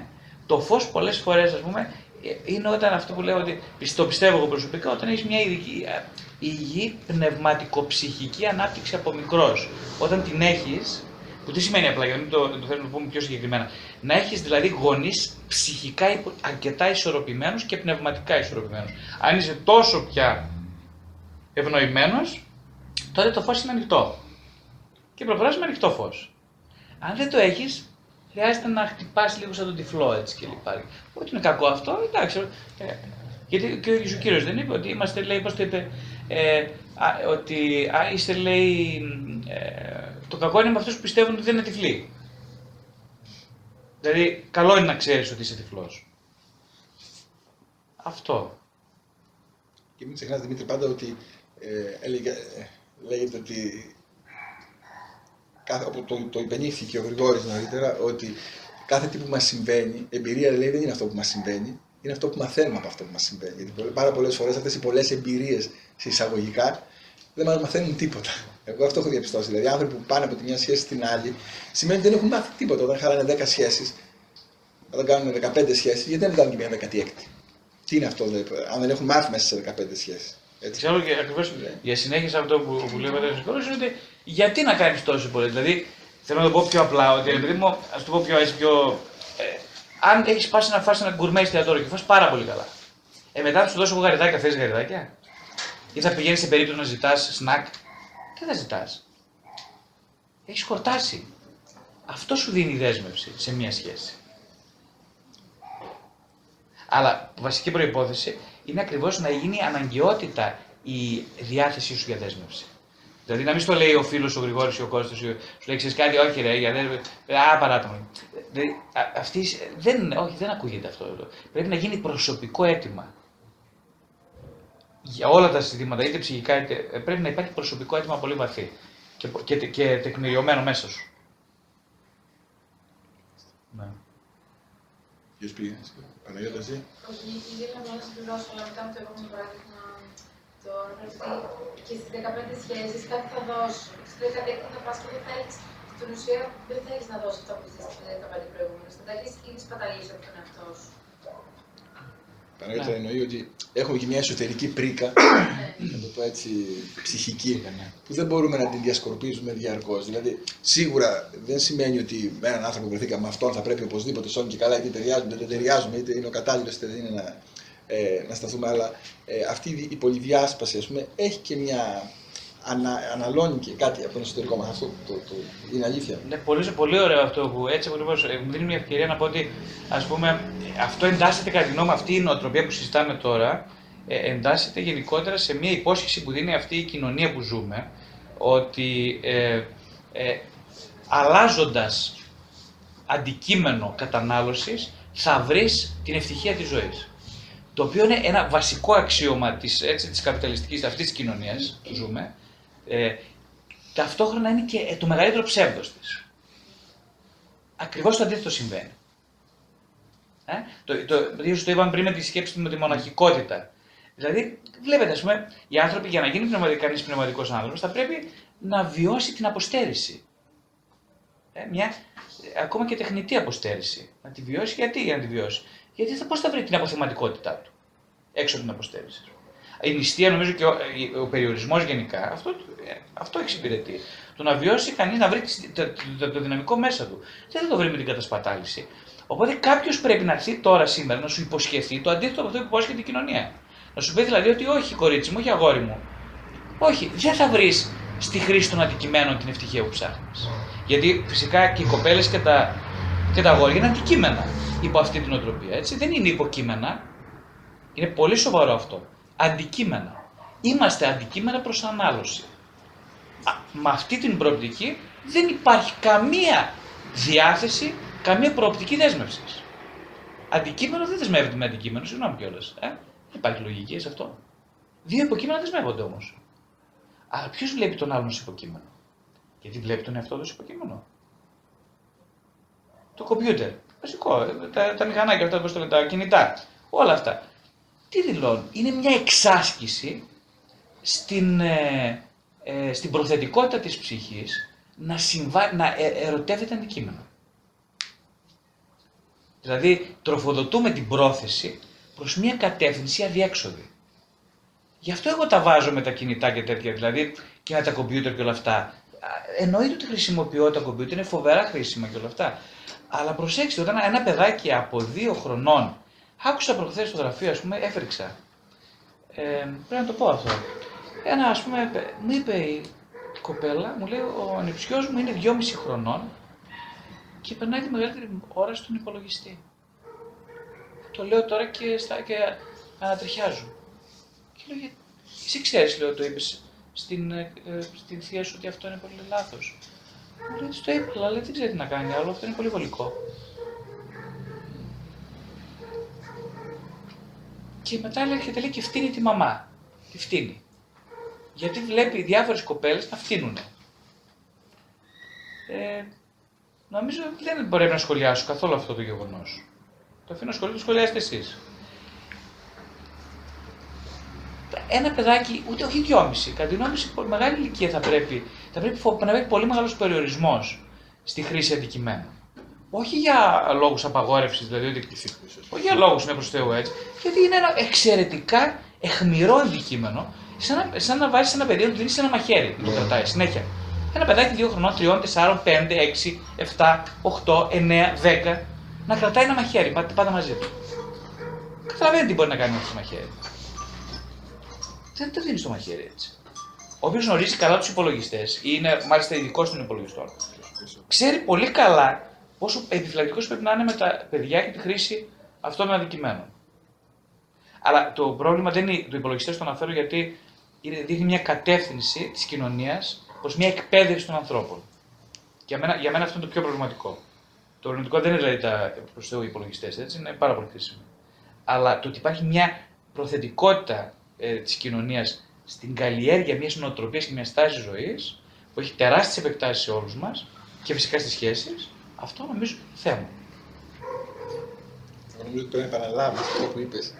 Το φως πολλές φορές, ας πούμε, ε, είναι όταν αυτό που λέω ότι το πιστεύω εγώ προσωπικά, όταν έχεις μια ειδική, ε, υγιή πνευματικοψυχική ανάπτυξη από μικρός. Όταν την έχεις, που τι σημαίνει απλά, για να μην το, το θέλω να το πούμε πιο συγκεκριμένα. Να έχεις δηλαδή γονείς ψυχικά αρκετά ισορροπημένους και πνευματικά ισορροπημένους. Αν είσαι τόσο πια ευνοημένος, τότε το φως είναι ανοιχτό. Και προχωρά με ανοιχτό φως. Αν δεν το έχεις, χρειάζεται να χτυπάς λίγο σαν τον τυφλό έτσι και λοιπά. Ότι είναι κακό αυτό, εντάξει. Ε, γιατί και ο ίδιο ο κύριος δεν είπε ότι είμαστε, λέει, πώς το είπε, ε, α, ότι α, είστε, λέει, ε, το κακό είναι με αυτούς που πιστεύουν ότι δεν είναι τυφλοί. Δηλαδή, καλό είναι να ξέρεις ότι είσαι τυφλός. Αυτό. Και μην ξεχνάς Δημήτρη πάντα ότι ε, έλεγε, ε, λέγεται ότι κάθε, το, το υπενήχθηκε ο Γρηγόρης νωρίτερα ότι κάθε τι που μας συμβαίνει, εμπειρία λέει δεν είναι αυτό που μας συμβαίνει, είναι αυτό που μαθαίνουμε από αυτό που μας συμβαίνει. Γιατί πάρα πολλές φορές αυτές οι πολλές εμπειρίες εισαγωγικά δεν μας μαθαίνουν τίποτα. Εγώ αυτό έχω διαπιστώσει. Δηλαδή, άνθρωποι που πάνε από τη μια σχέση στην άλλη, σημαίνει ότι δεν έχουν μάθει τίποτα. Όταν χαλάνε 10 σχέσεις, όταν κάνουν 15 σχέσεις, γιατί δεν κάνουν και μια 16η. Τι είναι αυτό, δηλαδή, αν δεν έχουν μάθει μέσα σε 15 σχέσεις. Ξέρω και ακριβώς ναι. για συνέχεια αυτό που, που λέει ο είναι ότι γιατί να κάνεις τόσο πολύ; Δηλαδή, θέλω να το πω πιο απλά, ότι επειδή μου, ας το πω πιο έτσι, πιο. Ε, αν έχεις πάσει να φάσει ένα γκουρμέ εστιατόριο και φας πάρα πολύ καλά. Ε, μετά θα σου δώσω εγώ γαριδάκια, θες γαριδάκια; Ή θα πηγαίνεις σε περίπτωση να ζητάς σνακ δεν θα ζητάς; Έχεις χορτάσει. Αυτό σου δίνει δέσμευση σε μία σχέση. Αλλά βασική προϋπόθεση είναι ακριβώς να γίνει αναγκαιότητα η διάθεσή σου για δέσμευση. Δηλαδή να μην στο λέει ο φίλος ο Γρηγόρης ή ο Κώστας, σου λέει ξέρεις κάτι, όχι ρε, για δέσμευση. Α, παράτα Δηλαδή, αυτή, δεν, όχι, δεν ακούγεται αυτό. Πρέπει να γίνει προσωπικό αίτημα για όλα τα συστήματα, είτε ψυχικά, είτε, ε, πρέπει να υπάρχει προσωπικό αίτημα πολύ βαθύ. και, και, και τεκμηριωμένο μέσα σου. Ναι. Ποιος πήγε, Παναγιώτα, εσύ; Όχι, ήθελα να συμπληρώσω, αλλά μετά με το επόμενο παράδειγμα το ότι και στις 15 σχέσεις κάτι θα δώσει. Στι 16 θα πας και δεν θα έχεις. Στην ουσία δεν θα έχεις να δώσεις αυτό που ζήσει στι 15 προηγούμενε. Θα τα έχεις ήδη σπαταλήσει από τον εαυτό σου. Παναγιώτα εννοεί ότι έχουμε και μια εσωτερική πρίκα, Ναι. να το πω έτσι, ψυχική, που δεν μπορούμε να την διασκορπίζουμε διαρκώς. Δηλαδή, σίγουρα δεν σημαίνει ότι με έναν άνθρωπο που βρεθήκαμε με αυτόν θα πρέπει οπωσδήποτε σώνει και καλά, είτε ταιριάζουμε, είτε δεν ταιριάζουμε, είτε είναι ο κατάλληλος, είτε δεν είναι να, ε, να σταθούμε. Αλλά ε, αυτή η διπολιδιάσπαση, ας πούμε, έχει και μια. Ανα, αναλώνει και κάτι από τον εσωτερικό μας. Αυτό το, το, είναι αλήθεια. Ναι, πολύ, πολύ ωραίο αυτό που έτσι ακριβώ μου δίνει μια ευκαιρία να πω ότι ας πούμε, αυτό εντάσσεται κατά τη γνώμη μου, αυτή η νοοτροπία που συζητάμε τώρα, ε, εντάσσεται γενικότερα σε μια υπόσχεση που δίνει αυτή η κοινωνία που ζούμε, ότι ε, ε, αλλάζοντας αντικείμενο κατανάλωσης θα βρεις την ευτυχία της ζωής. Το οποίο είναι ένα βασικό αξίωμα της, έτσι, της καπιταλιστικής αυτής της κοινωνίας που ζούμε, ε, ταυτόχρονα είναι και ε, το μεγαλύτερο ψεύδος της. Ακριβώς το αντίθετο συμβαίνει. Ε; Το, το, ίσως το είπαμε πριν με τη σκέψη του με τη μοναχικότητα. Δηλαδή, βλέπετε, ας πούμε, οι άνθρωποι για να γίνει πνευματικά κανείς πνευματικός άνθρωπος θα πρέπει να βιώσει την αποστέρηση. Ε, μια, ε, ακόμα και τεχνητή αποστέρηση. Να τη βιώσει, γιατί για να τη βιώσει; Γιατί θα, πώς θα βρει την αποθεματικότητά του έξω από την αποστέρηση; Η νηστεία νομίζω και ο, ε, ο περιορισμός γενικά αυτό, ε, αυτό εξυπηρετεί. Το να βιώσει κανείς να βρει τις- το, το, το δυναμικό μέσα του. Δεν θα το βρει με την κατασπατάληση. Οπότε κάποιος πρέπει να έρθει τώρα σήμερα να σου υποσχεθεί το αντίθετο από αυτό που υπόσχεται η κοινωνία. Να σου πει δηλαδή ότι όχι κορίτσι μου, όχι αγόρι μου. Όχι, δεν θα βρεις στη χρήση των αντικειμένων την ευτυχία που ψάχνεις. Γιατί φυσικά και οι κοπέλες και τα, και τα αγόρια είναι αντικείμενα υπό αυτή την οτροπία. Έτσι. Δεν είναι υποκείμενα. Είναι πολύ σοβαρό αυτό. Αντικείμενα. Είμαστε αντικείμενα προς ανάλωση. Α, με αυτή την προοπτική δεν υπάρχει καμία διάθεση, καμία προοπτική δέσμευσης. Αντικείμενο δεν δεσμεύεται με αντικείμενο, συγγνώμη κιόλας. Ε; Δεν υπάρχει λογική σε αυτό. Δύο υποκείμενα δεσμεύονται όμως. Αλλά ποιος βλέπει τον άλλον σε υποκείμενο; Γιατί βλέπει τον εαυτό του σε υποκείμενο. Το κομπιούτερ. Βασικό. ε, Τα, τα μηχανάκια αυτά, πώς το λένε, τα κινητά. Όλα αυτά. Τι δηλώνουν; Είναι μια εξάσκηση στην, ε, ε, στην προθετικότητα της ψυχής να, συμβα... να ε, ερωτεύεται αντικείμενο. Δηλαδή τροφοδοτούμε την πρόθεση προς μια κατεύθυνση αδιέξοδη. Γι' αυτό εγώ τα βάζω με τα κινητά και τέτοια, δηλαδή και με τα κομπιούτερ και όλα αυτά. Α, Εννοείται ότι χρησιμοποιώ τα κομπιούτερ, είναι φοβερά χρήσιμα και όλα αυτά. Αλλά προσέξτε, όταν ένα παιδάκι από δύο χρονών, άκουσα προχθές στο γραφείο, ας πούμε, έφερξα. Ε, πρέπει να το πω αυτό. Ένα, ας πούμε, παι- μου είπε η κοπέλα, μου λέει, ο ανιψιός μου είναι δυόμιση χρονών και περνάει τη μεγαλύτερη ώρα στον υπολογιστή. Το λέω τώρα και, στα, και ανατριχιάζω. Και λέω, «Για- εσύ ξέρεις, λέω, το είπες στην, ε, ε, στην θεία σου ότι αυτό είναι πολύ λάθος. Μου λέει, «Της το είπα, αλλά δεν ξέρει τι να κάνει άλλο, αυτό είναι πολύ βολικό. Και μετά λέει, έρχεται λέει, και φτύνει τη μαμά. Τη φτύνει. Γιατί βλέπει διάφορες κοπέλες να φτύνουνε. Ε, νομίζω δεν μπορεί να σχολιάσω καθόλου αυτό το γεγονός. Το αφήνω σχολείο, το σχολιάστε εσείς. Ένα παιδάκι, ούτε όχι δυόμιση, κατά τη γνώμη μου, σε πολύ μεγάλη ηλικία θα πρέπει, θα πρέπει φο- να υπάρχει πολύ μεγάλος περιορισμός στη χρήση αντικειμένων. Όχι για λόγους απαγόρευσης, δηλαδή ότι όχι για λόγους είναι προς Θεού έτσι, γιατί είναι ένα εξαιρετικά εχμηρό αντικείμενο, σαν να, σαν να βάζεις ένα παιδί να του δίνεις ένα μαχαίρι και το κρατάει συνέχεια. Ένα παιδάκι 2 χρονών, 3, 4, 5, 6, 7, 8, 9, 10, να κρατάει ένα μαχαίρι πάντα, πάντα μαζί του. Καταλαβαίνει τι μπορεί να κάνει με αυτός το μαχαίρι. Δεν το δίνεις το μαχαίρι έτσι. Όποιο γνωρίζει καλά τους υπολογιστές ή είναι μάλιστα ειδικός των υπολογιστών, ξέρει πολύ καλά πόσο επιφυλακτικός πρέπει να είναι με τα παιδιά και τη χρήση αυτών των αντικειμένων. Αλλά το πρόβλημα δεν είναι το υπολογιστές, το αναφέρω γιατί είναι- δείχνει μια κατεύθυνση της κοινωνίας προς μια εκπαίδευση των ανθρώπων. Για μένα, για μένα αυτό είναι το πιο προβληματικό. Το προβληματικό δεν είναι δηλαδή τα προς Θεού υπολογιστές, έτσι, είναι πάρα πολύ χρήσιμο. Αλλά το ότι υπάρχει μια προθετικότητα ε, της κοινωνίας στην καλλιέργεια μιας νοοτροπίας και μιας τάσης ζωής, που που έχει τεράστιες επεκτάσεις σε όλους μας και φυσικά στις σχέσεις, αυτό νομίζω θέμα. Εγώ νομίζω ότι πρέπει να επαναλάβεις αυτό που είπες,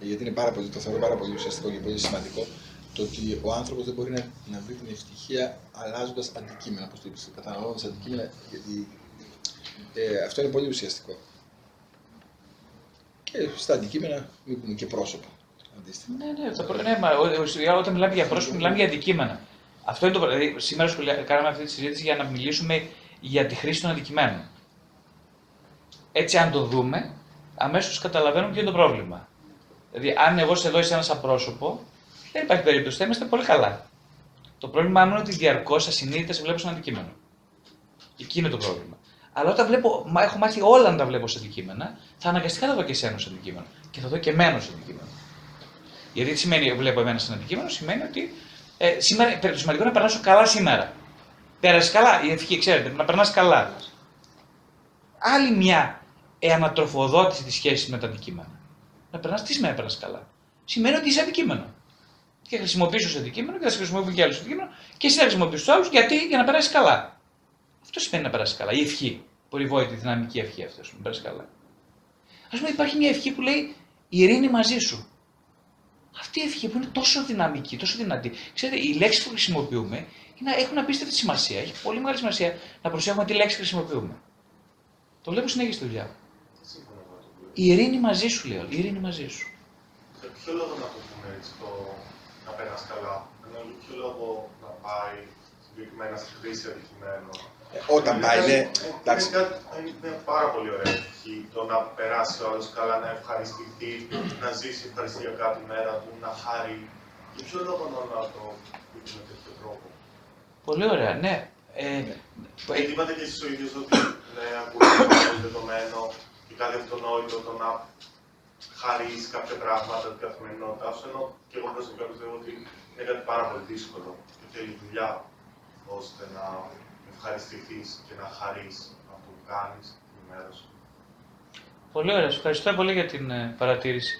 γιατί είναι πάρα πολύ, το θεωρώ πάρα πολύ ουσιαστικό και πολύ σημαντικό, το ότι ο άνθρωπος δεν μπορεί να, να βρει την ευτυχία αλλάζοντας αντικείμενα, όπως το είπες, καταναλώνοντας αντικείμενα, γιατί ε, αυτό είναι πολύ ουσιαστικό. Και στα αντικείμενα λείπουν και πρόσωπα. Αντίστοιχα. Ναι, ναι, θα, προ- ναι μα, ο- ουσιαστικά όταν μιλάμε για πρόσωπο, μιλάμε για αντικείμενα. Αυτό είναι το προ- δηλαδή, σήμερα σχολιά- κάναμε αυτή τη συζήτηση για να μιλήσουμε για τη χρήση των αντικειμένων. Έτσι, αν το δούμε, αμέσως καταλαβαίνουμε ποιο είναι το πρόβλημα. Δηλαδή, αν εγώ σε δω εσένα σαν πρόσωπο, δεν υπάρχει περίπτωση, θα είμαστε πολύ καλά. Το πρόβλημά μου είναι ότι διαρκώς ασυνείδητα σε βλέπω σαν αντικείμενο. Εκεί είναι το πρόβλημα. Αλλά όταν βλέπω, μα έχω μάθει όλα να τα βλέπω σε αντικείμενα, θα αναγκαστικά θα δω και εσένα σε αντικείμενο. Και θα δω και εμένα σε αντικείμενο. Γιατί τι σημαίνει βλέπω εμένα σαν αντικείμενο, σημαίνει ότι ε, σήμερα, το σημαντικό είναι να περάσω καλά σήμερα. Πέρασες καλά, η ευχή, ξέρετε, να περνάς καλά. Άλλη μια ε, ανατροφοδότηση της σχέσης με τα αντικείμενα. Να περνάς τι σημαίνει να περνάς καλά; Σημαίνει ότι είσαι αντικείμενο. Και χρησιμοποιήσω ω αντικείμενο και θα σε χρησιμοποιήσω και άλλους αντικείμενο και εσύ θα χρησιμοποιήσεις τους άλλους γιατί για να περάσει καλά. Αυτό σημαίνει να περάσει καλά. Η ευχή. Περιβόητη δυναμική ευχή αυτό. Να περάσει καλά. Α πούμε, υπάρχει μια ευχή που λέει η ειρήνη μαζί σου. Αυτή η ευχή που είναι τόσο δυναμική, τόσο δυνατή. Ξέρετε, οι λέξεις που χρησιμοποιούμε είναι, έχουν απίστευτη σημασία. Έχει πολύ μεγάλη σημασία να προσέχουμε τι λέξεις χρησιμοποιούμε. Το βλέπω συνέχεια στη δουλειά. μου. Σύμφωνα με αυτό που λέτε. Η ειρήνη μαζί σου, λέω. Η ειρήνη μαζί σου. Για ποιο λόγο να το πούμε έτσι, το να περνά καλά. Ενώ για ποιο λόγο να πάει συγκεκριμένα στη χρήση αντικειμένων. Ε, όταν πάει, ναι, εντάξει. Είναι, κάτι, είναι μια πάρα πολύ ωραία ευχή το να περάσει ο άλλος καλά, να ευχαριστηθεί, να ζήσει ευχαριστιακά τη μέρα του, να χαρεί. Για ποιο λόγο να να το πούμε με τέτοιο τρόπο; Πολύ ωραία, ναι. Ε, Γιατί είπατε και εσείς ο ίδιος ότι ναι, ακούγεται πολύ δεδομένο και κάτι αυτονόητο το να χαρείς κάποια πράγματα την καθημερινότητά σου, ενώ και εγώ προσωπικά πιστεύω ότι είναι κάτι πάρα πολύ δύσκολο και θέλει δουλειά ώστε να ευχαριστηθείς και να χαρείς αυτό που κάνεις την ημέρα σου. Πολύ ωραία, σου ευχαριστώ πολύ για την ε, παρατήρηση.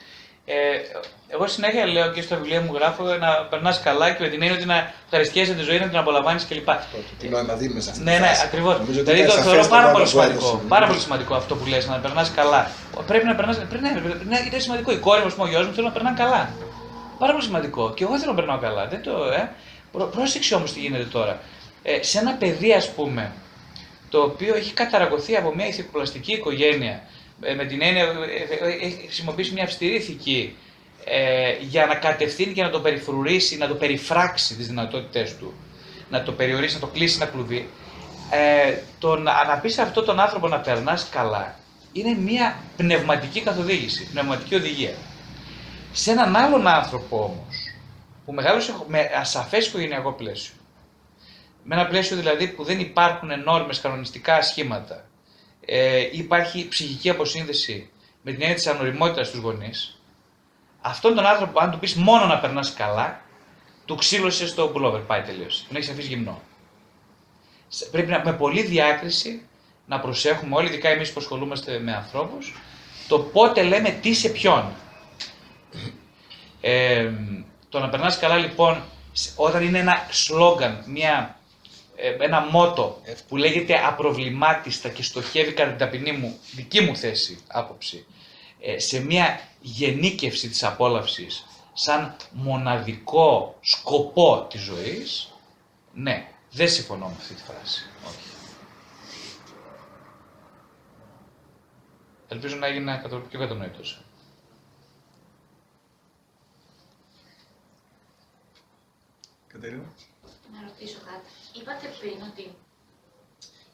Ε, εγώ συνέχεια λέω και στο βιβλίο μου γράφω να περνάς καλά και με την έννοια ότι να ευχαριστιέσαι τη ζωή, να την απολαμβάνεις κλπ. Τι νόημα δίνουμε σε αυτή Ναι, τη ναι, φάση. ακριβώς. Νομίζω ότι Δηλαδή ήταν το θεωρώ σαφές το πάρα νόημα πολύ που έδωσε. σημαντικό. Πάρα πολύ σημαντικό αυτό που λες, να περνάς καλά. Πρέπει να περνάς. Πρέπει, ναι, πρέπει να είναι σημαντικό. Η κόρη μου, ας πούμε, ο γιος μου θέλουν να περνάνε καλά. Πάρα πολύ σημαντικό. Και εγώ θέλω να περνάω καλά. Δεν το, ε. Προ- Πρόσεξε όμως τι γίνεται τώρα. Ε, σε ένα παιδί, ας πούμε, το οποίο έχει καταραγωθεί από μια ηθικοπλαστική οικογένεια, ε, με την έννοια ε, ε, έχει χρησιμοποιήσει μια αυστηρή ηθική ε, για να κατευθύνει και να το περιφρουρήσει, να το περιφράξει τις δυνατότητές του, να το περιορίσει, να το κλείσει ένα κλουβί. Ε, το να, να πεις σε αυτόν τον άνθρωπο να περνάς καλά είναι μια πνευματική καθοδήγηση, πνευματική οδηγία. Σε έναν άλλον άνθρωπο όμως, που μεγάλωσε με ασαφές οικογενειακό πλαίσιο, με ένα πλαίσιο δηλαδή που δεν υπάρχουν νόρμες, κανονιστικά σχήματα, ε, υπάρχει ψυχική αποσύνδεση με την έννοια της ανοριμότητας στους γονείς, αυτόν τον άνθρωπο, αν του πεις μόνο να περνάς καλά, του ξήλωσες το πουλόβερ, πάει τελείωσε. Τον έχεις αφήσει γυμνό. Σε- Πρέπει να, με πολλή διάκριση να προσέχουμε όλοι, ειδικά εμείς που ασχολούμαστε με ανθρώπους, το πότε λέμε τι σε ποιον. Ε, το να περνάς καλά λοιπόν, σ- όταν είναι ένα σλόγκαν, μια, ε, ένα μότο που λέγεται απροβλημάτιστα και στοχεύει κατά την ταπεινή μου, δική μου θέση, άποψη, ε, σε μια γενίκευση της απόλαυσης σαν μοναδικό σκοπό της ζωής, ναι, δεν συμφωνώ με αυτή τη φράση. Όχι. Ελπίζω να έγινε κατα- πιο κατανοητός. Κατερίνα. Να ρωτήσω κάτι. Είπατε πριν ότι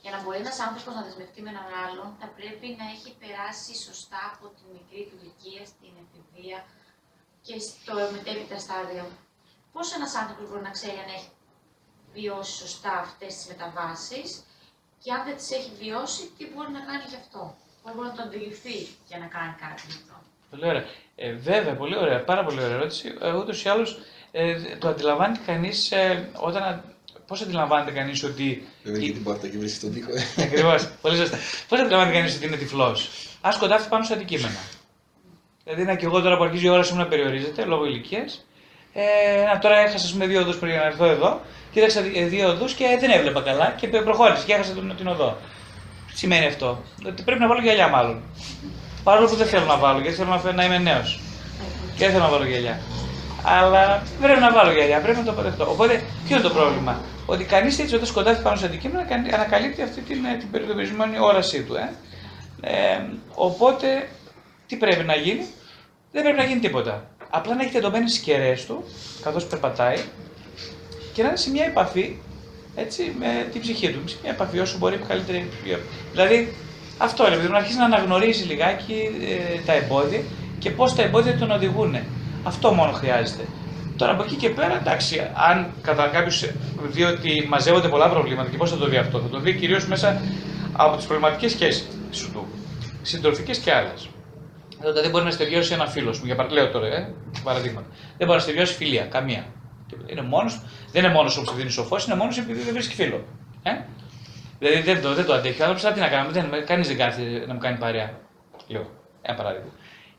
για να μπορεί ένας άνθρωπος να δεσμευτεί με έναν άλλον, θα πρέπει να έχει περάσει σωστά από τη μικρή του ηλικία στην εφηβεία και στο μετέπειτα στάδιο. Πώς ένας άνθρωπος μπορεί να ξέρει αν έχει βιώσει σωστά αυτές τις μεταβάσεις και αν δεν τις έχει βιώσει, τι μπορεί να κάνει γι' αυτό; Πώς μπορεί να το αντιληφθεί για να κάνει κάτι γι' αυτό; Πολύ ωραία. Ε, βέβαια, πολύ ωραία. Πάρα πολύ ωραία ερώτηση. Ε, Ούτως ή άλλως ε, το αντιλαμβάνεται κανείς ε, όταν. Πώς αντιλαμβάνεται κανείς ότι. Δεν βγήκε την πόρτα και βρίσκει τον τοίχο. ε. Ακριβώς. Πολύ σωστά. Πώς αντιλαμβάνεται κανείς ότι είναι τυφλός; Α σκοντάφτει πάνω σε αντικείμενα. Δηλαδή, να και εγώ τώρα που αρχίζει η ώρα σου να περιορίζεται λόγω ηλικίας, Ε, να, τώρα έχασα ας πούμε, δύο οδούς πριν να έρθω εδώ. Κοίταξα δι- δύο οδούς και δεν έβλεπα καλά και προχώρησες και έχασα την, την οδό. Τι σημαίνει αυτό, ότι πρέπει να βάλω γυαλιά μάλλον. Παρόλο που δεν θέλω να βάλω, γιατί θέλω να, φε- να είμαι νέος. Και δεν θέλω να βάλω γυαλιά. Αλλά πρέπει να βάλω γυαλιά, πρέπει να το αποδεχτώ. Οπότε, ποιο είναι το πρόβλημα, Ότι κανείς έτσι όταν σκοντάφει πάνω σε αντικείμενο κανεί- ανακαλύπτει αυτή την, ε, την περιορισμένη όρασή του. Ε. Ε, οπότε, τι πρέπει να γίνει, δεν πρέπει να γίνει τίποτα. Απλά να έχει τεντωμένες τι κεραίες του, καθώς περπατάει, και να είναι σε μια επαφή έτσι, με την ψυχή του. Σε μια επαφή όσο μπορεί καλύτερη. Δηλαδή, αυτό ρε παιδί μου, να αρχίσει να αναγνωρίζει λιγάκι ε, τα εμπόδια και πώς τα εμπόδια τον οδηγούν. Αυτό μόνο χρειάζεται. Τώρα από εκεί και πέρα, εντάξει, αν κατά κάποιο δει ότι μαζεύονται πολλά προβλήματα και πώς θα το δει αυτό, θα το δει κυρίως μέσα από τις προβληματικές σχέσεις του, συντροφικές και άλλες. Δηλαδή δεν μπορεί να στεριώσει ένα φίλο μου, για παράδειγμα, λέω τώρα, ε, παραδείγματα. Δεν μπορεί να στεριώσει φιλία, καμία. Είναι μόνος, δεν είναι μόνος όπως δίνει σοφό, είναι μόνος επειδή δεν βρίσκει φίλο. Ε; Δηλαδή δεν το, δεν το αντέχει. Αλλά τι να κάνουμε, δεν, κανείς δεν κάθεται να μου κάνει παρέα. Λέω, ένα παράδειγμα.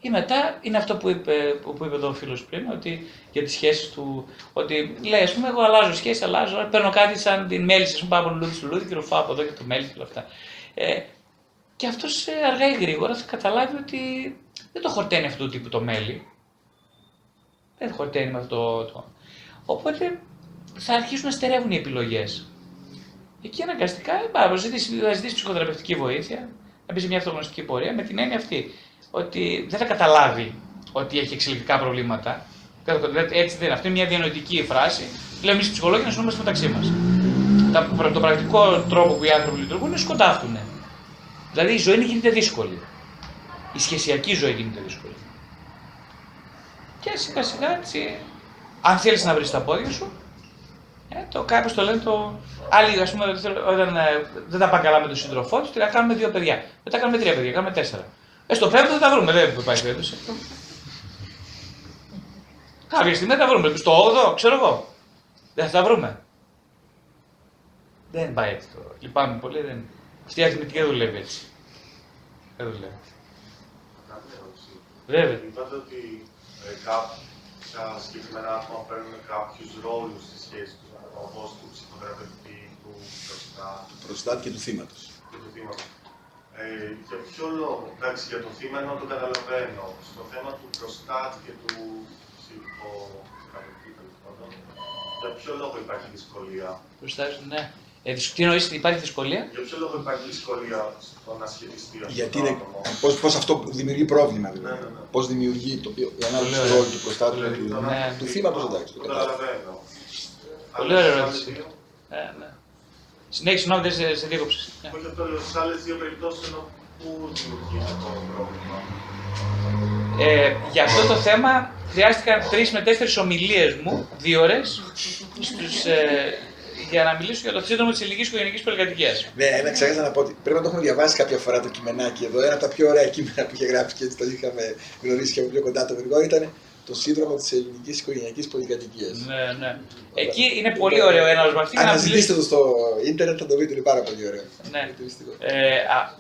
Ή μετά είναι αυτό που είπε, που είπε εδώ ο φίλος πριν, ότι για τις σχέσεις του, ότι λέει, ας πούμε, εγώ αλλάζω σχέση, αλλάζω, παίρνω κάτι σαν την μέλισσα, ας πούμε, πάω από λουλούδι στο λουλούδι και ρουφάω από εδώ και το μέλι και όλα αυτά. Ε, και αυτός αργά ή γρήγορα θα καταλάβει ότι δεν το χορταίνει αυτού του τύπου το μέλι. Δεν χορταίνει με αυτό το. το. Οπότε θα αρχίσουν να στερεύουν οι επιλογές. Εκεί αναγκαστικά ε, θα ζητήσει, θα ζητήσεις ψυχοθεραπευτική βοήθεια, να μπεις σε μια αυτογνωστική πορεία με την έννοια αυτή. Ότι δεν θα καταλάβει ότι έχει εξελικτικά προβλήματα. Δεν θα- δεν- Έτσι δεν είναι. Αυτή είναι μια διανοητική φράση. Λέμε εμείς οι ψυχολόγοι να συνομαστε μεταξύ μας. Το πρακτικό τρόπο που οι άνθρωποι λειτουργούν είναι σκοτάφτουν. Δηλαδή η ζωή γίνεται δύσκολη. Η σχεσιακή ζωή γίνεται δύσκολη. Και σιγά σιγά έτσι, αν θέλεις να βρεις τα πόδια σου, ε, το κάποιος το λένε το. Άλλοι, ας πούμε, θέλουν- όταν ε, δεν τα πάνε καλά με τον σύντροφό τους, να κάνουμε δύο παιδιά. Μετά κάνουμε τρία παιδιά, κάνουμε τέσσερα. Ε, στο πέμπτο θα τα βρούμε, δεν πάει περίπτωση. Κάποια στιγμή θα τα βρούμε. Στο 8ο, ξέρω εγώ. Δεν θα τα βρούμε. Δεν πάει έτσι το. Λυπάμαι πολύ. Δεν... Αυτή η αριθμητική δεν δουλεύει έτσι. Δεν δουλεύει. Κάτι ερώτηση. Βέβαια. Είπατε ότι ε, κάποια συγκεκριμένα άτομα παίρνουν κάποιους ρόλους στη σχέση τους, όπως του ψυχοθεραπευτή, του προστάτη Του προστάτη και του θύματος. και του θύματος. Ε, για ποιο λόγο, εντάξει, για το θύμα ενώ το καταλαβαίνω. Στο θέμα του προστάτη και του ψυχοθεραπευτή, τέλο πάντων, για ποιο λόγο υπάρχει δυσκολία; Προστάζουν, ναι. Ε, δυσ- τι εννοείς, υπάρχει δυσκολία; Για ποιο λόγο υπάρχει δυσκολία στο να σχετιστεί αυτό Γιατί το είναι, άτομο; πώς, πώς αυτό δημιουργεί πρόβλημα δηλαδή. Ναι, ναι, ναι. Πώς δημιουργεί το, η ανάλυση Πολύ του ωραία. ρόλου του προστάτη Δηλαδή, του, το να- Ναι. του θύματος εντάξει. Το Το κατάλαβα. καταλαβαίνω. Πολύ Αλλά ωραία στις ερώτηση. άλλες δύο- Ε, ναι. Συνέχισε, συγγνώμη, δεν σε, σε διέκοψες. Ναι. Όχι αυτό, λέω, στις άλλες δύο περιπτώσεις ενώ πού δημιουργεί αυτό το πρόβλημα. Ε, για αυτό το θέμα χρειάστηκαν τρεις με τέσσερις ομιλίες μου, δύο ώρες, ε, για να μιλήσω για το σύνδρομο της ελληνικής οικογενειακής πολυκατοικίας. Ναι, ένα ξέχασα να πω ότι πρέπει να το έχουμε διαβάσει κάποια φορά το κειμενάκι εδώ. Ένα από τα πιο ωραία κείμενα που είχε γράψει και έτσι το είχαμε γνωρίσει και από πιο κοντά το μερικό ήταν το σύνδρομο της ελληνικής οικογενειακής πολυκατοικίας. Ναι, ναι. Εκεί είναι πολύ ωραίο ένα άλλο μαθητή. Αν αναζητήσετε το στο ίντερνετ θα το δείτε, είναι πάρα πολύ ωραίο. Ναι. Χαρακτηριστικό. Ε, α,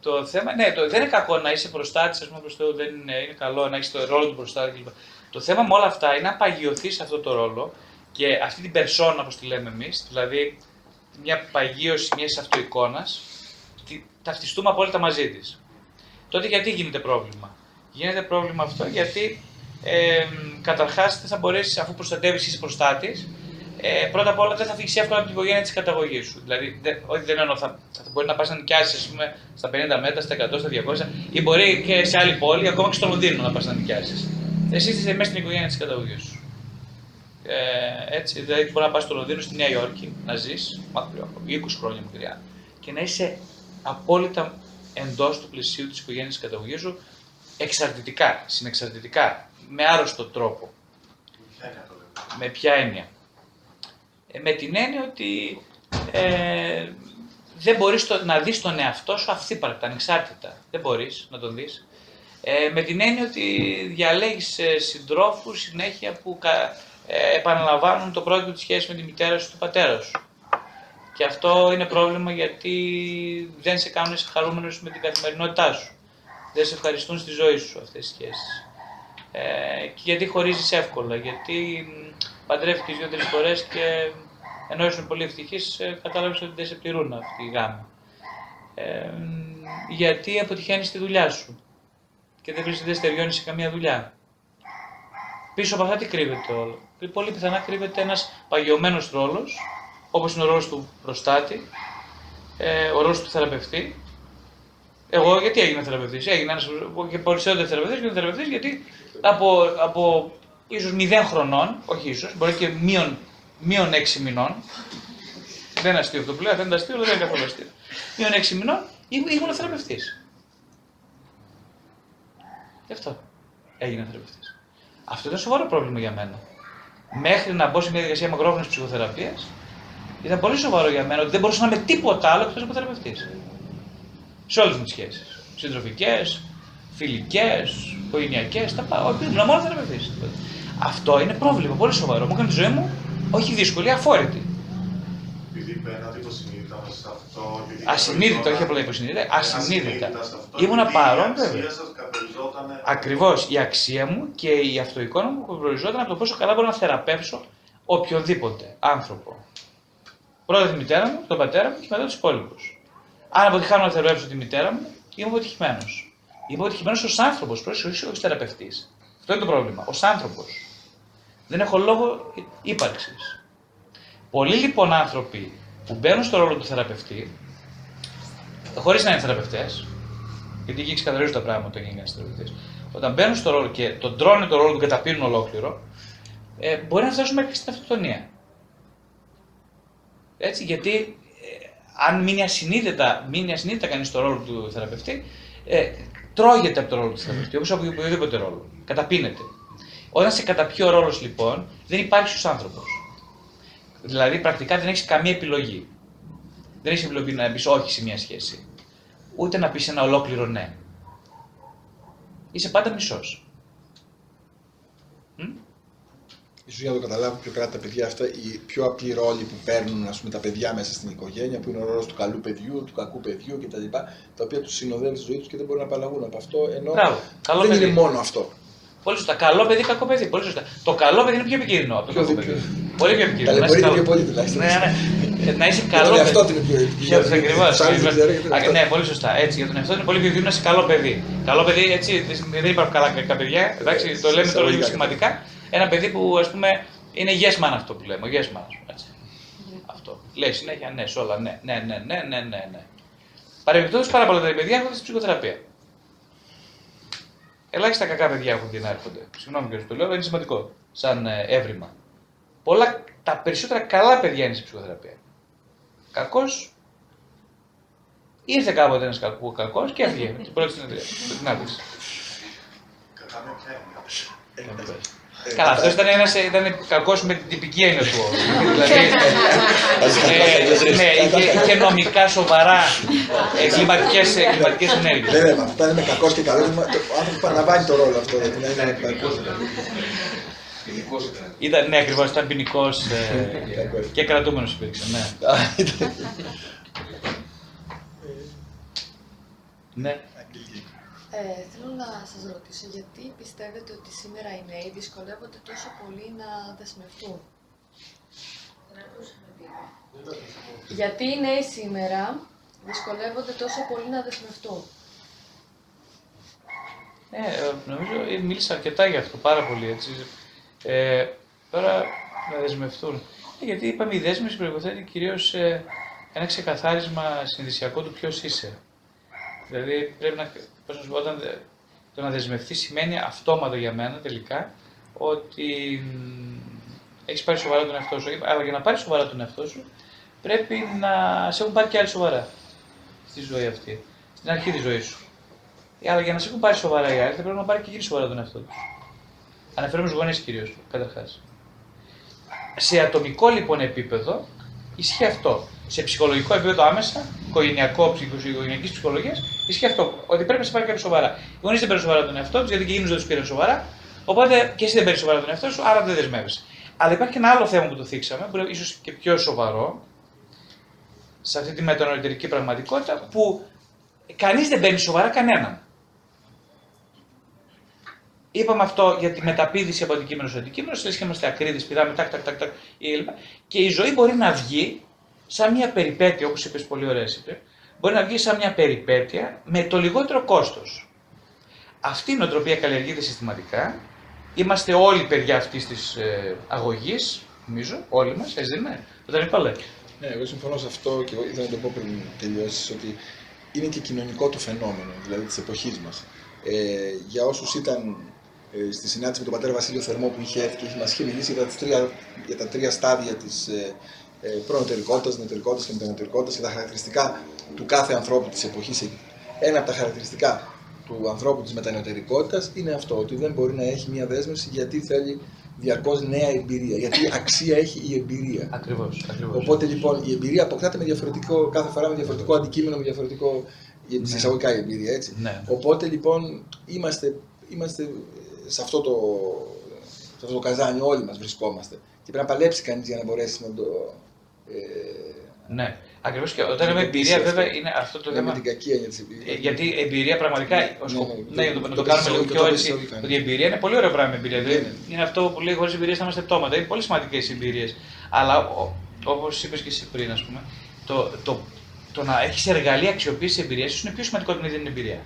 το θέμα, ναι, το, δεν είναι κακό να είσαι προστάτη, ας πούμε, προς Θεού, δεν είναι, είναι καλό να έχεις το ρόλο του προστάτη κλπ. Το θέμα με όλα αυτά είναι να παγιωθείς σε αυτό το ρόλο και αυτή την περσόνα, όπως τη λέμε εμείς, δηλαδή μια παγίωση μιας αυτοεικόνας, ταυτιστούμε απόλυτα μαζί της. Τότε γιατί γίνεται πρόβλημα; Γίνεται πρόβλημα αυτό γιατί ε, καταρχάς δεν θα μπορέσεις, αφού προστατεύεις είσαι προστάτη, ε, πρώτα απ' όλα δεν θα φύγει εύκολα από την οικογένεια της καταγωγής σου. Δηλαδή, δεν, όχι δεν εννοώ, θα, θα μπορεί να πας να νοικιάσεις ας πούμε, στα 50 μέτρα, στα 100, στα 200 ή μπορεί και σε άλλη πόλη, ακόμα και στο Λονδίνο να πας να νοικιάσεις. Εσύ είσαι μέσα στην οικογένεια της καταγωγής σου. Ε, έτσι, δηλαδή μπορεί να πας στο Λονδίνο, στη Νέα Υόρκη, να ζεις μακριά, 20 χρόνια μακριά και να είσαι απόλυτα εντός του πλαισίου της οικογένειας της καταγωγής σου, εξαρτητικά, συνεξαρτητικά, με άρρωστο τρόπο. Ποια είναι αυτό, λέτε. Με ποια έννοια; Ε, με την έννοια ότι ε, δεν μπορείς το- να δεις τον εαυτό σου αυθύπαρκτα, ανεξάρτητα. Δεν μπορείς να τον δεις. Ε, με την έννοια ότι διαλέγεις ε, συντρόφους συνέχεια που κα- ε, επαναλαμβάνουν το πρότυπο της σχέσης με τη μητέρα σου, του πατέρα σου. Και αυτό είναι πρόβλημα γιατί δεν σε κάνουν είσαι χαρούμενος με την καθημερινότητά σου. Δεν σε ευχαριστούν στη ζωή σου αυτές οι σχέσεις. Ε, και γιατί χωρίζεις εύκολα, γιατί μ, παντρεύτηκες δύο-τρεις φορές και ενώ ήσουν πολύ ευτυχής, ε, κατάλαβες ότι δεν σε πληρούν αυτή η γάμα. Ε, μ, γιατί αποτυχαίνεις τη δουλειά σου και δεν βρίσκεται, δεν στεριώνεις σε καμία δουλειά; Πίσω από αυτά τι κρύβεται όλο; Πολύ πιθανά κρύβεται ένας παγιωμένος ρόλος, όπως είναι ο ρόλος του προστάτη, ε, ο ρόλος του θεραπευτή. Εγώ γιατί έγινα θεραπευτής, έγινα ένας και περισσότερο θεραπευτής και θεραπευτής γιατί από, από ίσως 0 χρονών, όχι ίσως, μπορεί και μείον, μείον 6 μηνών, δεν είναι αστείο αυτό που λέω, δεν είναι αστείο, αλλά δεν είναι καθόλου αστείο. Μείον 6 μηνών ήμουν ήμουν θεραπευτής. Γι' αυτό έγινα θεραπευτής. Αυτό ήταν σοβαρό πρόβλημα για μένα. Μέχρι να μπω σε μια διαδικασία μακρόχρονης ψυχοθεραπείας, ήταν πολύ σοβαρό για μένα ότι δεν μπορούσα να είμαι τίποτα άλλο εκτός από θεραπευτής. Σε όλες μου τις σχέσεις. Συντροφικές, φιλικές, οικογενειακές, τα πάω. Ήμουν μόνος θεραπευτή. Αυτό είναι πρόβλημα πολύ σοβαρό. Μου έκανε τη ζωή μου όχι δύσκολη, αφόρητη. Επειδή μπαίνατε υποσυνείδητα μέσα σε αυτό. γιατί Ασυνείδητα, όχι καθοριζόταν- απλά υποσυνείδητα, ασυνείδητα. ασυνείδητα σε αυτό, Ήμουνα γιατί παρόν, Η αξία βέβαια. σας καθοριζόταν Ακριβώς η αξία μου και η αυτοεικόνα μου προοριζόταν από το πόσο καλά μπορώ να θεραπεύσω οποιοδήποτε άνθρωπο. Πρώτα τη μητέρα μου, τον πατέρα μου και μετά τους υπόλοιπους. Αν αποτυχάνω να θεραπεύσω τη μητέρα μου, είμαι αποτυχημένος. Είμαι αποτυχημένος ως άνθρωπος, όχι ως θεραπευτής. Αυτό είναι το πρόβλημα. Ω άνθρωπος. Δεν έχω λόγο ύπαρξης. Πολλοί λοιπόν άνθρωποι που μπαίνουν στο ρόλο του θεραπευτή, χωρίς να είναι θεραπευτές, γιατί εκεί ξεκαθαρίζουν τα πράγματα όταν γίνει ένας θεραπευτής. Όταν μπαίνουν στο ρόλο και τον τρώνε το ρόλο του και τα πίνουν ολόκληρο, ε, μπορεί να φτάσουν μέχρι στην αυτοκτονία. Έτσι, γιατί ε, αν μείνει ασυνείδητα, μείνει ασυνείδητα κανείς στο ρόλο του θεραπευτή, ε, τρώγεται από το ρόλο του θεραπευτή, όπως από οποιοδήποτε ρόλο. Καταπίνεται. Όταν σε καταπιεί ο ρόλος λοιπόν, δεν υπάρχει ω άνθρωπος. Δηλαδή, πρακτικά δεν έχεις καμία επιλογή. Δεν έχεις επιλογή να πεις όχι σε μια σχέση. Ούτε να πεις ένα ολόκληρο ναι. Είσαι πάντα μισός. Ίσως για να το καταλάβουν πιο καλά τα παιδιά αυτά, οι πιο απλοί ρόλοι που παίρνουν ας πούμε, τα παιδιά μέσα στην οικογένεια, που είναι ο ρόλος του καλού παιδιού, του κακού παιδιού κτλ. Τα οποία τους συνοδεύουν στη ζωή τους και δεν μπορούν να απαλλαγούν από αυτό. Ενώ Μπράβο. Καλό δεν παιδί. είναι μόνο αυτό. Πολύ σωστά. Καλό παιδί, κακό παιδί. Πολύ σωστά. Το καλό παιδί είναι πιο επικίνδυνο από το Πιο κακό δι- παιδί. Πολύ πιο επικίνδυνο. Να είσαι Ταλαιπωρείται καλό. πιο πολύ τουλάχιστον. Ναι, ναι. Ε, Να είσαι Για καλό τον παιδί. εαυτό του είναι πιο επικίνδυνο. Ακριβώ. Τους άλλους δεν ξέρω, γιατί είναι αυτό. Ναι, πολύ σωστά. Έτσι, για τον εαυτό είναι πολύ πιο επικίνδυνο να είσαι καλό παιδί. Καλό παιδί, έτσι, δεν υπάρχουν καλά κακά παιδιά. Εντάξει, το λέμε τώρα λίγο Εισαγωγικά. σχηματικά. Ένα παιδί που ας πούμε είναι yes man αυτό που λέμε. Yes man, ας πούμε, έτσι. Αυτό. Λέει συνέχεια ναι σε όλα. Ναι, ναι, ναι, ναι, ναι, ναι. ναι. Παρεμπιπτόντως πάρα πολλά τα παιδιά έρχονται στην ψυχοθεραπεία. Ελάχιστα κακά παιδιά έχουν δει να έρχονται. Συγγνώμη και το λέω, αλλά είναι σημαντικό σαν ε, έβριμα. Πολλά, τα περισσότερα καλά παιδιά είναι στην ψυχοθεραπεία. Κακός. Ήρθε κάποτε ένας κακό κακός και έφυγε την πρώτη συνεδρία. με την άκουση. Κατά με ποια έννοια. Ε, Καλά, αυτός ήταν, ένας, ήταν κακός με την τυπική έννοια του όρου. δηλαδή, ε, ναι, είχε, είχε νομικά σοβαρά εγκληματικές, εγκληματικές ενέργειες. Δεν λέμε, αυτά είναι κακός και καλός. Ο άνθρωπος παραλαμβάνει το ρόλο αυτό. Δηλαδή να είναι κακός. Ήταν, ναι, ακριβώς, ήταν ποινικός ε, και κρατούμενος υπήρξε, ναι. Α, ήταν- ναι. Ε, θέλω να σας ρωτήσω γιατί πιστεύετε ότι σήμερα οι νέοι δυσκολεύονται τόσο πολύ να δεσμευτούν; Γιατί οι νέοι σήμερα δυσκολεύονται τόσο πολύ να δεσμευτούν; Ναι, ε, νομίζω ε, μίλησα αρκετά για αυτό, πάρα πολύ έτσι. Ε, τώρα να δεσμευτούν. Ε, γιατί είπαμε η δέσμευση προποθέτει κυρίως ένα ξεκαθάρισμα συνδυσιακό του ποιος είσαι. Δηλαδή πρέπει να. Πώς να σου πω, όταν δε- το να δεσμευτείς σημαίνει αυτόματο για μένα τελικά ότι έχεις πάρει σοβαρά τον εαυτό σου. Αλλά για να πάρεις σοβαρά τον εαυτό σου πρέπει να σε έχουν πάρει και άλλοι σοβαρά στη ζωή αυτή. Στην αρχή της ζωής σου. Ε, Αλλά για να σε έχουν πάρει σοβαρά οι άλλοι, θα πρέπει να πάρει και εκείνοι σοβαρά τον εαυτό τους. Αναφέρομαι στους γονείς κυρίως, καταρχάς. Σε ατομικό λοιπόν επίπεδο ισχύει αυτό. Σε ψυχολογικό επίπεδο άμεσα, οικογενειακό, οικογενειακής ψυχολογίας, ισχύει αυτό. Ότι πρέπει να σε πάρει κάποιος σοβαρά. Οι γονείς δεν παίρνουν σοβαρά τον εαυτό τους, γιατί και εκείνου δεν τους πήραν σοβαρά. Οπότε και εσύ δεν παίρνεις σοβαρά τον εαυτό σου, άρα δεν δεσμεύεσαι. Αλλά υπάρχει και ένα άλλο θέμα που το θίξαμε, που είναι ίσως και πιο σοβαρό, σε αυτή τη μετανοητερική πραγματικότητα, που κανείς δεν παίρνει σοβαρά κανέναν. Είπαμε αυτό για τη μεταπίδηση από αντικείμενο σε αντικείμενο, λες και είμαστε ακρίδες, πηδάμε τάκ, τάκ, τάκ, τάκ, ή έλμα. Και η ζωή μπορεί να βγει σαν μια περιπέτεια, όπως είπες πολύ ωραία, είπε, μπορεί να βγει σαν μια περιπέτεια με το λιγότερο κόστος. Αυτή η νοοτροπία καλλιεργείται συστηματικά. Είμαστε όλοι παιδιά αυτής της ε, αγωγής, νομίζω, όλοι μας, έτσι δεν είναι; Δεν είναι Ναι, εγώ συμφωνώ σε αυτό και εγώ ήθελα να το πω πριν τελειώσεις ότι είναι και κοινωνικό το φαινόμενο, δηλαδή της εποχής μας. Ε, για όσους ήταν ε, στη συνάντηση με τον πατέρα Βασίλειο Θερμό που είχε έρθει και μας είχε μιλήσει για τα τρία, για τα τρία στάδια της ε, ε, προνοτερικότητα, νεωτερικότητα και μετανοτερικότητα και τα χαρακτηριστικά του κάθε ανθρώπου της εποχής. Ένα από τα χαρακτηριστικά του ανθρώπου της μετανεωτερικότητα είναι αυτό, ότι δεν μπορεί να έχει μια δέσμευση γιατί θέλει διαρκώς νέα εμπειρία. Γιατί αξία έχει η εμπειρία. Ακριβώς. Οπότε λοιπόν η εμπειρία αποκτάται με διαφορετικό, κάθε φορά με διαφορετικό αντικείμενο, με διαφορετικό. Ναι. εισαγωγικά η εμπειρία, έτσι. Ναι. Οπότε λοιπόν είμαστε, είμαστε σε, αυτό το, σε αυτό το καζάνι, όλοι μας βρισκόμαστε. Και πρέπει να παλέψει κανείς για να μπορέσει να το. Ε, ναι. Ακριβώς και όταν λέμε εμπειρία, βέβαια είναι αυτό το θέμα. Με την κακή έννοια της εμπειρίας. Ε, γιατί εμπειρία πραγματικά. Ναι, ναι, ναι, να το κάνουμε λίγο πιο έτσι. Ότι η εμπειρία είναι πολύ ωραίο πράγμα. Εμπειρία. Είναι αυτό που λέει χωρίς εμπειρία θα είμαστε πτώματα. Είναι πολύ σημαντικές οι εμπειρίες. Αλλά όπως είπες και εσύ πριν, ας πούμε, το, το, το να έχεις εργαλεία αξιοποίησης εμπειρίας είναι πιο σημαντικό από να δίνεις εμπειρία.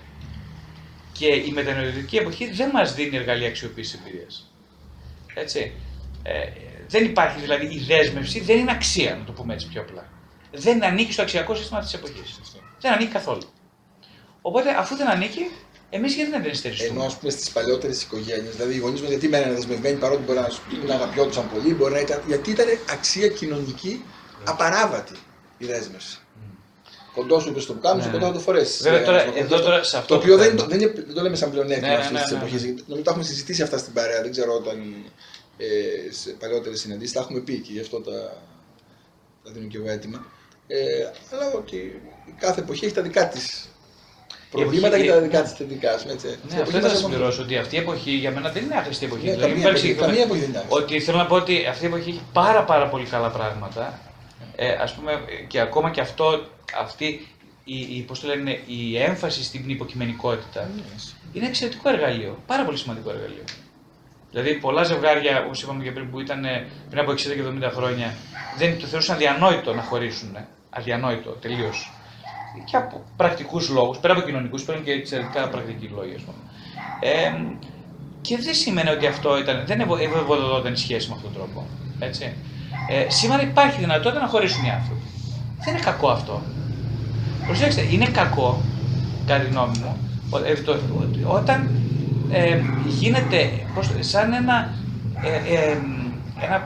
Και η μετανοητική εποχή δεν μας δίνει εργαλεία αξιοποίησης εμπειρίας. Έτσι. Ε, δεν υπάρχει δηλαδή η δέσμευση, δεν είναι αξία, να το πούμε έτσι πιο απλά δεν ανήκει στο αξιακό σύστημα της εποχής. Δεν ανήκει καθόλου. Οπότε, αφού δεν ανήκει, εμείς γιατί δεν στερήσουμε. Ενώ ας πούμε στις παλιότερες οικογένειες, δηλαδή οι γονείς μα γιατί μέναν δεσμευμένοι παρότι μπορεί να σου πει να αγαπιόντουσαν πολύ, μπορεί να ήταν. Γιατί ήταν αξία κοινωνική απαράβατη η δέσμευση. Κοντός σου είπες στο πουκάμισο, ναι. κοντό θα το φορέσεις. Βέβαια τώρα, εδώ τώρα σε αυτό. Το οποίο δεν, δεν, είναι, δεν το λέμε σαν πλεονέκτημα ναι, ναι, ναι, τη εποχής. Νομίζω το έχουμε συζητήσει αυτά στην παρέα. Δεν ξέρω όταν ε, σε παλιότερε συναντήσεις τα έχουμε πει και γι' αυτό τα, τα δίνω και εγώ έτοιμα. Ε, αλλά ότι κάθε εποχή έχει τα δικά της προβλήματα και τα δικά της θετικά. Ναι, αυτό θα συμπληρώσω ότι αυτή η εποχή για μένα δεν είναι άχρηστη εποχή. Ναι, δηλαδή, καμία, εποχή, καμία εποχή δεν είναι Ότι θέλω να πω ότι αυτή η εποχή έχει πάρα, πάρα πολύ καλά πράγματα. Ε, ας πούμε, και ακόμα και αυτό, αυτή η, η, πώς το λένε, η έμφαση στην υποκειμενικότητα είναι εξαιρετικό εργαλείο. Πάρα πολύ σημαντικό εργαλείο. Δηλαδή, πολλά ζευγάρια, όπως είπαμε και πριν, που ήταν πριν από 60 και 70 χρόνια, δεν το θεωρούσαν αδιανόητο να χωρίσουν αδιανόητο τελείως. Και από πρακτικούς λόγους, πέρα από κοινωνικούς, πέρα και εξαιρετικά πρακτικοί λόγοι, ας πούμε. Ε, και δεν σημαίνει ότι αυτό ήταν, δεν ευοδοδόταν η σχέση με αυτόν τον τρόπο. Έτσι. Ε, σήμερα υπάρχει δυνατότητα να χωρίσουν οι άνθρωποι. Δεν είναι κακό αυτό. Προσέξτε, είναι κακό, κατά τη γνώμη μου, όταν ε, γίνεται πώς, σαν ένα, ε, ε, ένα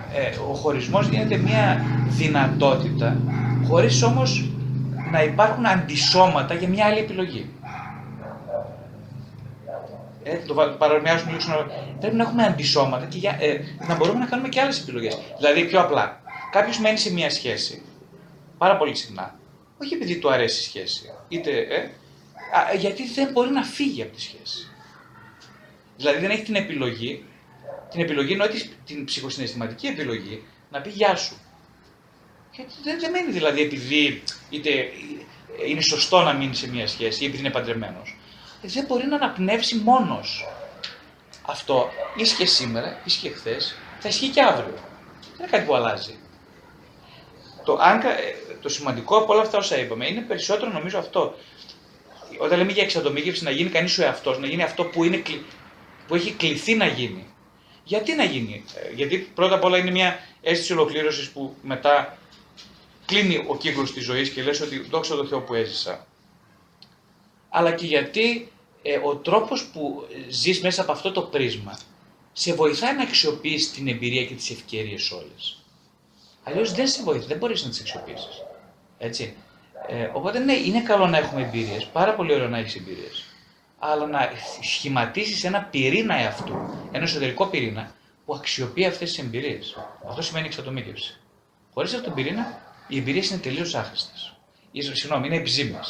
ο χωρισμός γίνεται μια δυνατότητα χωρίς όμως να υπάρχουν αντισώματα για μια άλλη επιλογή. Ε, το παρομοιάζουμε λίγο Πρέπει να έχουμε αντισώματα και για, ε, να μπορούμε να κάνουμε και άλλες επιλογές. Δηλαδή πιο απλά, κάποιος μένει σε μια σχέση πάρα πολύ συχνά. Όχι επειδή του αρέσει η σχέση, είτε, ε, γιατί δεν μπορεί να φύγει από τη σχέση. Δηλαδή δεν έχει την επιλογή, την επιλογή εννοώ την ψυχοσυναισθηματική επιλογή, να πει γεια σου. Γιατί δεν, δεν μένει δηλαδή επειδή είτε είναι σωστό να μείνει σε μια σχέση ή επειδή είναι παντρεμένος. Δεν μπορεί να αναπνεύσει μόνος. Αυτό ίσχυε σήμερα, ίσχυε χθες, θα ισχύει και αύριο. Δεν είναι κάτι που αλλάζει. Το, αν, το σημαντικό από όλα αυτά όσα είπαμε είναι περισσότερο νομίζω αυτό. Όταν λέμε για εξατομίκευση, να γίνει κανείς ο εαυτός, να γίνει αυτό που, είναι, που έχει κληθεί να γίνει. Γιατί να γίνει, ε, Γιατί πρώτα απ' όλα είναι μια αίσθηση ολοκλήρωσης που μετά κλείνει ο κύκλος της ζωής και λες ότι δόξα τω Θεώ που έζησα. Αλλά και γιατί ε, ο τρόπος που ζεις μέσα από αυτό το πρίσμα σε βοηθάει να αξιοποιήσει την εμπειρία και τις ευκαιρίες όλες. Αλλιώς δεν σε βοηθάει, δεν μπορείς να τις αξιοποιήσεις. Έτσι. Ε, οπότε ναι, είναι καλό να έχουμε εμπειρίες, πάρα πολύ ωραίο να έχεις εμπειρίες. Αλλά να σχηματίσεις ένα πυρήνα εαυτού, ένα εσωτερικό πυρήνα που αξιοποιεί αυτές τις εμπειρίες. Αυτό σημαίνει εξατομίκευση. Χωρίς αυτόν τον πυρήνα οι εμπειρίες είναι τελείως άχρηστες. Συγγνώμη, είναι επιζήμε.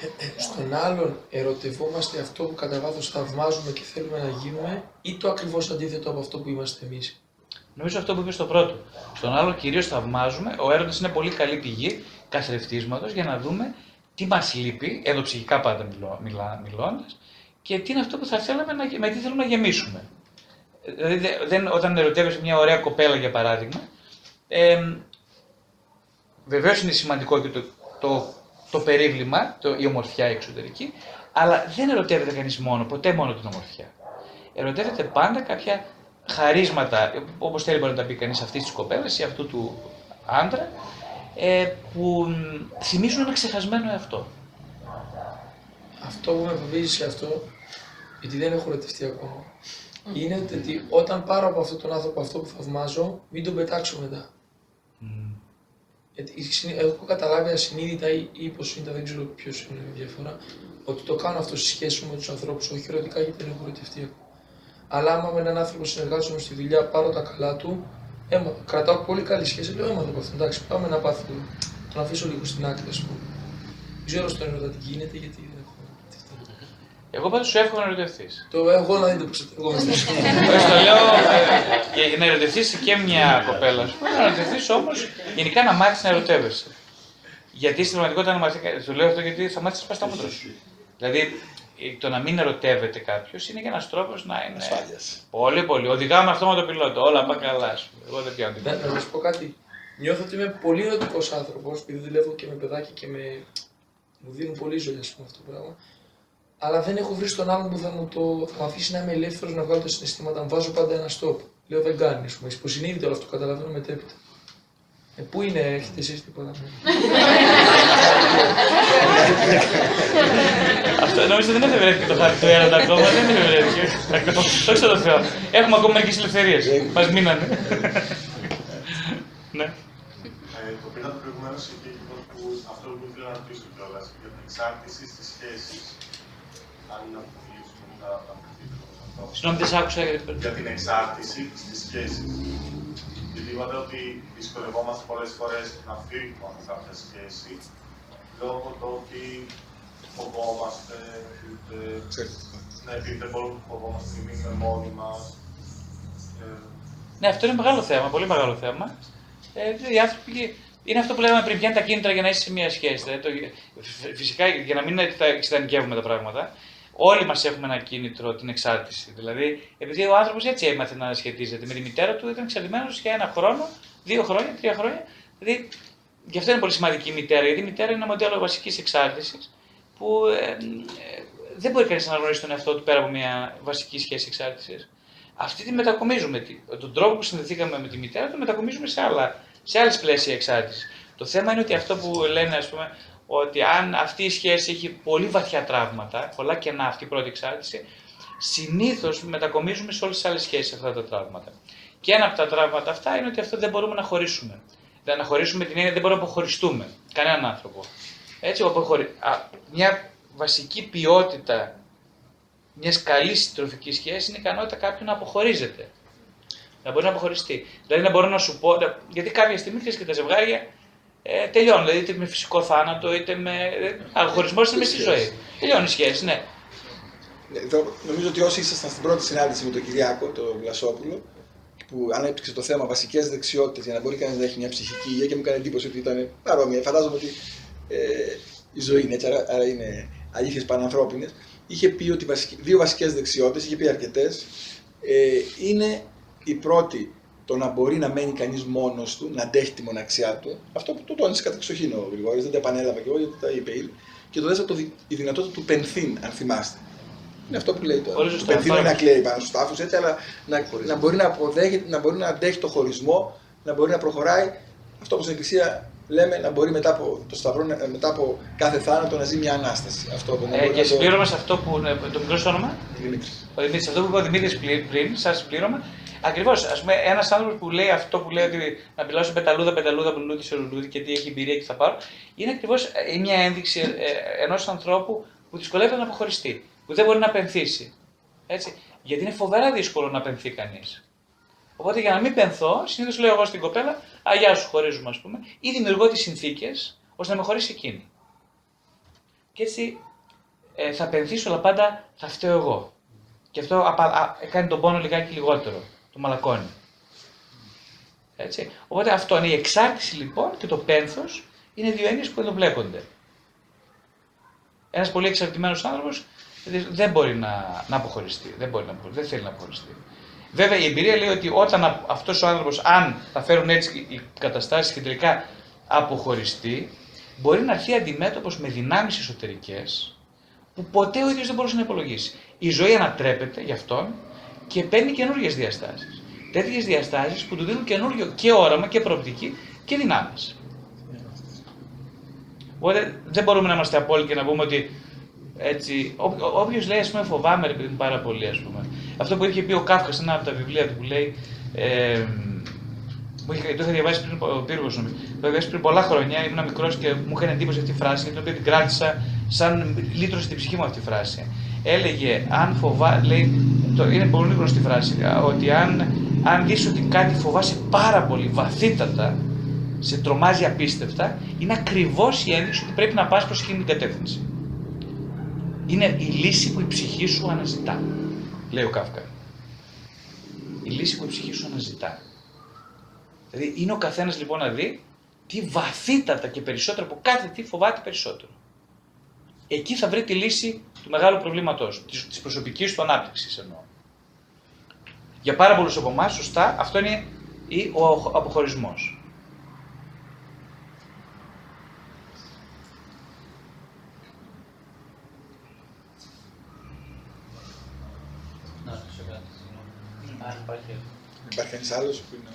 Ε, ε, στον άλλον ερωτευόμαστε αυτό που κατά βάθος θαυμάζουμε και θέλουμε να γίνουμε ή το ακριβώς αντίθετο από αυτό που είμαστε εμείς; Νομίζω αυτό που είπες στο πρώτο. Στον άλλον κυρίως θαυμάζουμε. Ο έρωτα είναι πολύ καλή πηγή καθρεφτίσματος για να δούμε τι μας λείπει, ενδοψυχικά πάντα μιλώ, μιλά, μιλώντας, και τι είναι αυτό που θα θέλαμε να, με τι θέλουμε να γεμίσουμε. Δηλαδή, δε- δεν, όταν ερωτεύεσαι μια ωραία κοπέλα, για παράδειγμα, ε, βεβαίως είναι σημαντικό και το, το, το περίβλημα, το, η ομορφιά η εξωτερική, αλλά δεν ερωτεύεται κανείς μόνο, ποτέ μόνο την ομορφιά. Ερωτεύεται πάντα κάποια χαρίσματα, όπως θέλει μπορεί να τα πει κανείς αυτής της κοπέλας ή αυτού του άντρα, ε, που μ, θυμίζουν ένα ξεχασμένο εαυτό. Αυτό που με φοβίζει σε αυτό, γιατί δεν έχω ερωτευτεί ακόμα, είναι ότι όταν πάρω από αυτόν τον άνθρωπο αυτό που θαυμάζω, μην τον πετάξω μετά. Γιατί η συνή- έχω καταλάβει ασυνείδητα ή ή υποσυνείδητα, δεν ξέρω ποιος είναι η διαφορά, ότι το κάνω αυτό στη σχέση μου με τους ανθρώπους, όχι ερωτικά γιατί δεν έχω ερωτευτεί ακόμα. Αλλά άμα με έναν άνθρωπο συνεργάζομαι στη δουλειά, πάρω τα καλά του, έμα, κρατάω πολύ καλή σχέση, λέω έμαθα από αυτό. Εντάξει, πάμε να πάθουμε. Τον αφήσω λίγο στην άκρη, ας πούμε. Δεν ξέρω στον έρωτα τι γίνεται, γιατί δεν έχω ερωτευτεί. Εγώ πάντως σου εύχομαι να ερωτευτεί. Το εγώ να δείτε πώς εγώ με το λέω ε, για να ερωτευτεί και μια κοπέλα, σου να ερωτευτεί όμως γενικά να μάθεις να ερωτεύεσαι. Γιατί στην πραγματικότητα να μάθει. Το λέω αυτό γιατί θα μάθεις να σπάσει τα μούτρα σου. Δηλαδή ε, το να μην ερωτεύεται κάποιος είναι και ένας τρόπος να είναι. Ασφάλειας. Πολύ, πολύ. Οδηγάμε αυτό με το πιλότο. Όλα πάνε καλά. ας πούμε. Εγώ δεν πιάνω Να, τίποτα. να σου πω κάτι. Νιώθω ότι είμαι πολύ ερωτικός άνθρωπος, επειδή δουλεύω και με παιδάκια και με. μου δίνουν πολύ ζωή, ας πούμε, αυτό το πράγμα. Αλλά δεν έχω βρει τον άλλον που θα μου, το... θα με αφήσει να είμαι ελεύθερος να βγάλω τα συναισθήματα. Μου βάζω πάντα ένα stop. Λέω δεν κάνει, ας πούμε. Υποσυνείδητο όλο αυτό, καταλαβαίνω μετέπειτα. Ε, πού είναι, έχετε εσείς τίποτα; Αυτό νομίζω δεν εφευρέθηκε το χάρτη του έρωτα ακόμα. Δεν εφευρέθηκε. Ακόμα. Δόξα τω Θεώ. Έχουμε ακόμα μερικές ελευθερίες. Μας μείνανε. Ναι. Ε, το πήρατε προηγουμένως εκεί λοιπόν, που αυτό που ήθελα να ρωτήσω κιόλας για την εξάρτηση στις σχέσεις. Αν είναι να μιλήσουμε ή να να αναφερθείτε σε αυτό. Συγγνώμη, δεν σ' άκουσα γιατί Για την εξάρτηση στις σχέσεις. Γιατί είπατε ότι δυσκολευόμαστε πολλές φορές να φύγουμε από κάποια σχέση λόγω του ότι φοβόμαστε, είτε, ναι, επειδή δεν μπορούμε να φοβόμαστε να μείνουμε μόνοι μας. Ε, Ναι, αυτό είναι μεγάλο θέμα, πολύ μεγάλο θέμα. Ε, οι άνθρωποι, είναι αυτό που λέγαμε πριν, ποια είναι τα κίνητρα για να είσαι σε μια σχέση. Δηλαδή, το, φυ- φυσικά, για να μην τα εξειδανικεύουμε τα πράγματα, όλοι μας έχουμε ένα κίνητρο την εξάρτηση. Δηλαδή, επειδή ο άνθρωπος έτσι έμαθε να σχετίζεται με τη μητέρα του, ήταν εξαρτημένος για ένα χρόνο, δύο χρόνια, τρία χρόνια. Δηλαδή, γι' αυτό είναι πολύ σημαντική η μητέρα, γιατί η μητέρα είναι ένα μοντέλο βασικής εξάρτησης που ε, ε, δεν μπορεί κανείς να αναγνωρίσει τον εαυτό του πέρα από μια βασική σχέση εξάρτησης. Αυτή τη μετακομίζουμε. τη- Τον τρόπο που συνδεθήκαμε με τη μητέρα, το μετακομίζουμε σε, άλλα, σε άλλες πλαίσια εξάρτησης. Το θέμα είναι ότι αυτό που λένε, ας πούμε, ότι αν αυτή η σχέση έχει πολύ βαθιά τραύματα, πολλά κενά αυτή η πρώτη εξάρτηση, συνήθως μετακομίζουμε σε όλες τις άλλες σχέσεις αυτά τα τραύματα. Και ένα από τα τραύματα αυτά είναι ότι αυτό δεν μπορούμε να χωρίσουμε. Δεν να χωρίσουμε την έννοια δεν μπορούμε να αποχωριστούμε κανέναν άνθρωπο. Έτσι, ο αποχωρι... Α, μια βασική ποιότητα μιας καλής συντροφικής σχέσης είναι η ικανότητα κάποιου να αποχωρίζεται. Να μπορεί να αποχωριστεί. Δηλαδή να μπορώ να σου πω, να- γιατί κάποια στιγμή ξέρει και τα ζευγάρια ε, τελειώνουν. Δηλαδή είτε με φυσικό θάνατο είτε με. Ε, ο χωρισμό είναι μέσα στη ζωή. Τελειώνει η σχέση, ναι. Ναι, εδώ νομίζω ότι όσοι ήσασταν στην πρώτη συνάντηση με τον Κυριάκο, τον Βλασόπουλο, που ανέπτυξε το θέμα βασικές δεξιότητες για να μπορεί κανείς να έχει μια ψυχική υγεία και μου έκανε εντύπωση ότι ήταν παρόμοια. Φαντάζομαι ότι ε, η ζωή είναι έτσι, άρα, άρα είναι αλήθειες πανανθρώπινες. Είχε πει ότι βασικ- δύο βασικές δεξιότητες, είχε πει αρκετές. Ε, είναι η πρώτη το να μπορεί να μένει κανείς μόνος του, να αντέχει τη μοναξιά του. Αυτό που το τόνισε κατά εξοχήν ο Γρηγόρης, δεν τα επανέλαβα κι εγώ γιατί τα είπε ήδη. Και το δεύτερο, το δι- η δυνατότητα του πενθύν, αν θυμάστε. Είναι αυτό που λέει τώρα. Πολύ Το σωστά, πενθύν πάρα είναι να πολύ. κλαίει πάνω στου τάφου έτσι, αλλά να, να, μπορεί να, αποδέχεται, να μπορεί να αντέχει το χωρισμό, να μπορεί να προχωράει. Αυτό που στην Εκκλησία λέμε να μπορεί μετά από το σταυρό, να- μετά από κάθε θάνατο να ζει μια ανάσταση. Αυτό που να Ε, μπορεί και να το- συμπλήρωμα σε αυτό που. ε, Το μικρό σου όνομα; Δημήτρης. Ο Δημήτρης, αυτό που είπε ο Δημήτρης πριν, σαν συμπλήρωμα, ακριβώς. Α πούμε, ένας άνθρωπος που λέει αυτό που λέει ότι να μιλάω σε πεταλούδα, πεταλούδα, λουλούδι σε λουλούδι και τι έχει εμπειρία και θα πάρω, είναι ακριβώς μια ένδειξη ενός ανθρώπου που δυσκολεύεται να αποχωριστεί, που δεν μπορεί να πενθήσει. Έτσι. Γιατί είναι φοβερά δύσκολο να πενθεί κανείς. Οπότε για να μην πενθώ, συνήθως λέω εγώ στην κοπέλα, Α, γεια σου, χωρίζουμε, ας πούμε, ή δημιουργώ τις συνθήκες ώστε να με χωρίσει εκείνη. Και έτσι ε, θα πενθήσω, αλλά πάντα θα φταίω εγώ. Και αυτό απα, α, κάνει τον πόνο λιγάκι λιγότερο. Το μαλακώνει. Έτσι. Οπότε αυτό είναι η εξάρτηση λοιπόν και το πένθος είναι δύο έννοιες που ενδοπλέκονται. Ένας πολύ εξαρτημένος άνθρωπος δεν μπορεί να, να αποχωριστεί. Δεν, μπορεί να, δεν θέλει να αποχωριστεί. Βέβαια η εμπειρία λέει ότι όταν αυτός ο άνθρωπος, αν θα φέρουν έτσι οι καταστάσεις και τελικά αποχωριστεί, μπορεί να έρθει αντιμέτωπος με δυνάμεις εσωτερικές που ποτέ ο ίδιος δεν μπορούσε να υπολογίσει. Η ζωή ανατρέπεται γι' αυτόν και παίρνει καινούργιες διαστάσεις. Τέτοιες διαστάσεις που του δίνουν καινούριο και όραμα και προοπτική και δυνάμεις. Οπότε δεν μπορούμε να είμαστε απόλυτοι και να πούμε ότι έτσι, όποιος λέει, ας πούμε, φοβάμαι ρε παιδί πάρα πολύ, ας πούμε. Αυτό που είχε πει ο Κάφκας σε ένα από τα βιβλία του που λέει. Ε, το είχα διαβάσει πριν, ο Πύργος νομίζω. Το είχα διαβάσει πριν πολλά χρόνια, ήμουν μικρός και μου έκανε εντύπωση αυτή η φράση, την οποία την κράτησα σαν λύτρωση στην ψυχή μου αυτή η φράση. Έλεγε, αν φοβά, λέει, το, είναι πολύ γνωστή φράση, ότι αν, αν δεις ότι κάτι φοβάσαι πάρα πολύ, βαθύτατα, σε τρομάζει απίστευτα, είναι ακριβώς η ένδειξη ότι πρέπει να πας προς εκείνη την κατεύθυνση. Είναι η λύση που η ψυχή σου αναζητά, λέει ο Κάφκα. Η λύση που η ψυχή σου αναζητά. Δηλαδή είναι ο καθένας λοιπόν να δει τι βαθύτατα και περισσότερο από κάθε τι φοβάται περισσότερο. Εκεί θα βρει τη λύση του μεγάλου προβλήματός της προσωπικής του ανάπτυξης εννοώ. Για πάρα πολλούς από εμάς, σωστά, αυτό είναι ο αποχωρισμός. υπάρχει. Υπάρχει κανείς άλλος που είναι.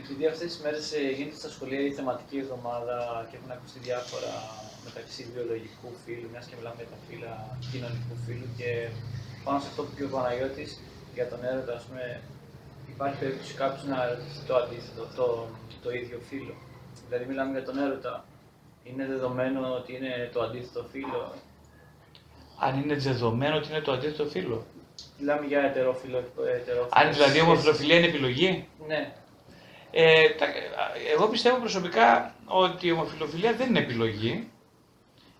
Επειδή αυτές τις μέρες γίνεται στα σχολεία η θεματική εβδομάδα και έχουν ακουστεί διάφορα μεταξύ βιολογικού φύλου, μιας και μιλάμε για τα φύλλα κοινωνικού φύλου και πάνω σε αυτό που είπε ο Παναγιώτης για τον έρωτα, ας πούμε, υπάρχει περίπτωση κάποιος να ερωτηθεί το αντίθετο, το, το ίδιο φύλο. Δηλαδή, μιλάμε για τον έρωτα. Είναι δεδομένο ότι είναι το αντίθετο φύλο. Αν είναι δεδομένο ότι είναι το αντίθετο φύλο. Μιλάμε για ετερόφιλο. ετερόφιλο Αν δηλαδή η ομοφιλοφιλία είναι επιλογή. Ναι. Ε, τα, εγώ πιστεύω προσωπικά ότι η ομοφιλοφιλία δεν είναι επιλογή.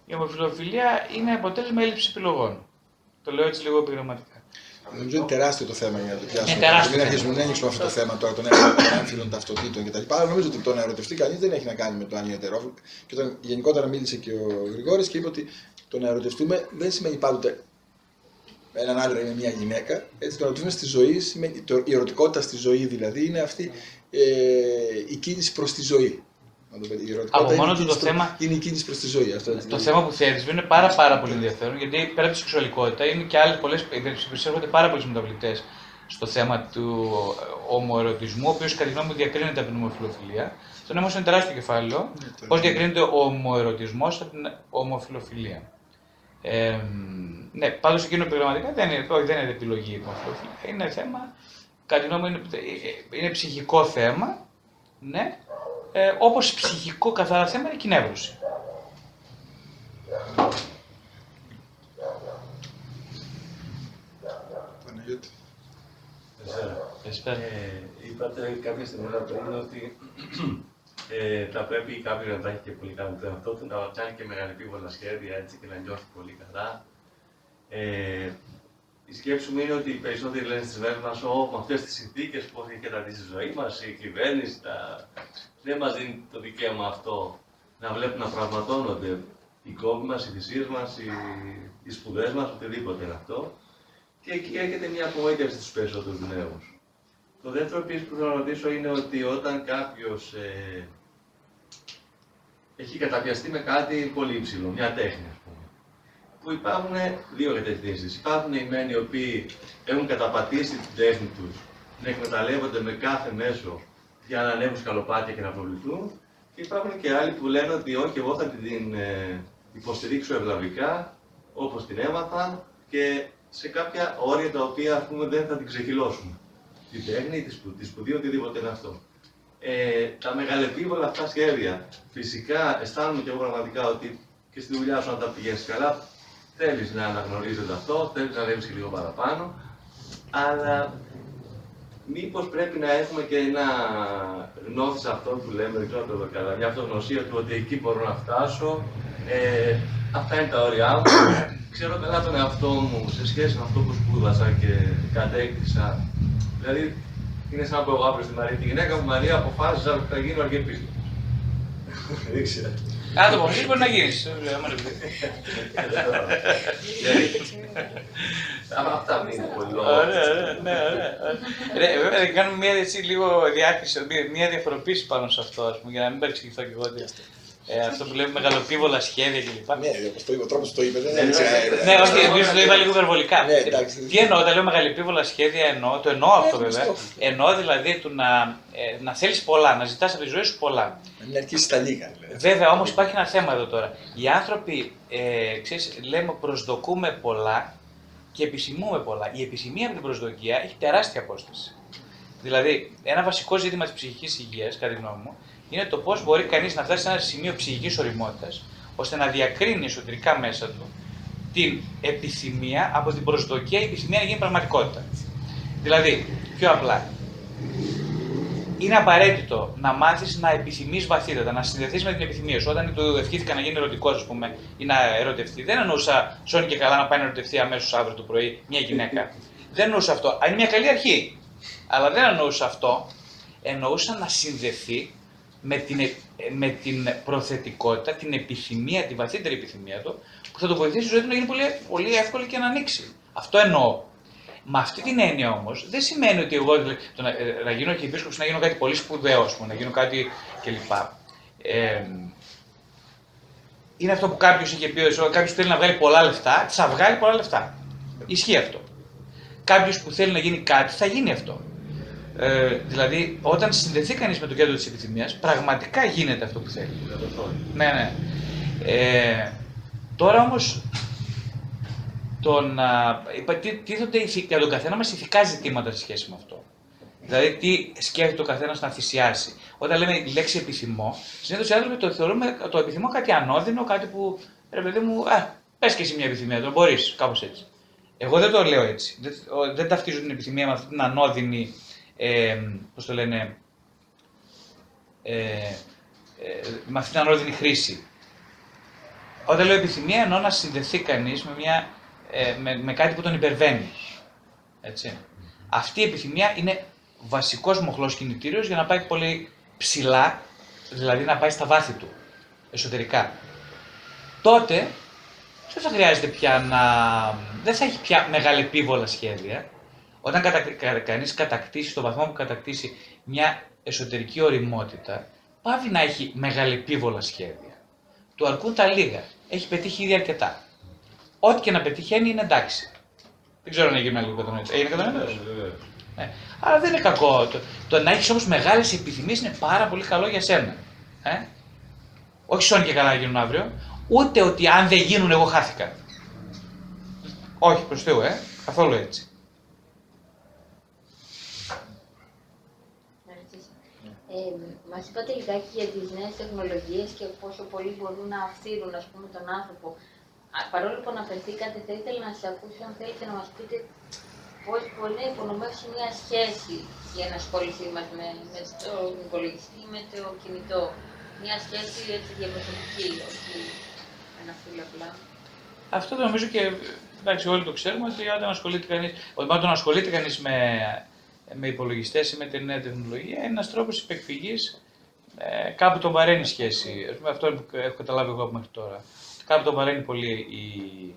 Η ομοφιλοφιλία είναι αποτέλεσμα έλλειψη επιλογών. Το λέω έτσι λίγο επιγραμματικά. Νομίζω είναι τεράστιο το θέμα για να το πιάσουμε. Είναι τεράστιο. Μην αρχίσουμε να ανοίξουμε αυτό το θέμα τώρα των έμφυλων ταυτοτήτων κτλ. Αλλά νομίζω ότι το να ερωτευτεί κανεί δεν έχει να κάνει με το αν είναι ετερόφιλο. Και όταν γενικότερα μίλησε και ο Γρηγόρη και είπε ότι το να ερωτευτούμε δεν σημαίνει πάντοτε έναν άντρα είναι μια γυναίκα. Έτσι, το ερωτήμα στη ζωή, το, η ερωτικότητα στη ζωή δηλαδή είναι αυτή ε, η κίνηση προς τη ζωή. Η Από μόνο του το θέμα. Είναι η κίνηση προς τη ζωή. Αυτό, το δηλαδή. θέμα που θέτεις είναι πάρα, πάρα πολύ ενδιαφέρον γιατί πέρα από τη σεξουαλικότητα είναι και άλλε πολλέ. Επισέρχονται πάρα πολλοί μεταβλητέ στο θέμα του ομοερωτισμού, ο οποίος κατά τη γνώμη μου διακρίνεται από την ομοφιλοφιλία. Στον όμω είναι τεράστιο κεφάλαιο. Ναι, Πώς διακρίνεται ο ομοερωτισμός από την ομοφιλοφιλία. Ε, ναι, πάντως εκείνο πειραματικά δεν είναι, όχι, δεν είναι επιλογή η Είναι θέμα, κατά τη είναι, είναι ψυχικό θέμα, ναι, ε, όπως ψυχικό καθαρά θέμα είναι η κοινέβρωση. Καλησπέρα. Ε, είπατε κάποια στιγμή πριν ότι ε, θα πρέπει κάποιος να τα έχει και πολύ καλό το εαυτό του, να κάνει και μεγάλη επίβολα σχέδια έτσι και να νιώθει πολύ καλά. Ε, η σκέψη μου είναι ότι οι περισσότεροι λένε στις μέρες μας: με αυτές τις συνθήκες που έχει καταντήσει η ζωή μας, η κυβέρνηση τα... δεν μας δίνει το δικαίωμα αυτό να βλέπουν να πραγματώνονται οι κόμποι μας, οι θυσίες μας, οι, οι σπουδές μας, οτιδήποτε είναι αυτό. Και εκεί έρχεται μια απογοήτευση στους περισσότερους νέους. Το δεύτερο επίσης που θέλω να ρωτήσω είναι ότι όταν κάποιος ε, έχει καταπιαστεί με κάτι πολύ υψηλό, μια τέχνη ας πούμε, που υπάρχουν δύο κατευθύνσεις. Υπάρχουν οι μεν οι οποίοι έχουν καταπατήσει την τέχνη τους, να εκμεταλλεύονται με κάθε μέσο για να ανέβουν σκαλοπάτια και να προβληθούν. Και υπάρχουν και άλλοι που λένε ότι όχι, εγώ θα την ε, υποστηρίξω ευλαβικά, όπως την έμαθα και σε κάποια όρια τα οποία ας πούμε, δεν θα την ξεχυλώσουμε την τέχνη, τη, σπουδή, τη σπουδή, οτιδήποτε είναι αυτό. Ε, τα μεγαλεπίβολα αυτά σχέδια. Φυσικά αισθάνομαι και εγώ πραγματικά ότι και στη δουλειά σου, αν τα πηγαίνεις καλά, θέλεις να αναγνωρίζεται αυτό, θέλεις να ανέβει και λίγο παραπάνω. Αλλά μήπως πρέπει να έχουμε και ένα γνώθι αυτό που λέμε, δεν ξέρω το καλά, μια αυτογνωσία του ότι εκεί μπορώ να φτάσω. Ε, αυτά είναι τα όρια μου. Ξέρω καλά τον εαυτό μου σε σχέση με αυτό που σπούδασα και κατέκτησα Δηλαδή, είναι σαν να πω εγώ αύριο στη Μαρία τη γυναίκα μου, Μαρία, αποφάσισα ότι θα γίνω αρκετή Δεν ξέρω. Αν το αποφασίσει, μπορεί να γίνεις. Αυτά μην είναι πολύ Ωραία, ωραία, ναι, ωραία. Ρε, βέβαια, θα κάνουμε μια έτσι, λίγο διάκριση, μια- μια διαφοροποίηση πάνω σε αυτό, ας πούμε, για να μην παρεξηγηθώ κι εγώ. Ότι, Ε, αυτό που λέμε μεγαλοπίβολα σχέδια κλπ. Ναι, όπως το είπε, ο τρόπος που το είπε δεν Ναι, είναι Ναι, όχι, εμείς το είπα λίγο υπερβολικά. Ναι, εντάξει. Τι εννοώ, όταν λέω μεγαλεπίβολα σχέδια εννοώ, το εννοώ αυτό Ναι, βέβαια. αυτό. Εννοώ δηλαδή του να, ε, να θέλεις πολλά, να ζητάς από τη ζωή σου πολλά. Να μην αρχίσεις τα λίγα. δηλαδή. Βέβαια όμως υπάρχει ένα θέμα εδώ τώρα. Οι άνθρωποι, ε, ξέρεις, λέμε προσδοκούμε πολλά και επισημούμε πολλά. Η επισημία από την προσδοκία έχει τεράστια απόσταση. Δηλαδή, ένα βασικό ζήτημα της ψυχικής υγείας, κατά τη γνώμη μου, είναι το πώς μπορεί κανείς να φτάσει σε ένα σημείο ψυχικής οριμότητας, ώστε να διακρίνει εσωτερικά μέσα του την επιθυμία από την προσδοκία, η επιθυμία να γίνει πραγματικότητα. Δηλαδή, πιο απλά, είναι απαραίτητο να μάθεις να επιθυμείς βαθύτατα, να συνδεθείς με την επιθυμία σου. Όταν του ευχήθηκα να γίνει ερωτικός, ας πούμε, ή να ερωτευτεί, δεν εννοούσα σώνει και καλά να πάει να ερωτευτεί αμέσως αύριο το πρωί μια γυναίκα. δεν εννοούσα αυτό. Α, Είναι μια καλή αρχή. Αλλά δεν εννοούσα αυτό. Εννοούσα να συνδεθεί με την, ε- με την προθετικότητα, την επιθυμία, τη βαθύτερη επιθυμία του, που θα το βοηθήσει η ζωή του να γίνει πολύ, πολύ εύκολη και να ανοίξει. Αυτό εννοώ. Με αυτή την έννοια όμως, δεν σημαίνει ότι εγώ δηλαδή, το να, ε, να γίνω και επίσκοπος να γίνω κάτι πολύ σπουδαίο, ας πούμε, να γίνω κάτι κλπ. Ε, είναι αυτό που κάποιος είχε πει, κάποιος θέλει να βγάλει πολλά λεφτά, θα βγάλει πολλά λεφτά. Ισχύει αυτό. Κάποιος που θέλει να γίνει κάτι, θα γίνει αυτό. Ε, δηλαδή, όταν συνδεθεί κανείς με το κέντρο της επιθυμίας, πραγματικά γίνεται αυτό που θέλει. Ναι, ναι. Ε, τώρα όμως, το να. είπα, τι- Τίθονται ηθι- για τον καθένα μας ηθικά ζητήματα σε σχέση με αυτό. Δηλαδή, τι σκέφτεται ο καθένας να θυσιάσει. Όταν λέμε η λέξη επιθυμώ, συνήθως οι άνθρωποι το θεωρούμε το επιθυμώ κάτι ανώδυνο, κάτι που ρε παιδί μου, α, πες και εσύ μια επιθυμία, το μπορείς, κάπως έτσι. Εγώ δεν το λέω έτσι. Δεν, ο- δεν ταυτίζω την επιθυμία με αυτή την ανώδυνη, ε, πώς το λένε, ε, ε, με αυτή την ανώδυνη χρήση. Όταν λέω επιθυμία εννοώ να συνδεθεί κανείς με, μια, ε, με, με κάτι που τον υπερβαίνει. Έτσι. Αυτή η επιθυμία είναι βασικός μοχλός κινητήριος για να πάει πολύ ψηλά, δηλαδή να πάει στα βάθη του, εσωτερικά. Τότε δεν θα χρειάζεται πια να... δεν θα έχει πια μεγαλεπίβολα σχέδια. Όταν κατα... κα- κανείς κατακτήσει, στο βαθμό που κατακτήσει μια εσωτερική οριμότητα, πάβει να έχει μεγαλεπίβολα σχέδια. Του αρκούν τα λίγα. Έχει πετύχει ήδη αρκετά. Ό,τι και να πετυχαίνει είναι εντάξει. Δεν ξέρω αν έγινε λίγο κατανοητό. Έγινε κατανοητό. Ναι. Αλλά δεν είναι κακό. Το, το να έχεις όμως μεγάλες επιθυμίες είναι πάρα πολύ καλό για σένα. Ε; Όχι σώνει και καλά να γίνουν αύριο, ούτε ότι αν δεν γίνουν εγώ χάθηκα. Όχι, προς Θεού, ε. Καθόλου έτσι. Ε, Μας είπατε λιγάκι για τις νέες τεχνολογίες και πόσο πολύ μπορούν να αυθύρουν ας πούμε, τον άνθρωπο. Α, Παρόλο που αναφερθήκατε, θα ήθελα να σα ακούσω αν θέλετε να μας πείτε πώς μπορεί να υπονομεύσει μια σχέση η ενασχόλησή μας με, με τον υπολογιστή, με το κινητό. Μια σχέση έτσι διαπροσωπική, όχι ένα φίλο απλά. Αυτό το νομίζω και εντάξει, όλοι το ξέρουμε ότι όταν ασχολείται κανείς, όταν ασχολείται κανείς με, με υπολογιστές ή με την νέα τεχνολογία, είναι ένας τρόπος υπεκφυγής. Ε, κάπου τον βαραίνει η σχέση. Ας πούμε, αυτό που έχω καταλάβει εγώ από μέχρι τώρα. Κάπου τον βαραίνει πολύ η,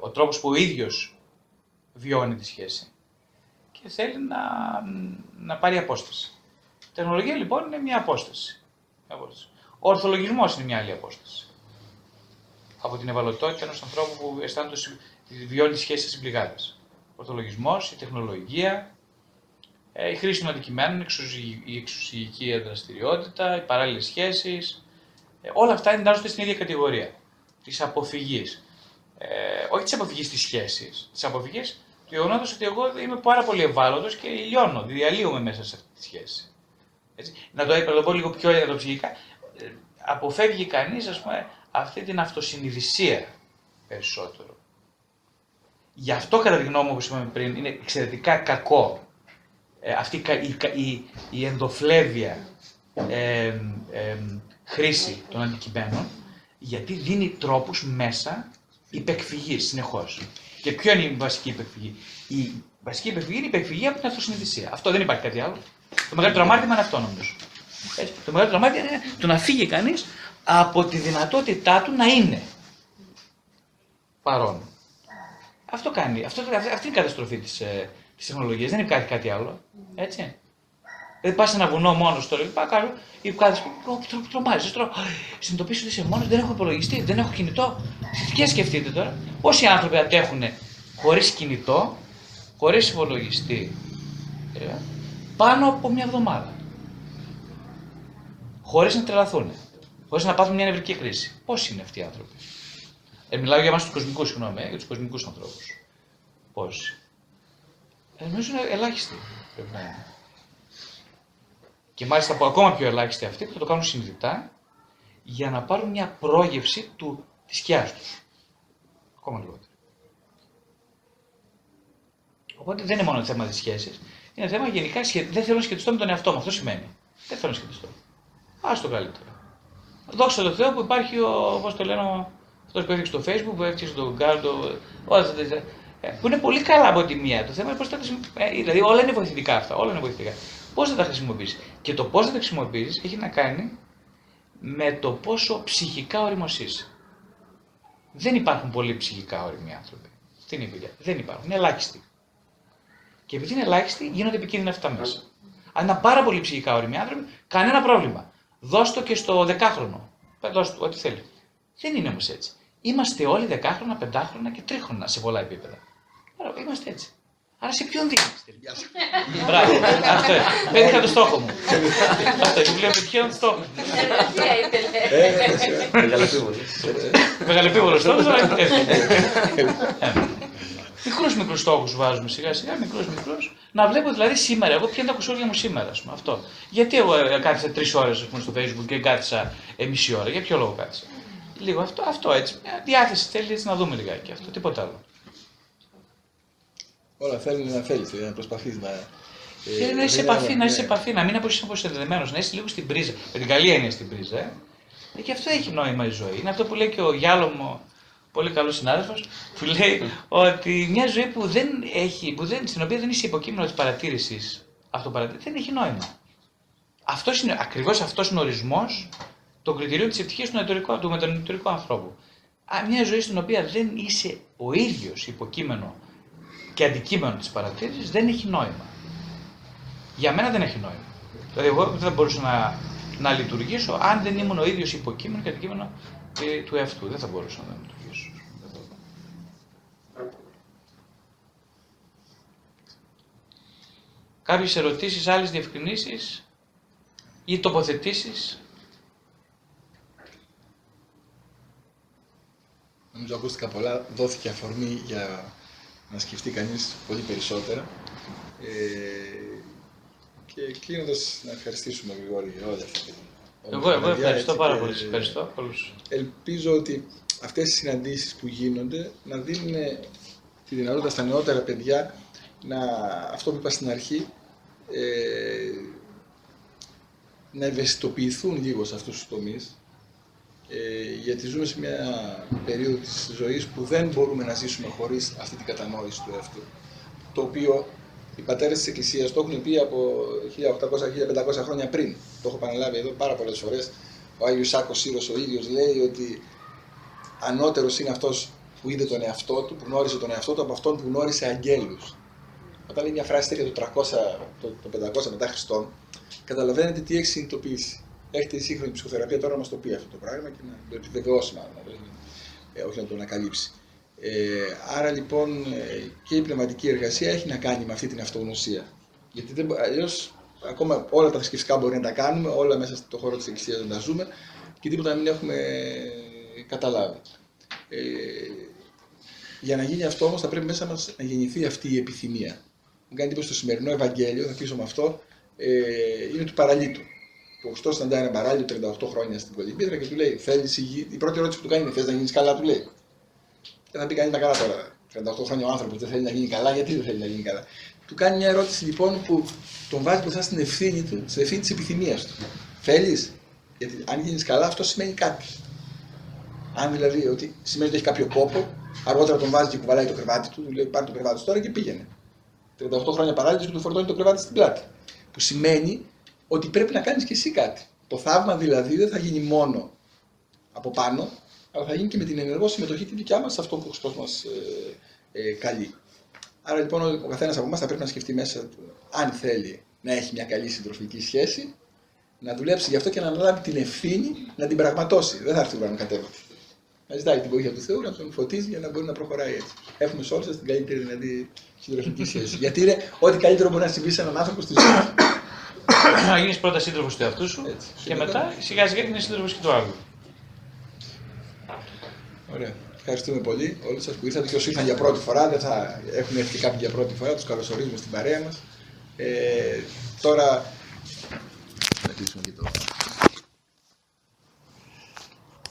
ο τρόπος που ο ίδιος βιώνει τη σχέση. Και θέλει να, να πάρει απόσταση. Η τεχνολογία λοιπόν είναι μια απόσταση. Μια απόσταση. Ο ορθολογισμός είναι μια άλλη απόσταση από την ευαλωτότητα ενός ανθρώπου που αισθάνεται συ- βιώνει τη σχέση τη πληγάδα. Ο ορθολογισμός, η τεχνολογία, ε, η χρήση των αντικειμένων, η εξουσι- η εξουσιακή δραστηριότητα, οι παράλληλες σχέσεις. όλα αυτά εντάσσονται στην ίδια κατηγορία της αποφυγής. Ε, όχι της αποφυγής της σχέσης, της αποφυγής του γεγονότος ότι εγώ είμαι πάρα πολύ ευάλωτος και λιώνω, διαλύομαι μέσα σε αυτή τη σχέση. Έτσι. Να, το, να το πω λίγο πιο εδωψυχικά. Ε, Αποφεύγει κανείς, ας πούμε, αυτή την αυτοσυνειδησία περισσότερο. Γι' αυτό, κατά τη γνώμη μου, όπως είπαμε πριν, είναι εξαιρετικά κακό ε, αυτή η, κα- η, κα- η, η ενδοφλέβεια ε, ε, χρήση των αντικειμένων, γιατί δίνει τρόπους μέσα υπεκφυγής συνεχώς. Και ποιο είναι η βασική υπεκφυγή; Η βασική υπεκφυγή είναι η υπεκφυγή από την αυτοσυνειδησία. Αυτό δεν υπάρχει κάτι άλλο. Το μεγαλύτερο αμάρτημα είναι αυτό νομίζω. Έτσι, το μεγαλύτερο αμάρτημα είναι το να φύγει κανείς από τη δυνατότητά του να είναι παρόν. Αυτό κάνει. Αυτό, αυτή είναι η καταστροφή της, ε, της τεχνολογίας. Δεν υπάρχει κάτι άλλο. Έτσι. Δεν πας σε ένα βουνό μόνος τώρα λοιπά, κάνω, ή κάτι που τρομάζεις. Τρο... Συνειδητοποιήσω ότι είσαι μόνος, δεν έχω υπολογιστή, δεν έχω κινητό. Και σκεφτείτε τώρα, πόσοι άνθρωποι αντέχουν χωρίς κινητό, χωρίς υπολογιστή, ε, πάνω από μια εβδομάδα. Χωρίς να τρελαθούν. Χωρίς να πάθουν μια νευρική κρίση. Πόσοι είναι αυτοί οι άνθρωποι; Ε, μιλάω για εμάς τους κοσμικούς, συγγνώμη, ε, για τους κοσμικούς ανθρώπους. Πόσοι; Ε, νομίζω είναι ελάχιστοι πρέπει να είναι. Και μάλιστα από ακόμα πιο ελάχιστοι αυτοί που θα το κάνουν συνειδητά για να πάρουν μια πρόγευση του, της σκιάς τους. Ακόμα λιγότερο. Οπότε δεν είναι μόνο θέμα τη σχέση. Είναι θέμα γενικά δεν θέλω να σχετιστώ με τον εαυτό μου. Αυτό σημαίνει. Δεν θέλω να σχετιστώ. Α το καλύτερο. Δόξα τω Θεώ που υπάρχει ο, όπω το λένε, αυτό που έφτιαξε στο Facebook, που έφτιαξε το Γκάρντο, που είναι πολύ καλά από τη μία. Το θέμα είναι πώς θα τα ε, Δηλαδή όλα είναι βοηθητικά αυτά. Όλα είναι βοηθητικά. Πώς θα τα χρησιμοποιήσει. Και το πώς θα τα χρησιμοποιήσει έχει να κάνει με το πόσο ψυχικά όριμος είσαι. Δεν υπάρχουν πολλοί ψυχικά όριμοι άνθρωποι. Τι είναι η δουλειά. Δεν υπάρχουν. Είναι ελάχιστοι. Και επειδή είναι ελάχιστοι, γίνονται επικίνδυνα αυτά μέσα. Αν είναι πάρα πολύ ψυχικά όριμοι άνθρωποι, κανένα πρόβλημα. Δώσ' το και στο δεκάχρονο. Δώσ' του ό,τι θέλει. Δεν είναι όμως έτσι. Είμαστε όλοι δεκάχρονα, πεντάχρονα και τρίχρονα σε πολλά επίπεδα. Άρα είμαστε έτσι. Άρα σε ποιον δίνεις; Τελικά. Μπράβο. Αυτό είναι. Πέτυχα το στόχο μου. Αυτό είναι. Βιβλίο με ποιον στόχο. Μεγαλεπίβολος στόχος, αλλά Μικρούς μικρούς στόχους βάζουμε σιγά σιγά, μικρούς μικρούς. Να βλέπω δηλαδή σήμερα, εγώ ποια είναι τα κουσούρια μου σήμερα, ας πούμε. Αυτό. Γιατί εγώ ε, κάθισα τρεις ώρες στο Facebook και κάθισα ε, μισή ώρα, για ποιο λόγο κάθισα; Λίγο αυτό, αυτό έτσι. Μια διάθεση θέλει έτσι να δούμε λιγάκι αυτό, τίποτα άλλο. Όλα θέλουν να θέλεις, να προσπαθείς να. Ε, να είσαι επαφή, να είσαι επαφή, να μην αποσυνδεδεμένο, να είσαι λίγο στην πρίζα. Με την καλή έννοια στην πρίζα. Ε. ε. Και αυτό έχει νόημα η ζωή. Είναι αυτό που λέει και ο Γιάλωμο, πολύ καλός συνάδελφος, που λέει ότι μια ζωή που δεν έχει, που δεν, στην οποία δεν είσαι υποκείμενο της παρατήρησης, αυτοπαρατήρηση, δεν έχει νόημα. Αυτός είναι, ακριβώς αυτός είναι ο ορισμός των κριτηρίων της ευτυχίας του, του μετανοητορικού ανθρώπου. Μια ζωή στην οποία δεν είσαι ο ίδιος υποκείμενο και αντικείμενο της παρατήρησης δεν έχει νόημα. Για μένα δεν έχει νόημα. Δηλαδή εγώ δεν θα μπορούσα να, να λειτουργήσω αν δεν ήμουν ο ίδιος υποκείμενο και αντικείμενο ε, του εαυτού. Δεν θα μπορούσα να λειτουργήσω. Κάποιες ερωτήσεις, άλλες διευκρινήσεις ή τοποθετήσεις; Νομίζω ακούστηκα πολλά, δόθηκε αφορμή για να σκεφτεί κανείς πολύ περισσότερα. Ε, και κλείνοντας να ευχαριστήσουμε Γρηγόρη για όλα αυτά. Εγώ, εγώ ευχαριστώ πάρα πολύ. Ευχαριστώ πολλούς. Ελπίζω ότι αυτές οι συναντήσεις που γίνονται να δίνουν τη δυνατότητα στα νεότερα παιδιά να, αυτό που είπα στην αρχή, ε, να ευαισθητοποιηθούν λίγο σε αυτούς τους τομείς, ε, γιατί ζούμε σε μια περίοδο της ζωής που δεν μπορούμε να ζήσουμε χωρίς αυτή την κατανόηση του εαυτού. Το οποίο οι πατέρες της Εκκλησίας το έχουν πει από 1800-1500 χρόνια πριν. Το έχω επαναλάβει εδώ πάρα πολλές φορές. Ο Άγιος Σάκος Σύρος ο ίδιος λέει ότι ανώτερος είναι αυτός που είδε τον εαυτό του, που γνώρισε τον εαυτό του από αυτόν που γνώρισε αγγέλους. Όταν λέει μια φράση τέτοια το 300, το, το 500 μετά Χριστόν, καταλαβαίνετε τι έχει συνειδητοποιήσει έρχεται η σύγχρονη ψυχοθεραπεία τώρα να μας το πει αυτό το πράγμα και να το επιβεβαιώσει, μάλλον, ε, όχι να το ανακαλύψει. Ε, άρα λοιπόν ε, και η πνευματική εργασία έχει να κάνει με αυτή την αυτογνωσία. Γιατί αλλιώς ακόμα όλα τα θρησκευτικά μπορεί να τα κάνουμε, όλα μέσα στο χώρο της Εκκλησίας να τα ζούμε και τίποτα να μην έχουμε καταλάβει. Ε, για να γίνει αυτό όμως θα πρέπει μέσα μας να γεννηθεί αυτή η επιθυμία. Μου κάνει εντύπωση στο σημερινό Ευαγγέλιο, θα κλείσω με αυτό, ε, είναι του παραλίτου που ωστόσο συναντάει ένα μπαράλιο 38 χρόνια στην Κολυμπίδρα και του λέει: Θέλεις υγιή. Η πρώτη ερώτηση που του κάνει είναι: Θες να γίνεις καλά, του λέει. Και θα πει κανείς τα καλά τώρα. 38 χρόνια ο άνθρωπος δεν θέλει να γίνει καλά, γιατί δεν θέλει να γίνει καλά. Του κάνει μια ερώτηση λοιπόν που τον βάζει μπροστά στην ευθύνη του, στην ευθύνη της επιθυμίας του. Θέλεις, γιατί αν γίνεις καλά, αυτό σημαίνει κάτι. Αν δηλαδή ότι σημαίνει ότι έχει κάποιο κόπο, αργότερα τον βάζει και κουβαλάει το κρεβάτι του, του λέει: Πάρει το κρεβάτι τώρα και πήγαινε. 38 χρόνια παράλληλα και του φορτώνει το κρεβάτι στην πλάτη. Που σημαίνει ότι πρέπει να κάνεις και εσύ κάτι. Το θαύμα δηλαδή δεν θα γίνει μόνο από πάνω, αλλά θα γίνει και με την ενεργό συμμετοχή τη δικιά μας σε αυτό που ο Χριστό μα ε, ε, καλεί. Άρα λοιπόν ο, ο καθένας από εμάς θα πρέπει να σκεφτεί μέσα του, αν θέλει να έχει μια καλή συντροφική σχέση, να δουλέψει γι' αυτό και να αναλάβει την ευθύνη να την πραγματώσει. Δεν θα έρθει ουρανός κατέβατη. Να ζητάει την βοήθεια του Θεού να τον φωτίζει για να μπορεί να προχωράει έτσι. Έχουμε σε όλους την καλύτερη δηλαδή συντροφική σχέση. Γιατί είναι ό,τι καλύτερο μπορεί να συμβεί σε έναν άνθρωπο στη ζωή του. Να γίνεις πρώτα σύντροφος του εαυτού σου Έτσι. και μετά σιγά σιγά γίνει σύντροφος και του άλλου. Ωραία. Ευχαριστούμε πολύ όλους σας που ήρθατε και όσοι ήρθαν για πρώτη φορά. Δεν θα έχουν έρθει και κάποιοι για πρώτη φορά. Τους καλωσορίζουμε στην παρέα μας. Ε, τώρα... Να κλείσουμε και το...